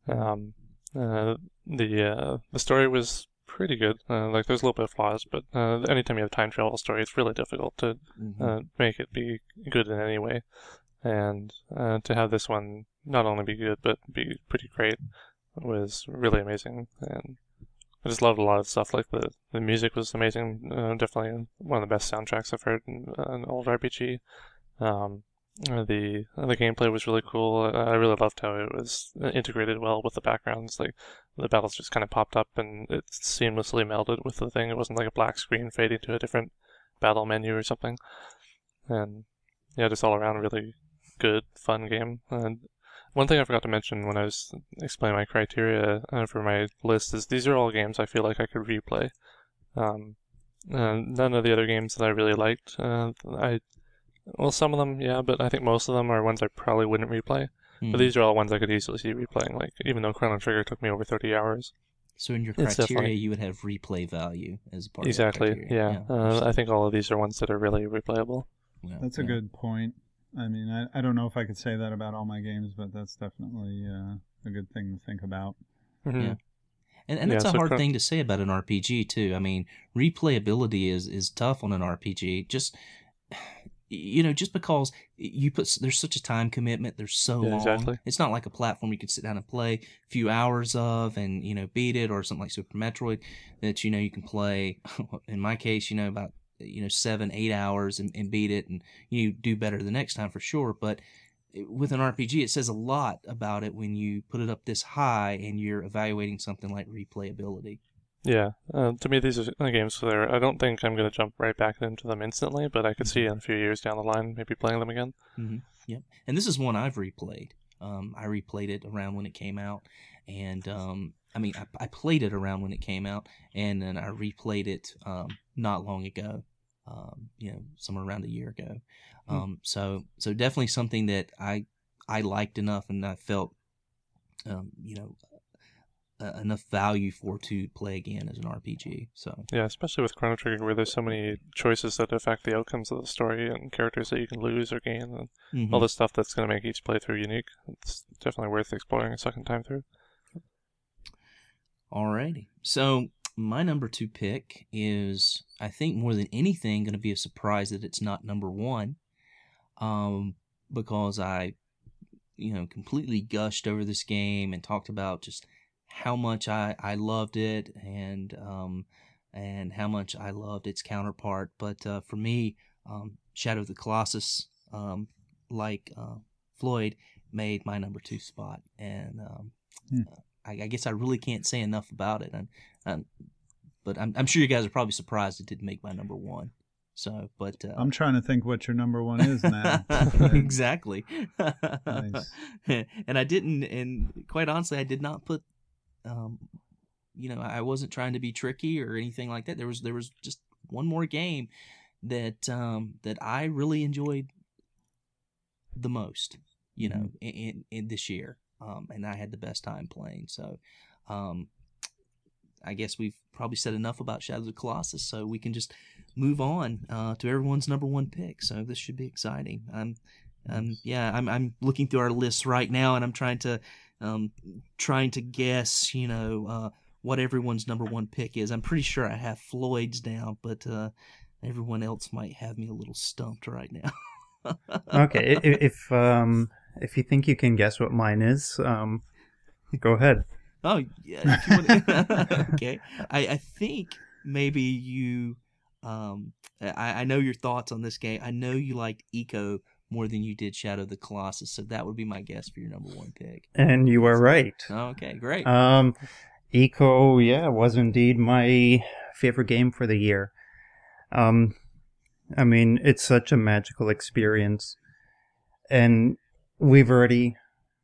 Um, uh, the uh, the story was pretty good. Uh, like, there's a little bit of flaws, but uh, anytime you have a time travel story, it's really difficult to Mm-hmm. uh, make it be good in any way. And uh, to have this one not only be good but be pretty great was really amazing. And I just loved a lot of stuff. Like the the music was amazing. Uh, definitely one of the best soundtracks I've heard in uh, an old RPG. Um, the the gameplay was really cool. I really loved how it was integrated well with the backgrounds. Like the battles just kind of popped up and it seamlessly melded with the thing. It wasn't like a black screen fading to a different battle menu or something. And yeah, just all around really good, fun game. And one thing I forgot to mention when I was explaining my criteria uh, for my list is these are all games I feel like I could replay. Um, uh, none of the other games that I really liked, uh, I well, some of them, yeah, but I think most of them are ones I probably wouldn't replay. Mhm. But these are all ones I could easily see replaying. Like even though Chrono Trigger took me over 30 hours. So in your criteria, definitely- you would have replay value as part exactly. of that criteria. Yeah. Uh, I think all of these are ones that are really replayable. Yeah, That's a yeah. good point. I mean, I, I don't know if I could say that about all my games, but that's definitely uh, a good thing to think about. Mhm. Yeah. And, and Yeah, that's a so hard Chron- thing to say about an RPG too. I mean, replayability is is tough on an RPG. Just you know, just because you put there's such a time commitment, there's so Yeah, long. exactly. It's not like a platform you can sit down and play a few hours of and you know beat it, or something like Super Metroid that you know you can play. In my case, you know about you know seven eight hours and, and beat it, and you do better the next time for sure. But with an RPG, it says a lot about it when you put it up this high and you're evaluating something like replayability. Yeah, uh, to me these are games where I don't think I'm going to jump right back into them instantly, but I could see in a few years down the line maybe playing them again. Yep. And this is one I've replayed. Um, I replayed it around when it came out, and um, I mean, I, I played it around when it came out, and then I replayed it um, not long ago. Um, you know, somewhere around a year ago. Hmm. Um, so, so definitely something that I I liked enough, and I felt, um, you know, uh, enough value for to play again as an RPG. So, Yeah, especially with Chrono Trigger where there's so many choices that affect the outcomes of the story and characters that you can lose or gain and mhm. all the stuff that's going to make each playthrough unique. It's definitely worth exploring a second time through. Alrighty. So my number two pick is, I think, more than anything, going to be a surprise that it's not number one, um, because I, you know, completely gushed over this game and talked about just how much I I loved it and um and how much I loved its counterpart. But uh, for me, um, Shadow of the Colossus, um, like uh, Floyd, made my number two spot, and um, Hmm. I, I guess I really can't say enough about it. And, um, but I'm, I'm sure you guys are probably surprised it didn't make my number one. So, but uh, I'm trying to think what your number one is now. exactly. Nice. and I didn't, and quite honestly, I did not put, um, you know, I wasn't trying to be tricky or anything like that. There was, there was just one more game that, um, that I really enjoyed the most, you know, in, in, in this year. Um, and I had the best time playing. So, um, I guess we've probably said enough about Shadows of Colossus, so we can just move on uh, to everyone's number one pick. So this should be exciting. I'm, um, yeah, I'm I'm looking through our lists right now, and I'm trying to, um, trying to guess, you know, uh, what everyone's number one pick is. I'm pretty sure I have Floyd's down, but uh, everyone else might have me a little stumped right now. Okay, i- i- if um if you think you can guess what mine is, um, go ahead. Oh, yeah. if you wanna- okay. I, I think maybe you. Um, I, I know your thoughts on this game. I know you liked Ico more than you did Shadow of the Colossus, so that would be my guess for your number one pick. And you are right. Okay, great. Um, Ico, yeah, was indeed my favorite game for the year. Um, I mean, it's such a magical experience, and we've already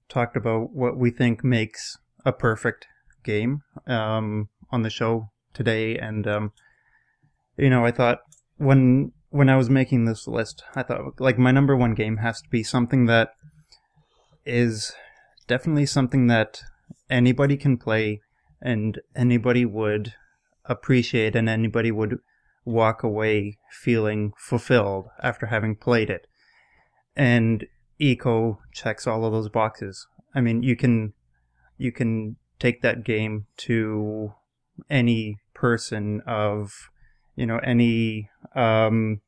talked about what we think makes a perfect game um, on the show today, and um, you know, I thought when when I was making this list, I thought like my number one game has to be something that is definitely something that anybody can play and anybody would appreciate and anybody would walk away feeling fulfilled after having played it. And Ico checks all of those boxes. I mean, you can you can take that game to any person of you know any um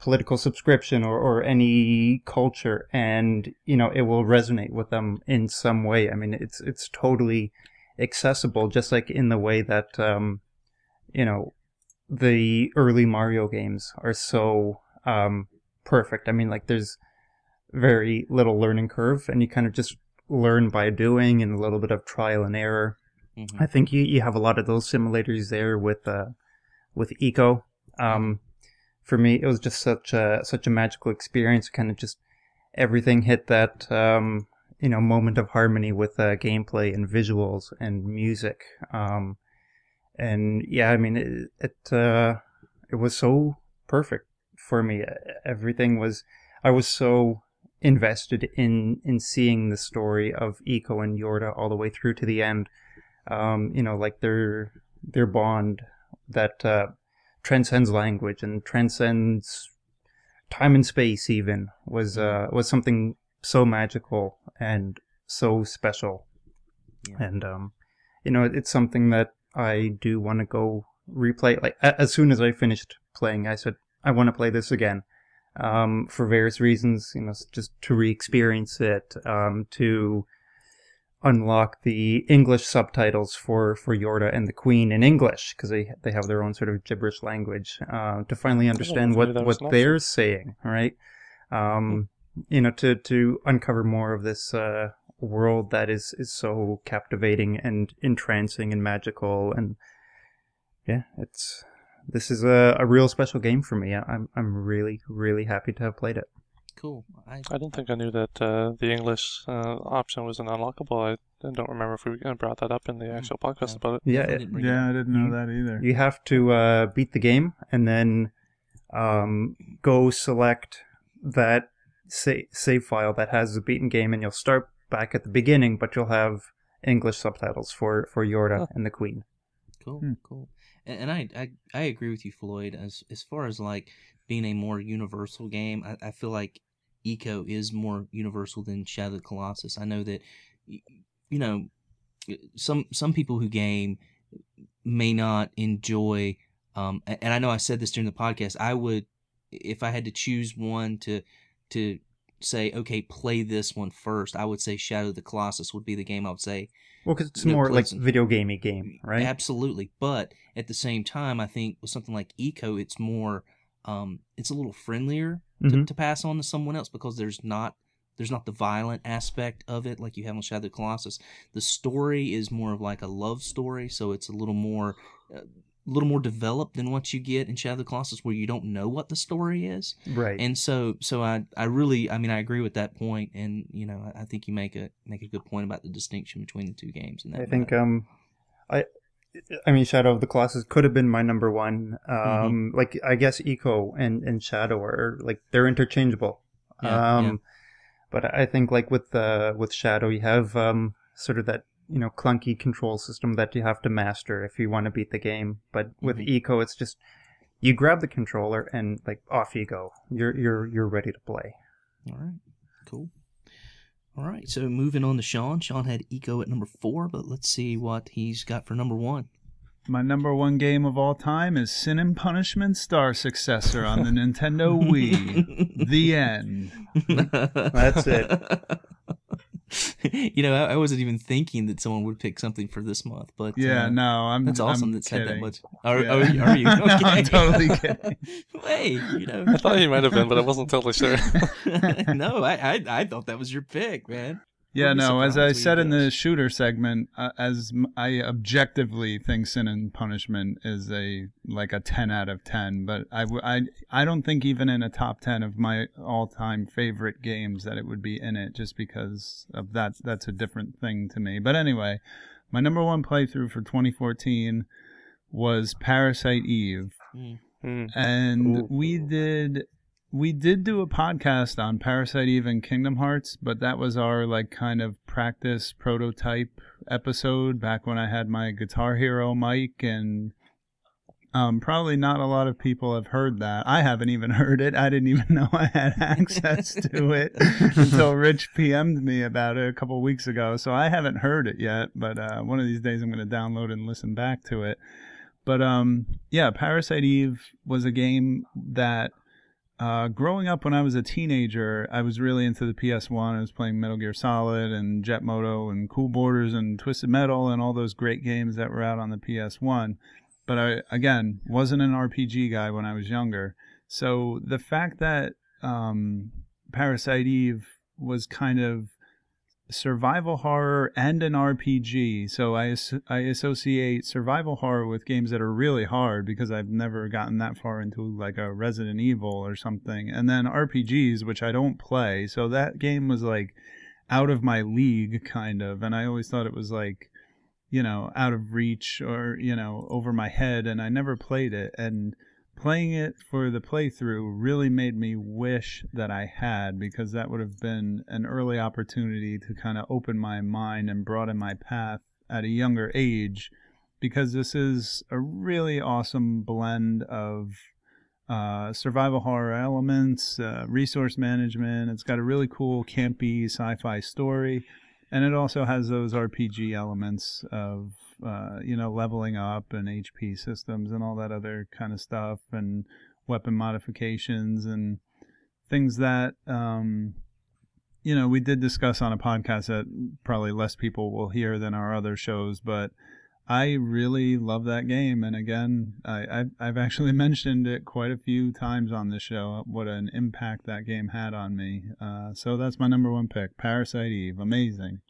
political subscription or, or any culture and you know it will resonate with them in some way i mean it's it's totally accessible just like in the way that um you know the early mario games are so um perfect i mean like there's very little learning curve and you kind of just learn by doing and a little bit of trial and error Mhm. I think you, you have a lot of those simulators there with uh, with Ico. Um, for me, it was just such a such a magical experience. Kind of just everything hit that um, you know moment of harmony with uh, gameplay and visuals and music. Um, and yeah, I mean it it, uh, it was so perfect for me. Everything was I was so invested in in seeing the story of Ico and Yorda all the way through to the end. Um, you know, like their their bond that uh, transcends language and transcends time and space. Even was uh, was something so magical and so special, Yeah. and um, you know, it's something that I do want to go replay. Like as soon as I finished playing, I said I want to play this again um, for various reasons. You know, just to re-experience it, um, to unlock the English subtitles for for Yorda and the Queen in English because they they have their own sort of gibberish language. Uh, to finally understand what what an they're saying, right? Um, you know, to to uncover more of this uh, world that is is so captivating and entrancing and magical and yeah, it's this is a, a real special game for me. I- I'm I'm really really happy to have played it. Cool. I, I don't think I knew that uh, the English uh, option was an unlockable. I, I don't remember if we uh, brought that up in the actual podcast yeah. about it. Yeah, it- it Yeah. I didn't know You- that either. You have to uh, beat the game and then um, go select that sa- save file that has the beaten game, and you'll start back at the beginning, but you'll have English subtitles for for Yorda Huh. and the Queen. Cool, Hmm. cool. And, I, I I agree with you, Floyd. As as far as like being a more universal game, I, I feel like Ico is more universal than Shadow of the Colossus. I know that you know some some people who game may not enjoy. Um, and I know I said this during the podcast. I would, if I had to choose one to to say, okay, play this one first. I would say Shadow of the Colossus would be the game I would say Well, because it's more like video gamey game, right? Absolutely. But at the same time, I think with something like Ico, it's more, um, it's a little friendlier to, Mhm. to pass on to someone else because there's not there's not the violent aspect of it like you have on Shadow of the Colossus. The story is more of like a love story, so it's a little more. Uh, a little more developed than what you get in Shadow of the Colossus, where you don't know what the story is, Right. and so so I I really I mean I agree with that point, and you know I, I think you make a make a good point about the distinction between the two games. And I think um, I, I mean, Shadow of the Colossus could have been my number one. Mm-hmm. Um, like I guess Ico and and Shadow are like they're interchangeable. Yeah, um, yeah. but I think like with uh with Shadow, you have um sort of that you know clunky control system that you have to master if you want to beat the game. But with Mhm. Ico, it's just you grab the controller and like off you go. You're you're you're ready to play. All right, cool. All right, so moving on to Sean. Sean had Ico at number four, but let's see what he's got for number one. My number one game of all time is Sin and Punishment Star Successor on the Nintendo Wii. The end. That's it. you know, I, I wasn't even thinking that someone would pick something for this month, but Yeah, uh, no, I'm. that's awesome. I'm that's had that much. Are, Yeah. are, you- are you? No, I'm totally kidding. hey, you know. I thought you might have been, but I wasn't totally sure. no, I, I I thought that was your pick, man. Yeah, no. As I surprised when you said in the shooter segment, uh, as m- I objectively think Sin and Punishment is a like a ten out of ten, but I, w- I, I don't think even in a top ten of my all-time favorite games that it would be in it, just because of that. That's a different thing to me. But anyway, my number one playthrough for 2014 was Parasite Eve Mm. Hmm. and Ooh. we did we did do a podcast on Parasite Eve and Kingdom Hearts, but that was our like kind of practice prototype episode back when I had my Guitar Hero mic and um, probably not a lot of people have heard that. I haven't even heard it. I didn't even know I had access to it until Rich PM'd me about it a couple weeks ago. So I haven't heard it yet, but uh, one of these days I'm going to download and listen back to it. But um, yeah, Parasite Eve was a game that uh, growing up when I was a teenager, I was really into the PS1. I was playing Metal Gear Solid and Jet Moto and Cool Borders and Twisted Metal and all those great games that were out on the PS1. But I, again, wasn't an RPG guy when I was younger. So the fact that um, Parasite Eve was kind of survival horror and an RPG. So I I associate survival horror with games that are really hard because I've never gotten that far into like a Resident Evil or something. And then RPGs, which I don't play. So that game was like out of my league kind of, and I always thought it was like you know out of reach or you know over my head and I never played it and playing it for the playthrough really made me wish that I had because that would have been an early opportunity to kind of open my mind and broaden my path at a younger age because this is a really awesome blend of uh, survival horror elements, uh, resource management. It's got a really cool, campy sci fi story. And it also has those RPG elements of, uh, you know, leveling up and HP systems and all that other kind of stuff and weapon modifications and things that, um, you know, we did discuss on a podcast that probably less people will hear than our other shows, but I really love that game, and again, I, I've, I've actually mentioned it quite a few times on the show. What an impact that game had on me. Uh, so that's my number one pick, Parasite Eve. Amazing.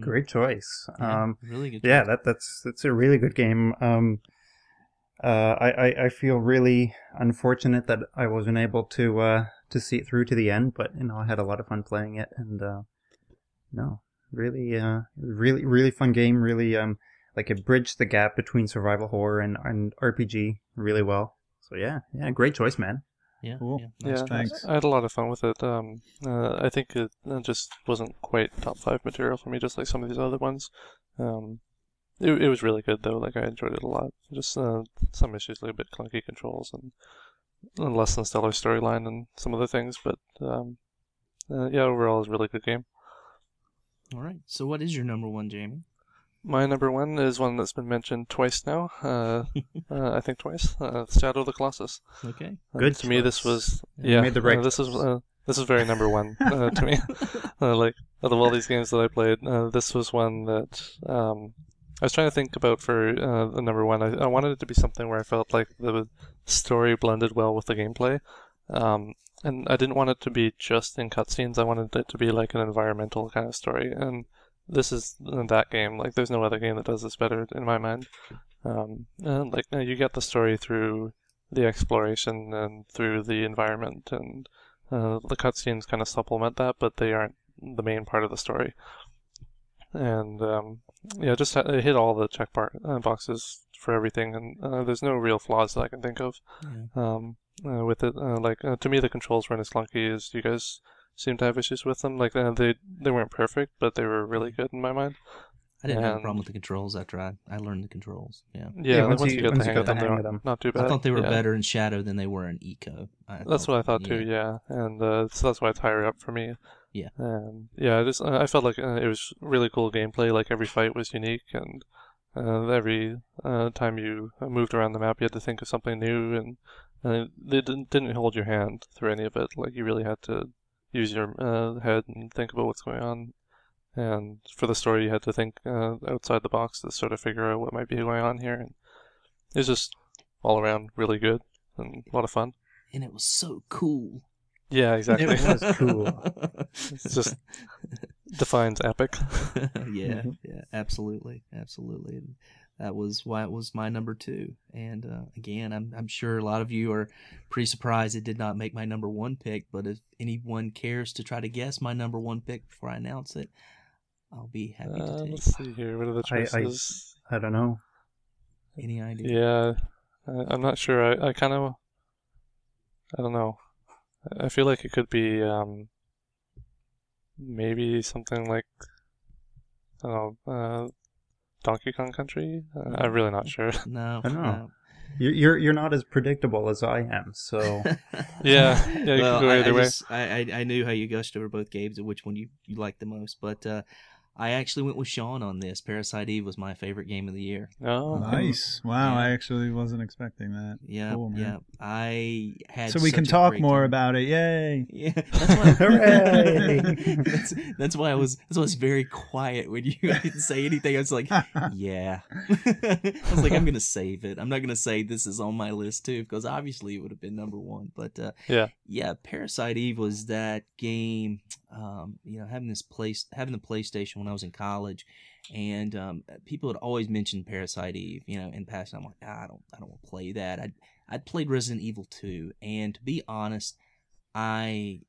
Great choice. Yeah, um, really good. yeah, choice. that that's that's a really good game. Um, uh, I, I I feel really unfortunate that I wasn't able to uh to see it through to the end, but you know I had a lot of fun playing it, and uh, no, really uh really really fun game. Really um like it bridged the gap between survival horror and and RPG really well. So yeah, yeah, great choice, man. yeah, Cool. yeah, nice Yeah. Thanks. I had a lot of fun with it. Um, uh, I think it uh, just wasn't quite top five material for me, just like some of these other ones. Um, it, it was really good though. Like I enjoyed it a lot. Just uh, some issues, like a bit clunky controls and, and less than stellar storyline and some other things. But um, uh, yeah, overall, it's a really good game. All right. So, what is your number one, Jamie? My number one is one that's been mentioned twice now. Uh, uh, I think twice. Uh, Shadow of the Colossus. Okay. Uh, Good to me, this choice. was You yeah. made the right uh, this is uh, this is very number one uh, to me. uh, like out of all these games that I played, uh, this was one that um, I was trying to think about for uh, the number one. I, I wanted it to be something where I felt like the story blended well with the gameplay, um, and I didn't want it to be just in cutscenes. I wanted it to be like an environmental kind of story, and this is that game. Like, there's no other game that does this better in my mind. Um, and like, uh, you get the story through the exploration and through the environment, and uh, the cutscenes kind of supplement that, but they aren't the main part of the story. And um, yeah, just it hit all the check bar- uh, boxes for everything, and uh, there's no real flaws that I can think of Yeah. um, uh, with it. Uh, like uh, to me, the controls weren't as clunky as you guys seem to have issues with them. Like uh, they they weren't perfect, but they were really good in my mind. I didn't have a And- problem with the controls after I, I learned the controls. Yeah. Yeah, Yeah, once once you- you get once you got the them, hang of them. not too bad. I thought they were yeah. better in Shadow than they were in Ico. I That's what I thought too. Yeah, and uh, so that's why it's higher up for me. Yeah. And yeah, I just uh, I felt like uh, it was really cool gameplay. Like every fight was unique, and uh, every uh, time you moved around the map, you had to think of something new, and uh, they didn't didn't hold your hand through any of it. Like you really had to use your uh, head and think about what's going on. And for the story, you had to think uh, outside the box to sort of figure out what might be going on here. And it was just all around really good and a lot of fun. And it was so cool. Yeah, exactly. It was cool. it just defines epic. yeah, yeah, absolutely, absolutely. And that was why it was my number two. And uh, again, I'm I'm sure a lot of you are pretty surprised it did not make my number one pick. But if anyone cares to try to guess my number one pick before I announce it, I'll be happy Uh, to take let's see here. What are the I- I- I don't know. any idea. Yeah, I, I'm not sure. I, I kind of, I don't know. I feel like it could be um, maybe something like, I don't know, uh, Donkey Kong Country. Uh, I'm really not sure. No, I don't know. no. You're you're, you're not as predictable as I am, so Yeah, yeah, you well, could go I, either I way. Just, I, I I knew how you gushed over both games and which one you, you liked the most, but uh, I actually went with Sean on this. Parasite Eve was my favorite game of the year. Oh, Nice. Wow, Yeah. I actually wasn't expecting that. Yeah, Cool, yeah. I had So we can a talk more time. about it. Yay. Yeah, that's why. Hooray! that's, that's why I was. That's why I was very quiet when you didn't say anything. I was like, yeah. I was like, I'm gonna save it. I'm not gonna say this is on my list too, because obviously it would have been number one. But uh, Yeah. yeah. Parasite Eve was that game. Um, you know, having this place, having the PlayStation when I was in college, and um, people had always mentioned Parasite Eve. You know, in past, I'm like, ah, I don't, I don't want to play that. I'd, I'd played Resident Evil 2, and to be honest, I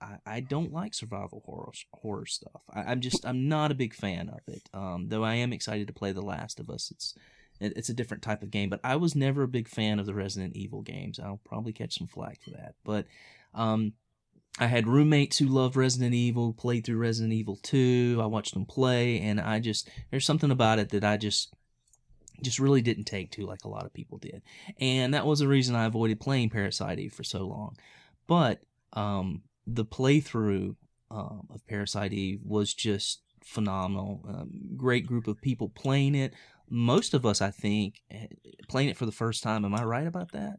I, I don't like survival horror horror stuff. I, I'm just I'm not a big fan of it. Um, though I am excited to play The Last of Us. It's it's a different type of game. But I was never a big fan of the Resident Evil games. I'll probably catch some flack for that. But um, I had roommates who loved Resident Evil, played through Resident Evil 2. I watched them play, and I just there's something about it that I just just really didn't take to like a lot of people did, and that was the reason I avoided playing Parasite Eve for so long. But um, the playthrough um, of Parasite Eve was just phenomenal. Um, great group of people playing it. Most of us, I think, eh, playing it for the first time. Am I right about that?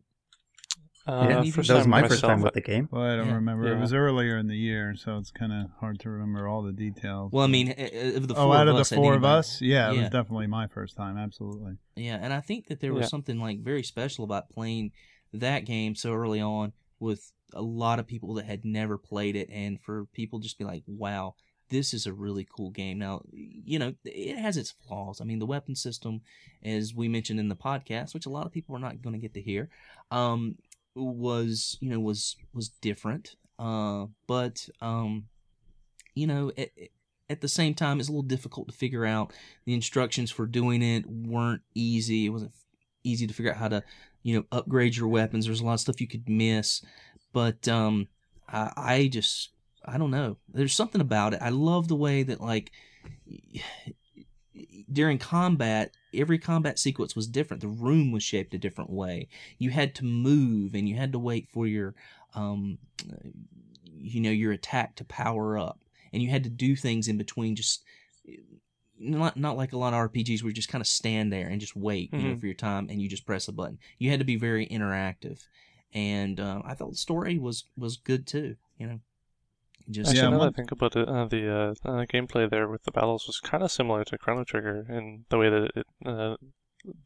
Uh, yeah, first that was my first time with the game. Well, I don't Yeah. remember. It was earlier in the year, so it's kind of hard to remember all the details. Well, I mean, of the four oh, out of us, the had four of us, yeah, it was definitely my first time. Absolutely. Yeah, and I think that there was Yeah. something like very special about playing that game so early on with a lot of people that had never played it, and for people just be like, "Wow, this is a really cool game." Now, you know, it has its flaws. I mean, the weapon system, as we mentioned in the podcast, which a lot of people are not going to get to hear, um, was you know was was different. Uh, but um, you know, at, at the same time, it's a little difficult to figure out. The instructions for doing it weren't easy. It wasn't easy to figure out how to, you know, upgrade your weapons. There's a lot of stuff you could miss, but um, I, I just I don't know. There's something about it. I love the way that like during combat, every combat sequence was different. The room was shaped a different way. You had to move and you had to wait for your um, you know, your attack to power up, and you had to do things in between. Just not not like a lot of RPGs where you just kind of stand there and just wait, you know, Mhm. for your time, and you just press a button. You had to be very interactive, and um, I thought the story was was good too. You know, just Actually, Yeah, now that I one- think about it, uh, the uh, uh, gameplay there with the battles was kind of similar to Chrono Trigger in the way that it uh,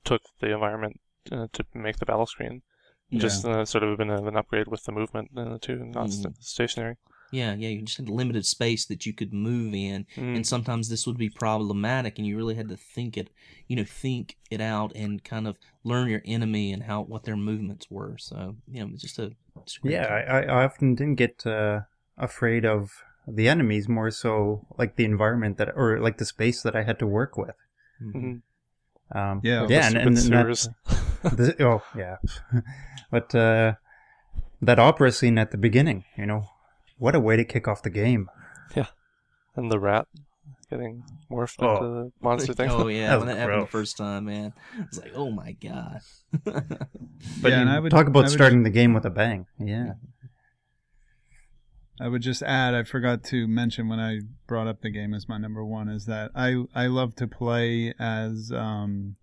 took the environment uh, to make the battle screen. Just uh, sort of a bit of an upgrade with the movement uh, too, not st- Mhm. stationary. yeah, yeah. You just had limited space that you could move in, Mm. and sometimes this would be problematic, and you really had to think it, you know, think it out and kind of learn your enemy and how what their movements were. So you know, just a just Yeah. I, I I often didn't get uh, afraid of the enemies, more so like the environment that, or like the space that I had to work with. Mhm. Mhm. Um, Yeah. yeah, and, and that- the, oh yeah, but uh, that opera scene at the beginning, you know, what a way to kick off the game. Yeah, and the rat getting morphed Oh. into the monster thing. Oh yeah, That when was that happened the first time, man, it's like, oh my god. But yeah, and I would talk about I would starting the game with a bang. Yeah, I would just add, I forgot to mention when I brought up the game as my number one, is that I I love to play as um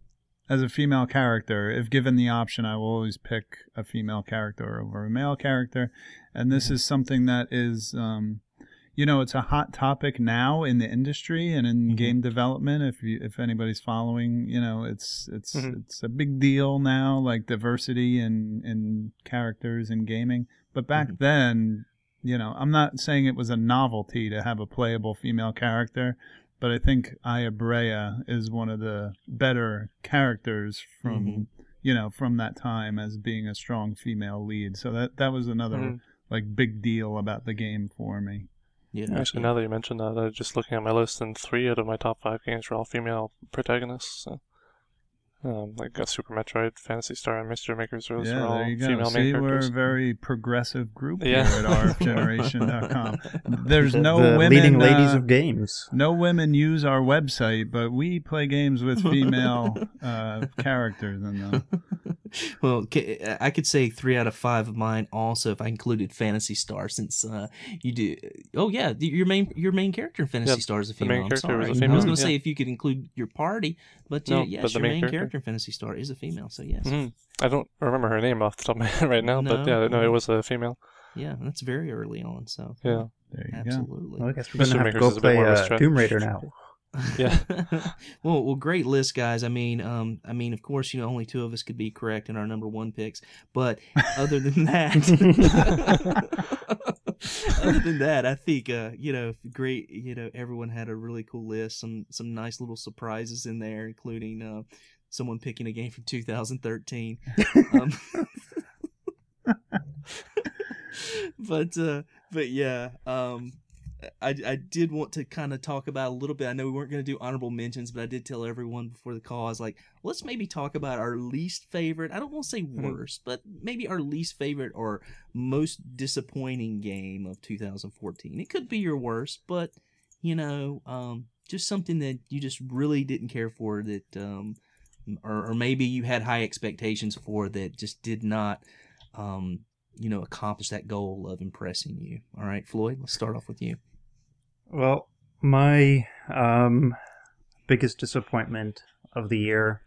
as a female character. If given the option, I will always pick a female character over a male character, and this is something that is um you know it's a hot topic now in the industry and in Mhm. game development. If you if anybody's following, you know it's it's Mhm. it's a big deal now, like diversity in in characters in gaming. But back Mhm. then, you know, I'm not saying it was a novelty to have a playable female character, but I think Aya Brea is one of the better characters from Mhm. you know from that time as being a strong female lead. So that that was another Mhm. like big deal about the game for me. Yeah, Actually, now that you mentioned that, uh, just looking at my list, and three out of my top five games were all female protagonists. So. Um, like uh, Super Metroid, Phantasy Star, and Mischief Makers. Those yeah, are all there you go. female main See, we're a very progressive group Yeah. here at rfgeneration.com. There's The- no the women. leading ladies uh, of games. No women use our website, but we play games with female uh, characters in them. well, I could say three out of five of mine also if I included Phantasy Star, since uh, you do. Oh yeah, your main your main character in Phantasy Yeah, Star is a the main female. I'm character was sorry. a I female, was going to yeah. say if you could include your party, but No, uh, yes, but your main main character. character in Phantasy Star is a female. So yes, Mhm. I don't remember her name off the top of my head right now, but yeah, no, it was a female. yeah, that's very early on. So Yeah. There you go. absolutely. Well, I guess we're gonna have to Makers go is a bit play more a uh. Tomb Raider now. Yeah. well, well, great list, guys. I mean, um, I mean, of course, you know, only two of us could be correct in our number one picks, but other than that, other than that, I think, uh, you know, great. You know, everyone had a really cool list. Some some nice little surprises in there, including uh, someone picking a game from 2013. Um, but uh, but yeah, um, I, I did want to kind of talk about a little bit. I know we weren't going to do honorable mentions, but I did tell everyone before the call. I was like, let's maybe talk about our least favorite. I don't want to say Mhm. worst, but maybe our least favorite or most disappointing game of 2014. It could be your worst, but you know, um, just something that you just really didn't care for that, um, or, or maybe you had high expectations for that just did not, um, you know, accomplish that goal of impressing you. All right, Floyd, let's start off with you. Well, my um, biggest disappointment of the year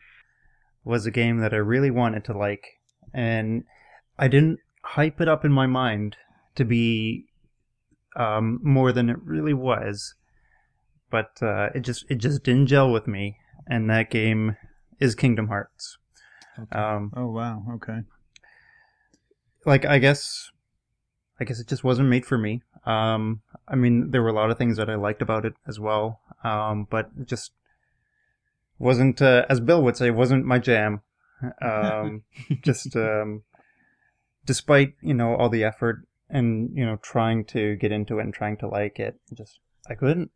was a game that I really wanted to like, and I didn't hype it up in my mind to be um, more than it really was. But uh, it just it just didn't gel with me, and that game is Kingdom Hearts. Okay. Um, Oh wow. Okay. like I guess I guess it just wasn't made for me. Um I mean there were a lot of things that I liked about it as well. Um but it just wasn't uh, as Bill would say wasn't my jam. Um just um despite, you know, all the effort and, you know, trying to get into it and trying to like it, just I couldn't.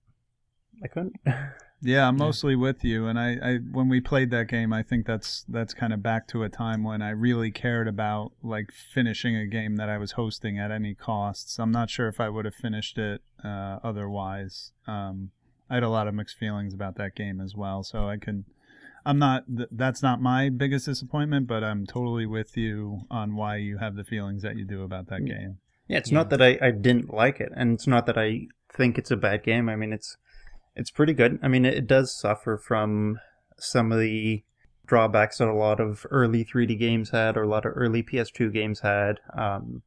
I couldn't. Yeah, I'm Yeah. mostly with you. And I, I, when we played that game, I think that's that's kind of back to a time when I really cared about like finishing a game that I was hosting at any costs. I'm not sure if I would have finished it uh, otherwise. Um, I had a lot of mixed feelings about that game as well. So I can, I'm not. Th- that's not my biggest disappointment, but I'm totally with you on why you have the feelings that you do about that Mm. game. Yeah, it's Yeah. not that I, I didn't like it, and it's not that I think it's a bad game. I mean, it's it's pretty good. I mean, it, does suffer from some of the drawbacks that a lot of early 3D games had, or a lot of early PS2 games had. Um,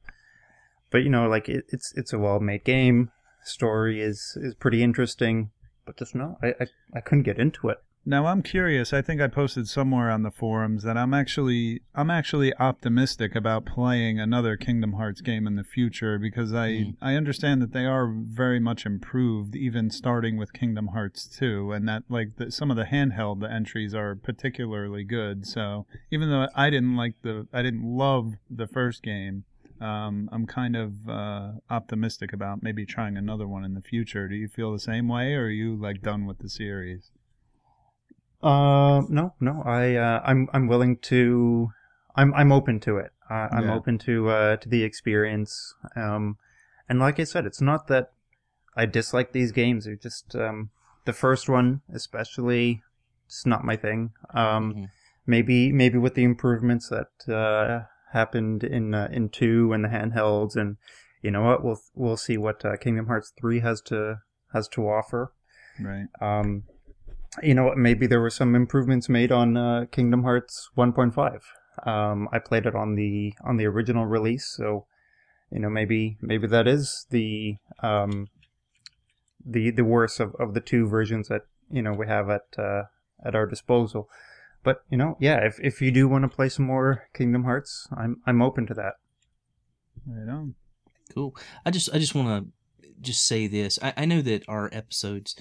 but you know, like it, it's it's a well made game. Story is is pretty interesting, but just no, I, I I couldn't get into it. Now I'm curious. I think I posted somewhere on the forums that I'm actually I'm actually optimistic about playing another Kingdom Hearts game in the future because I Mm. I understand that they are very much improved, even starting with Kingdom Hearts 2, and that like the, some of the handheld entries are particularly good. So even though I didn't like the I didn't love the first game. Um, I'm kind of uh, optimistic about maybe trying another one in the future. Do you feel the same way, or are you like done with the series? Uh, no, no. I uh, I'm I'm willing to. I'm I'm open to it. Uh, I'm Yeah. open to uh, to the experience. Um, and like I said, it's not that I dislike these games. They're just um, the first one, especially, it's not my thing. Um, Mhm. maybe maybe with the improvements that uh, happened in uh, in two and the handhelds, and you know what, we'll we'll see what uh, Kingdom Hearts three has to has to offer. Right. Um, you know, what, maybe there were some improvements made on uh, Kingdom Hearts 1.5. Um, I played it on the on the original release, so you know maybe maybe that is the um, the the worst of, of the two versions that you know we have at uh, at our disposal. But you know, yeah, if if you do want to play some more Kingdom Hearts, I'm I'm open to that. Right on. Cool. I just I just want to just say this. I, I know that our episodes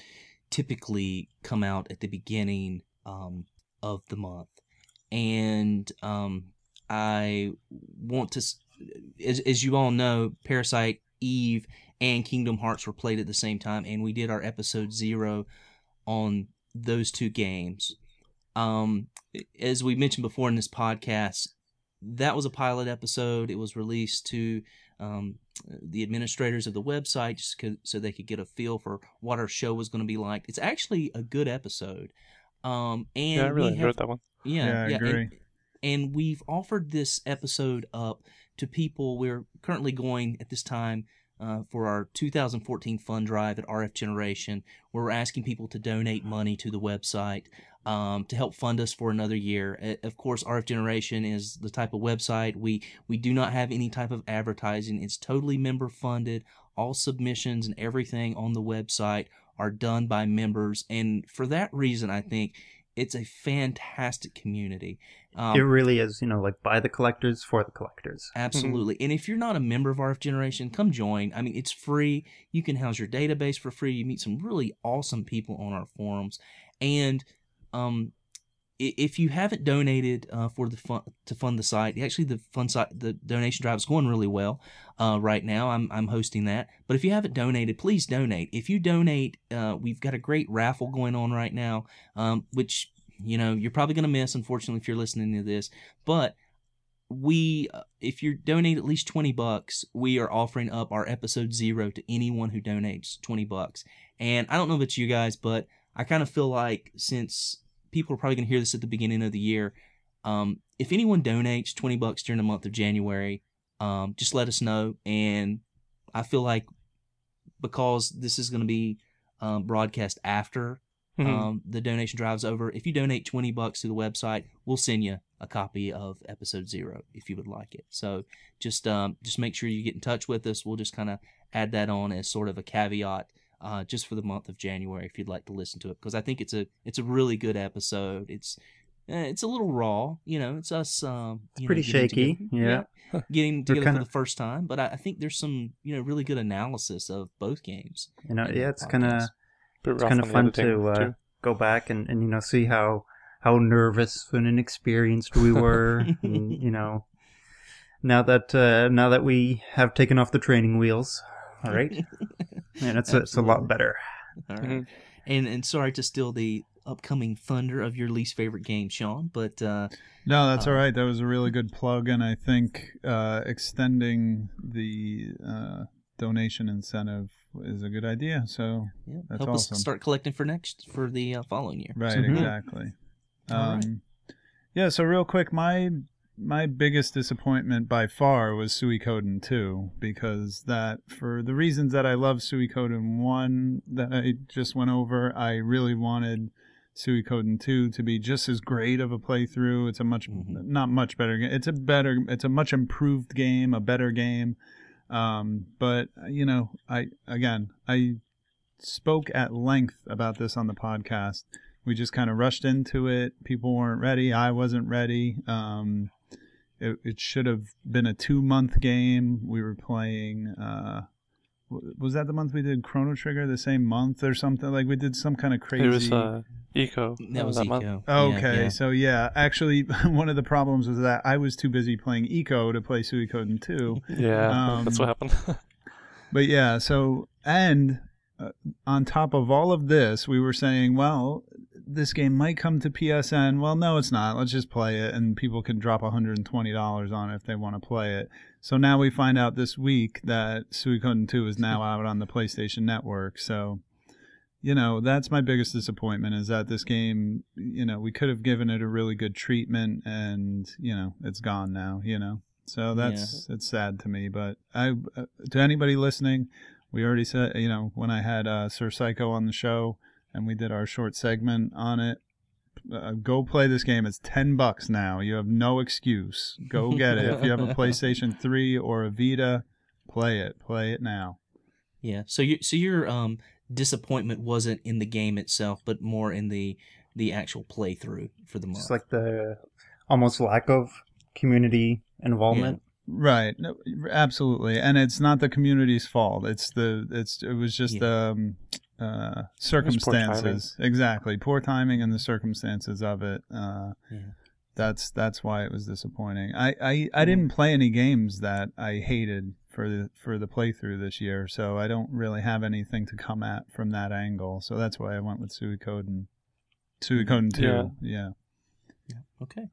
typically come out at the beginning um, of the month, and um, I want to, as as you all know, Parasite Eve and Kingdom Hearts were played at the same time, and we did our episode zero on those two games. Um, as we mentioned before in this podcast, that was a pilot episode. It was released to um, the administrators of the website just co- so they could get a feel for what our show was going to be like. It's actually a good episode. Um, and yeah, I really we enjoyed have, that one. yeah, Yeah, I yeah, agree. And, and we've offered this episode up to people. We're currently going at this time uh, for our 2014 fund drive at RF Generation, where we're asking people to donate money to the website um, to help fund us for another year. Of course, RF Generation is the type of website we we do not have any type of advertising. It's totally member funded. All submissions and everything on the website are done by members, and for that reason, I think it's a fantastic community. Um, it really is, you know, like by the collectors for the collectors. Absolutely. And if you're not a member of RF Generation, come join. I mean, it's free. You can house your database for free. You meet some really awesome people on our forums. And um i- if you haven't donated uh, for the fun to fund the site, actually the fund site the donation drive is going really well uh, right now. I'm I'm hosting that, but if you haven't donated, please donate. If you donate, uh, we've got a great raffle going on right now, um, which you know you're probably going to miss, unfortunately, if you're listening to this. But we, uh, if you donate at least twenty bucks, we are offering up our episode zero to anyone who donates twenty bucks. And I don't know about you guys, but I kind of feel like since people are probably going to hear this at the beginning of the year, um, if anyone donates 20 bucks during the month of January, um, just let us know. And I feel like because this is going to be um, broadcast after Mhm. um, the donation drive's over, if you donate 20 bucks to the website, we'll send you a copy of episode zero if you would like it. So just um, just make sure you get in touch with us. We'll just kind of add that on as sort of a caveat uh, just for the month of January if you'd like to listen to it because I think it's a it's a really good episode. It's eh, it's a little raw, you know. It's us. Um, you pretty getting shaky, together- yeah. getting together kinda- for the first time. But I, I think there's some you know really good analysis of both games. You know, yeah, it's kind of it's kind of fun to uh, go back and, and you know see how how nervous and inexperienced we were and, you know now that uh, now that we have taken off the training wheels all right and it's a, it's a lot better All right. Mhm. And and sorry to steal the upcoming thunder of your least favorite game, Sean, but uh, No, that's Uh, all right. That was a really good plug, and I think uh, extending the uh, donation incentive is a good idea. So, yeah, That's help awesome. us start collecting for next for the uh, following year. right, Mhm. exactly. All right. Um, yeah. So, real quick, my my biggest disappointment by far was Suikoden 2 because that for the reasons that I love Suikoden 1 that I just went over, I really wanted Suikoden 2 to be just as great of a playthrough. It's a much Mhm. not much better game. It's a better it's a much improved game, a better game. Um, but you know, I again, I spoke at length about this on the podcast. We just kind of rushed into it. People weren't ready. I wasn't ready. Um, it, it should have been a two month game. We were playing. Uh, was that the month we did Chrono Trigger? The same month or something? Like we did some kind of crazy. It was uh, Ico. That was month. Ico. Okay, Yeah, yeah. so yeah, actually, one of the problems was that I was too busy playing Ico to play Suikoden 2. Yeah, that's Um, what happened. But yeah, so and uh, on top of all of this, we were saying, well, this game might come to PSN. Well, no, it's not. Let's just play it, and people can drop $120 on it if they want to play it. So now we find out this week that Suikoden 2 is now out on the PlayStation Network. So, you know, that's my biggest disappointment is that this game, you know, we could have given it a really good treatment, and you know, it's gone now. You know. So that's it's sad to me, but I uh, to anybody listening, we already said you know when I had uh, Sir Psycho on the show and we did our short segment on it. Uh, go play this game. It's ten bucks now. You have no excuse. Go get it. if you have a PlayStation Three or a Vita, play it. Play it now. Yeah. So you so your um disappointment wasn't in the game itself, but more in the the actual playthrough for the month. It's like the almost lack of community involvement. Right. No, absolutely. And it's not the community's fault. It's the it's it was just um uh circumstances. Exactly. Poor timing and the circumstances of it. Uh Yeah. that's that's why it was disappointing. I, I, I didn't play any games that I hated for the for the playthrough this year, so I don't really have anything to come at from that angle. So that's why I went with Suikoden. Suikoden two. Yeah. yeah. Okay.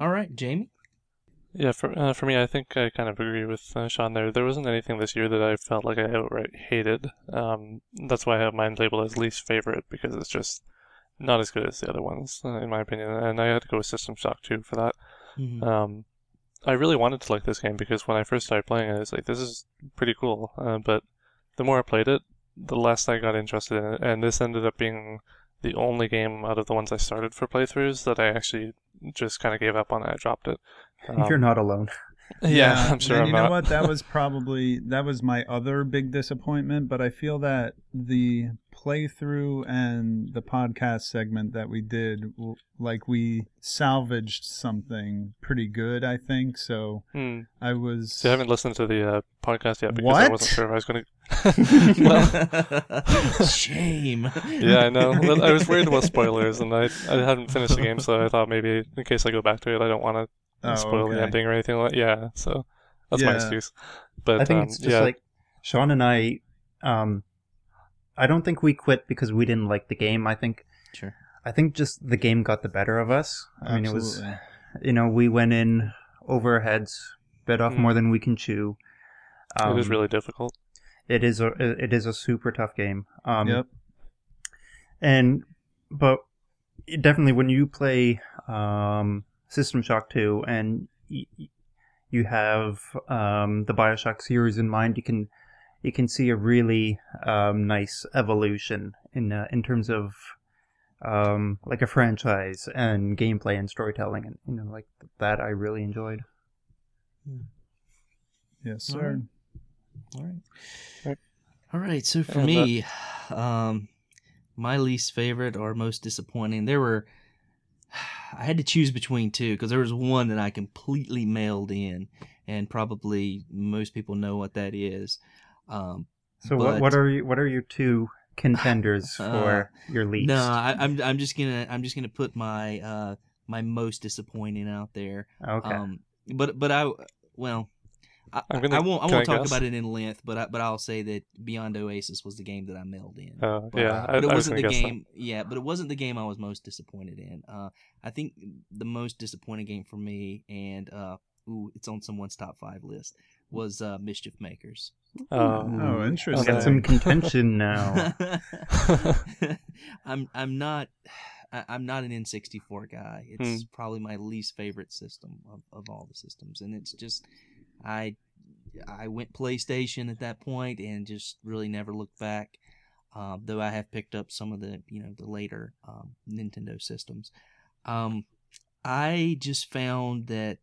All right, Jamie. Yeah, for uh, for me, I think I kind of agree with uh, Sean there. There wasn't anything this year that I felt like I outright hated. Um, that's why I have mine labeled as least favorite because it's just not as good as the other ones, uh, in my opinion. And I had to go with System Shock 2 for that. Mhm. Um, I really wanted to like this game because when I first started playing it, I was like, this is pretty cool. Uh, but the more I played it, the less I got interested in it. And this ended up being the only game out of the ones I started for playthroughs that I actually just kind of gave up on. I dropped it. You're Um, not alone. yeah, I'm sure And I'm you know not. what? That was probably that was my other big disappointment. But I feel that the playthrough and the podcast segment that we did, like we salvaged something pretty good, I think. So Hmm. I was. See, I haven't listened to the uh, podcast yet because I wasn't sure if I was going to. well, Shame. yeah, I know. I was worried about spoilers, and I I hadn't finished the game, so I thought maybe in case I go back to it, I don't want to Oh, spoil the ending or anything like. Yeah, so that's my excuse. But I think um, it's just yeah, like Sean and I. Um, I don't think we quit because we didn't like the game. I think Sure. I think just the game got the better of us. I mean, it was you know we went in over our heads, bit off Mm. more than we can chew. It was really difficult. It is a it is a super tough game. Um, yep. And but it definitely when you play um, System Shock 2 and y- y- you have um, the Bioshock series in mind, you can you can see a really um, nice evolution in uh, in terms of um, like a franchise and gameplay and storytelling, and you know like that I really enjoyed. Yes, sir. right. All right. Right. All right. So for And, uh, me, um, my least favorite or most disappointing, there were. I had to choose between two because there was one that I completely mailed in, and probably most people know what that is. Um, So what what are you, what are your two contenders Uh, for your least? no, I, I'm I'm just gonna I'm just gonna put my uh my most disappointing out there. okay. Um, but but I well, I, gonna- I won't I won't I talk guess? about it in length. But I, but I'll say that Beyond Oasis was the game that I mailed in. Uh, But, yeah, but it I was wasn't gonna the guess that. game. Yeah, but it wasn't the game I was most disappointed in. Uh, I think the most disappointing game for me, and uh, ooh, it's on someone's top five list, was uh, Mischief Makers. Uh, Oh, interesting. got some contention now. I'm I'm not I- I'm not an N64 guy. Hmm. It's probably my least favorite system of, of all the systems, and it's just I I went PlayStation at that point and just really never looked back. Um, though I have picked up some of the you know the later um, Nintendo systems. Um, I just found that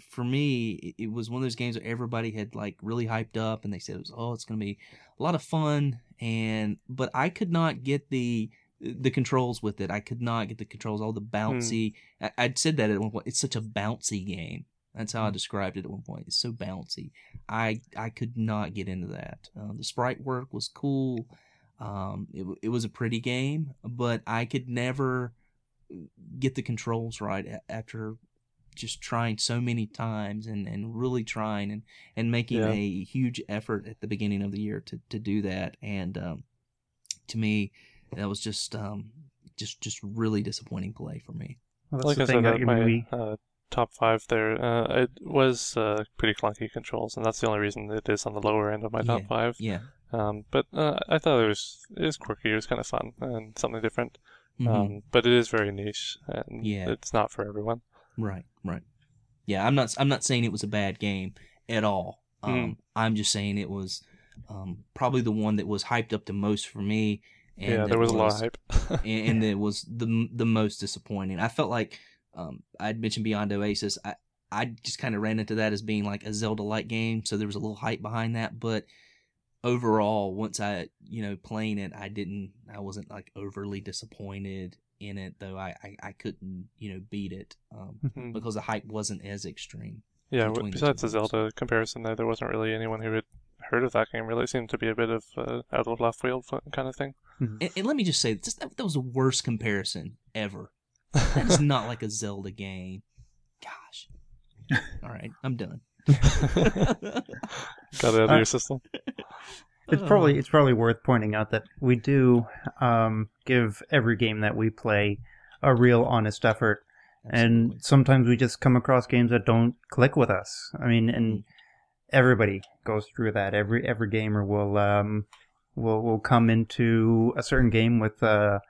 for me, it- was one of those games where everybody had like really hyped up, and they said it was oh, it's going to be a lot of fun, and but I could not get the the controls with it. I could not get the controls, all the bouncy. I, I'd said that at one point. It's such a bouncy game. That's how I described it at one point. It's so bouncy. I I could not get into that. Uh, the sprite work was cool. Um, it it was a pretty game, but I could never get the controls right after just trying so many times and, and really trying and, and making Yeah. a huge effort at the beginning of the year to, to do that. And um, to me, that was just um, just just really disappointing play for me. Well, that's like the I thing said, about your my uh, top five there, uh, it was uh, pretty clunky controls, and that's the only reason it is on the lower end of my top Yeah. five. Yeah. Um, but uh, I thought it was it was quirky. It was kind of fun and something different. Mhm. Um, but it is very niche, and Yeah. it's not for everyone. Right, right. Yeah, I'm not. I'm not saying it was a bad game at all. Um, Mm. I'm just saying it was um, probably the one that was hyped up the most for me. And yeah, there was, a lot of hype. and, and it was the the most disappointing. I felt like um, I'd mentioned Beyond Oasis. I I just kind of ran into that as being like a Zelda like game, so there was a little hype behind that. But overall, once I you know playing it, I didn't. I wasn't like overly disappointed in it, though. I I, I couldn't you know beat it um, Mhm. because the hype wasn't as extreme. yeah, between the besides the. Zelda comparison, there there wasn't really anyone who had heard of that game. Really, it seemed to be a bit of uh, out of left field kind of thing. And, and let me just say, this, that, that was the worst comparison ever. That is not like a Zelda game. Gosh. All right, I'm done. Got it out of Uh, your system. It's probably it's probably worth pointing out that we do um, give every game that we play a real honest effort, Absolutely. and sometimes we just come across games that don't click with us. I mean, and everybody goes through that. Every every gamer will um, will will come into a certain game with uh,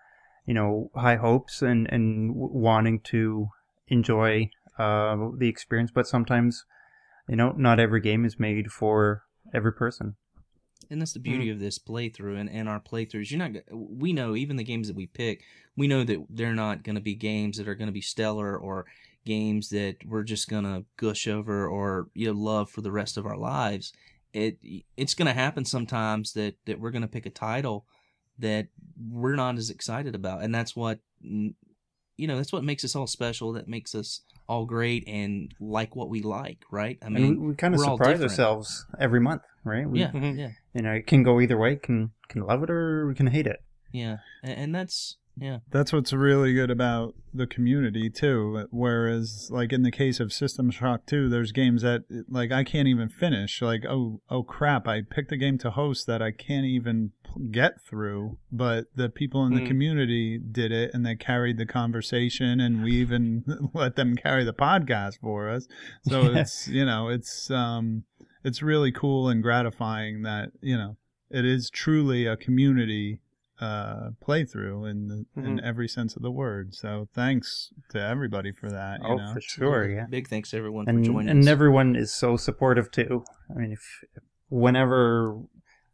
you know high hopes and and wanting to enjoy uh, the experience, but sometimes you know not every game is made for every person. And that's the beauty of this playthrough and, and our playthroughs. You're not. We know even the games that we pick, we know that they're not going to be games that are going to be stellar or games that we're just going to gush over or you know love for the rest of our lives. It it's going to happen sometimes that that we're going to pick a title that we're not as excited about, and that's what mm, you know. That's what makes us all special. That makes us all great and like what we like, right? I mean, mean, we, we kind of surprise ourselves every month, right? We, yeah, yeah, You know, it can go either way. Can can love it or we can hate it. yeah, and, and that's yeah, That's what's really good about the community too. Whereas, like in the case of System Shock 2, there's games that like I can't even finish. Like, oh, oh crap! I picked a game to host that I can't even get through. But the people in the Mm. community did it, and they carried the conversation, and we even let them carry the podcast for us. So it's you know it's um it's really cool and gratifying that you know it is truly a community uh, playthrough in the, in Mhm. every sense of the word. So thanks to everybody for that. You oh, know? for sure, yeah. Big thanks to everyone for And joining and us. everyone is so supportive too. I mean, if whenever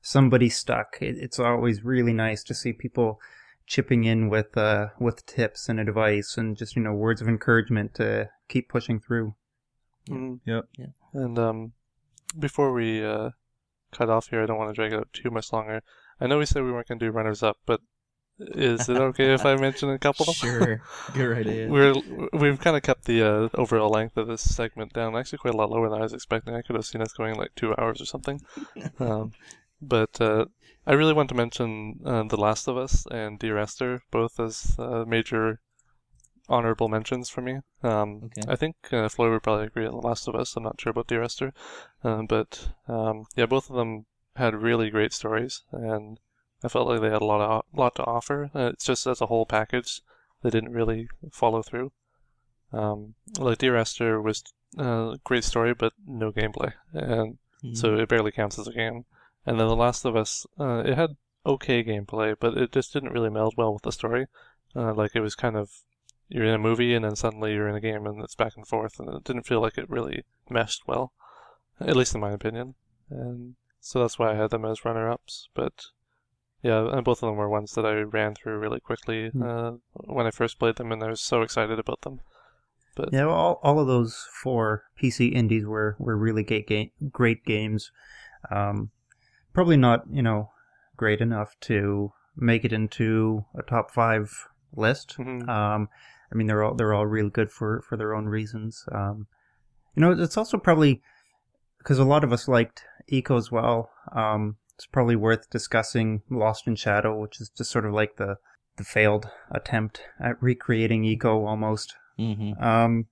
somebody's stuck, it, it's always really nice to see people chipping in with uh with tips and advice and just you know words of encouragement to keep pushing through. Mhm. Yep. Yeah. And um, before we uh, cut off here, I don't want to drag it out too much longer. I know we said we weren't going to do runners up, but is it okay if I mention a couple? Sure, go right ahead. We're we've kind of kept the uh, overall length of this segment down, actually quite a lot lower than I was expecting. I could have seen us going like two hours or something. Um, but uh, I really want to mention uh, The Last of Us and Dear Esther, both as uh, major honorable mentions for me. Um, Okay. I think uh, Floyd would probably agree on The Last of Us. I'm not sure about Dear Esther, um, but um, yeah, both of them had really great stories, and I felt like they had a lot of lot to offer. Uh, it's just as a whole package, they didn't really follow through. Um, like Dear Esther was a uh, great story, but no gameplay, and Mhm. so it barely counts as a game. And then The Last of Us, uh, it had okay gameplay, but it just didn't really meld well with the story. Uh, like it was kind of you're in a movie and then suddenly you're in a game and it's back and forth, and it didn't feel like it really meshed well, at least in my opinion. And so that's why I had them as runner-ups. But yeah, and both of them were ones that I ran through really quickly Hmm. uh, when I first played them, and I was so excited about them. But Yeah, well, all, all of those four PC indies were, were really great, ga- great games. Um, probably not, you know, great enough to make it into a top five list. Mhm. Um, I mean, they're all they're all really good for, for their own reasons. Um, you know, it's also probably because a lot of us liked Ico as well. Um, it's probably worth discussing Lost in Shadow, which is just sort of like the the failed attempt at recreating Ico almost. Mhm. Um,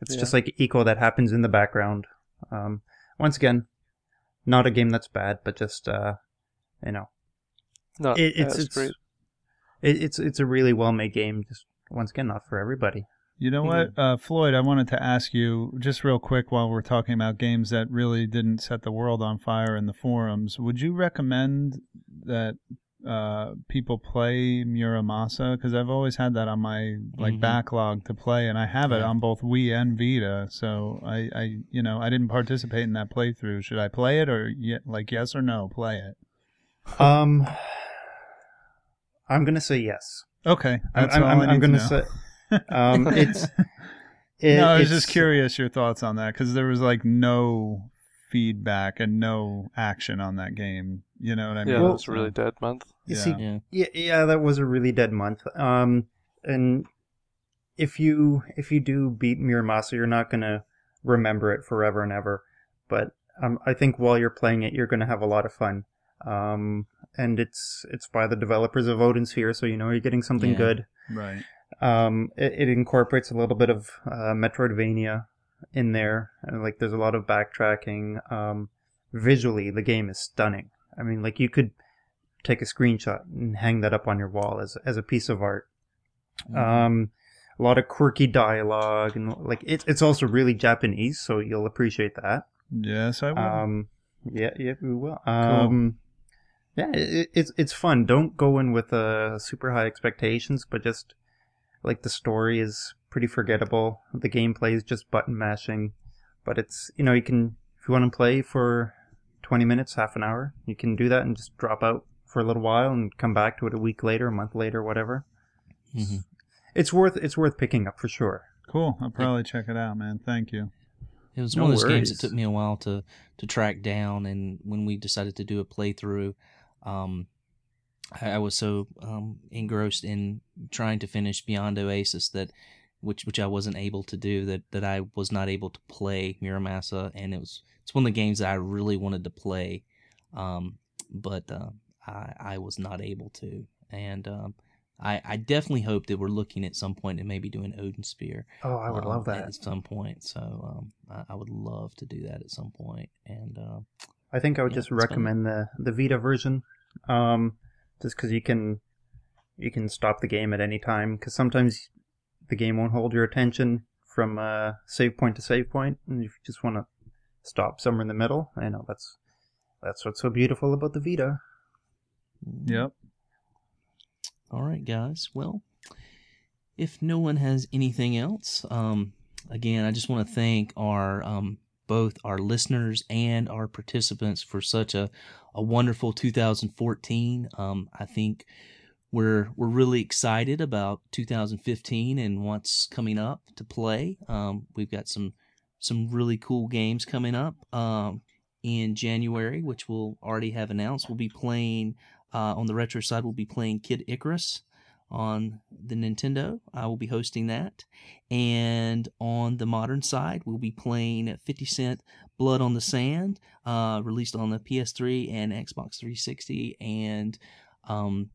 it's Yeah. just like Ico that happens in the background. Um, once again, not a game that's bad, but just uh, you know, not it, it's it's, great. it, it's it's a really well made game. Just once again, not for everybody. You know what, uh, Floyd? I wanted to ask you just real quick while we're talking about games that really didn't set the world on fire in the forums. Would you recommend that uh, people play Muramasa? Because I've always had that on my like Mhm. backlog to play, and I have it Yeah. on both Wii and Vita. So I, I, you know, I didn't participate in that playthrough. Should I play it or like yes or no? Play it. Um, I'm gonna say yes. Okay, I'm that's I'm, all I'm, I I'm need to gonna know. say um, it's. It, no, I was just curious your thoughts on that because there was like no feedback and no action on that game. You know what I mean? Yeah, Well- it was a really dead month. You Yeah. see, Yeah. Yeah, yeah, that was a really dead month. Um, and if you if you do beat Muramasa, you're not gonna remember it forever and ever. But um, I think while you're playing it, you're gonna have a lot of fun. Um, and it's it's by the developers of Odin Sphere, so you know you're getting something Yeah. good. right. Um, it, it incorporates a little bit of uh, Metroidvania in there, and like there's a lot of backtracking. Um, visually, the game is stunning. I mean, like you could take a screenshot and hang that up on your wall as as a piece of art. Mm-hmm. Um, a lot of quirky dialogue, and like it's it's also really Japanese, so you'll appreciate that. Yes, I will. Um, yeah, yeah, we will. Um, yeah, it, it's it's fun. Don't go in with uh, super high expectations, but just like the story is pretty forgettable. The gameplay is just button mashing, but it's you know you can if you want to play for twenty minutes, half an hour, you can do that and just drop out for a little while and come back to it a week later, a month later, whatever. Mhm. It's worth it's worth picking up for sure. cool. I'll probably check it out, man. Thank you. It was No one of those games that took me a while to to track down, and when we decided to do a playthrough, um, I, I was so um, engrossed in trying to finish Beyond Oasis that which which I wasn't able to do that that I was not able to play Muramasa and it was it's one of the games that I really wanted to play um, but uh, I I was not able to and um, I, I definitely hope that we're looking at some point and maybe doing Odin Sphere. Oh, I would um, love that. at some point. So um, I, I would love to do that at some point. And uh, I think I would Yeah, just it's fun. recommend the the Vita version, um, just because you can you can stop the game at any time. Because sometimes the game won't hold your attention from uh, save point to save point, and if you just want to stop somewhere in the middle, I know that's that's what's so beautiful about the Vita. Yep. All right, guys. Well, if no one has anything else, um, again, I just want to thank our um, both our listeners and our participants for such a, a wonderful 2014. Um, I think we're we're really excited about 2015 and what's coming up to play. Um, we've got some some really cool games coming up um, in January, which we'll already have announced. We'll be playing uh, on the retro side. We'll be playing Kid Icarus on the Nintendo. I will be hosting that, and on the modern side, we'll be playing 50 Cent Blood on the Sand, uh, released on the PS3 and Xbox 360, and um,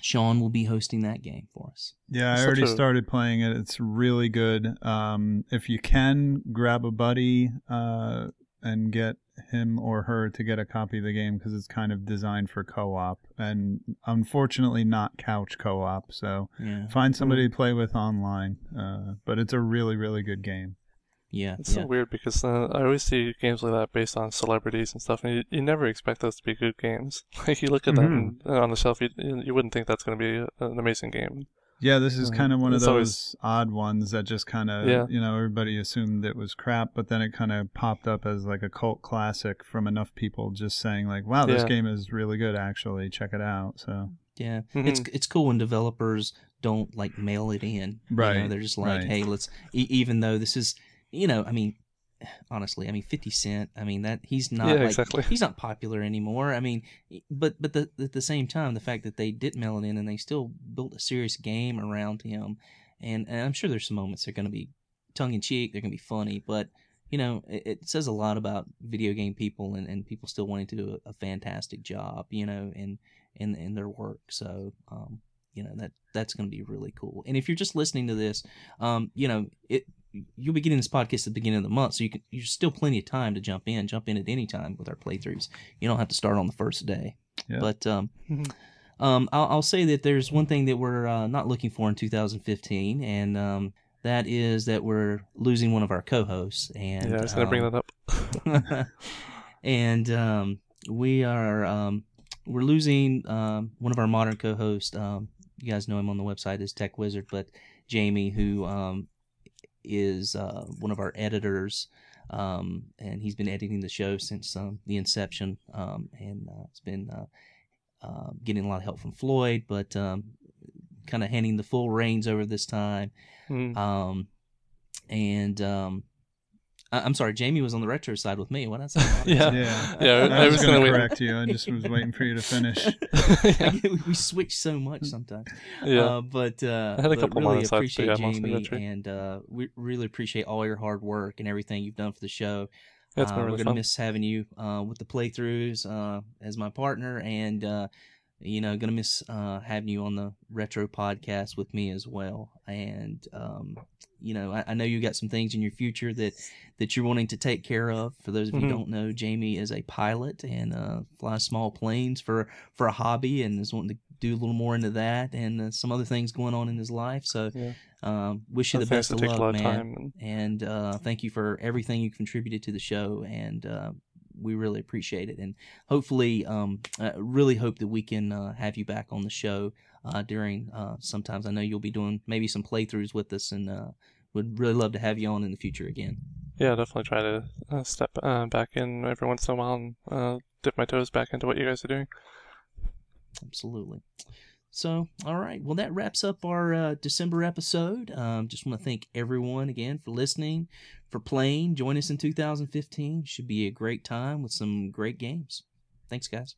Sean will be hosting that game for us. Yeah, I already a- started playing it. It's really good. Um, if you can grab a buddy uh, and get him or her to get a copy of the game because it's kind of designed for co-op and unfortunately not couch co-op. So Yeah, find somebody to play with online. Uh, but it's a really really good game. yeah, It's yeah. so weird because uh, I always see games like that based on celebrities and stuff, and you, you never expect those to be good games. Like you look at them Mm-hmm. and, uh, on the shelf, you you wouldn't think that's going to be an amazing game. Yeah, this is Mhm. kind of one of those always- odd ones that just kind of, Yeah. you know, everybody assumed it was crap, but then it kind of popped up as like a cult classic from enough people just saying like, "Wow, this Yeah. game is really good. Actually, check it out." So Yeah, it's Mhm. it's cool when developers don't like mail it in. You know, Right, they're just like, right. hey, let's. E- even though this is, you know, I mean, honestly, I mean, Fifty Cent. I mean that he's not Yeah, like exactly. he's not popular anymore. I mean, but but the, at the same time, the fact that they did mail it in and they still built a serious game around him, and, and I'm sure there's some moments that are going to be tongue in cheek. They're going to be funny, but you know, it, it says a lot about video game people and, and people still wanting to do a, a fantastic job, you know, in in in their work. So, um, you know, that that's going to be really cool. And if you're just listening to this, um, you know, it you'll be getting this podcast at the beginning of the month, so you can you're still plenty of time to jump in, jump in at any time with our playthroughs. You don't have to start on the first day. Yeah. But um, Mhm. um, I'll, I'll say that there's one thing that we're uh, not looking for in 2015, and um, that is that we're losing one of our co-hosts. And yeah, I was going to bring um, that up. and um, we are um, we're losing um, one of our modern co-hosts. Um, you guys know him on the website as Tech Wizard, but Jamie, who um, is uh, one of our editors, um, and he's been editing the show since um, the inception, um, and uh, it's been uh, uh, getting a lot of help from Floyd, but um, kind of handing the full reins over this time. Mm. Um, and I- I'm sorry, Jamie was on the retro side with me. What did I say? Yeah. yeah, Yeah, I, I was, was going gonna to correct you. I just was waiting for you to finish. yeah. we switch so much sometimes. yeah. Uh, but uh, I had a couple really modern sides, but appreciate yeah, Jamie, and uh, we really appreciate all your hard work and everything you've done for the show. Yeah, it's Uh, been we're gonna fun. miss having you uh, with the playthroughs uh, as my partner, and uh, you know, gonna miss uh, having you on the retro podcast with me as well. And um, you know, I, I know you got some things in your future that that you're wanting to take care of. For those of you who Mhm. don't know, Jamie is a pilot and uh, flies small planes for for a hobby, and is wanting to do a little more into that, and uh, some other things going on in his life. So, Yeah. um, wish you the best of that take a luck, man. And, and uh, thank you for everything you contributed to the show and uh, we really appreciate it. And hopefully um, I really hope that we can uh, have you back on the show uh, during uh, sometimes i know you'll be doing maybe some playthroughs with us and uh, would really love to have you on in the future again. Yeah, definitely try to uh, step uh, back in every once in a while and uh, dip my toes back into what you guys are doing. absolutely so all right. Well that wraps up our uh, december episode. Um, just want to thank everyone again for listening for playing. Join us in 2015 should be a great time with some great games. Thanks guys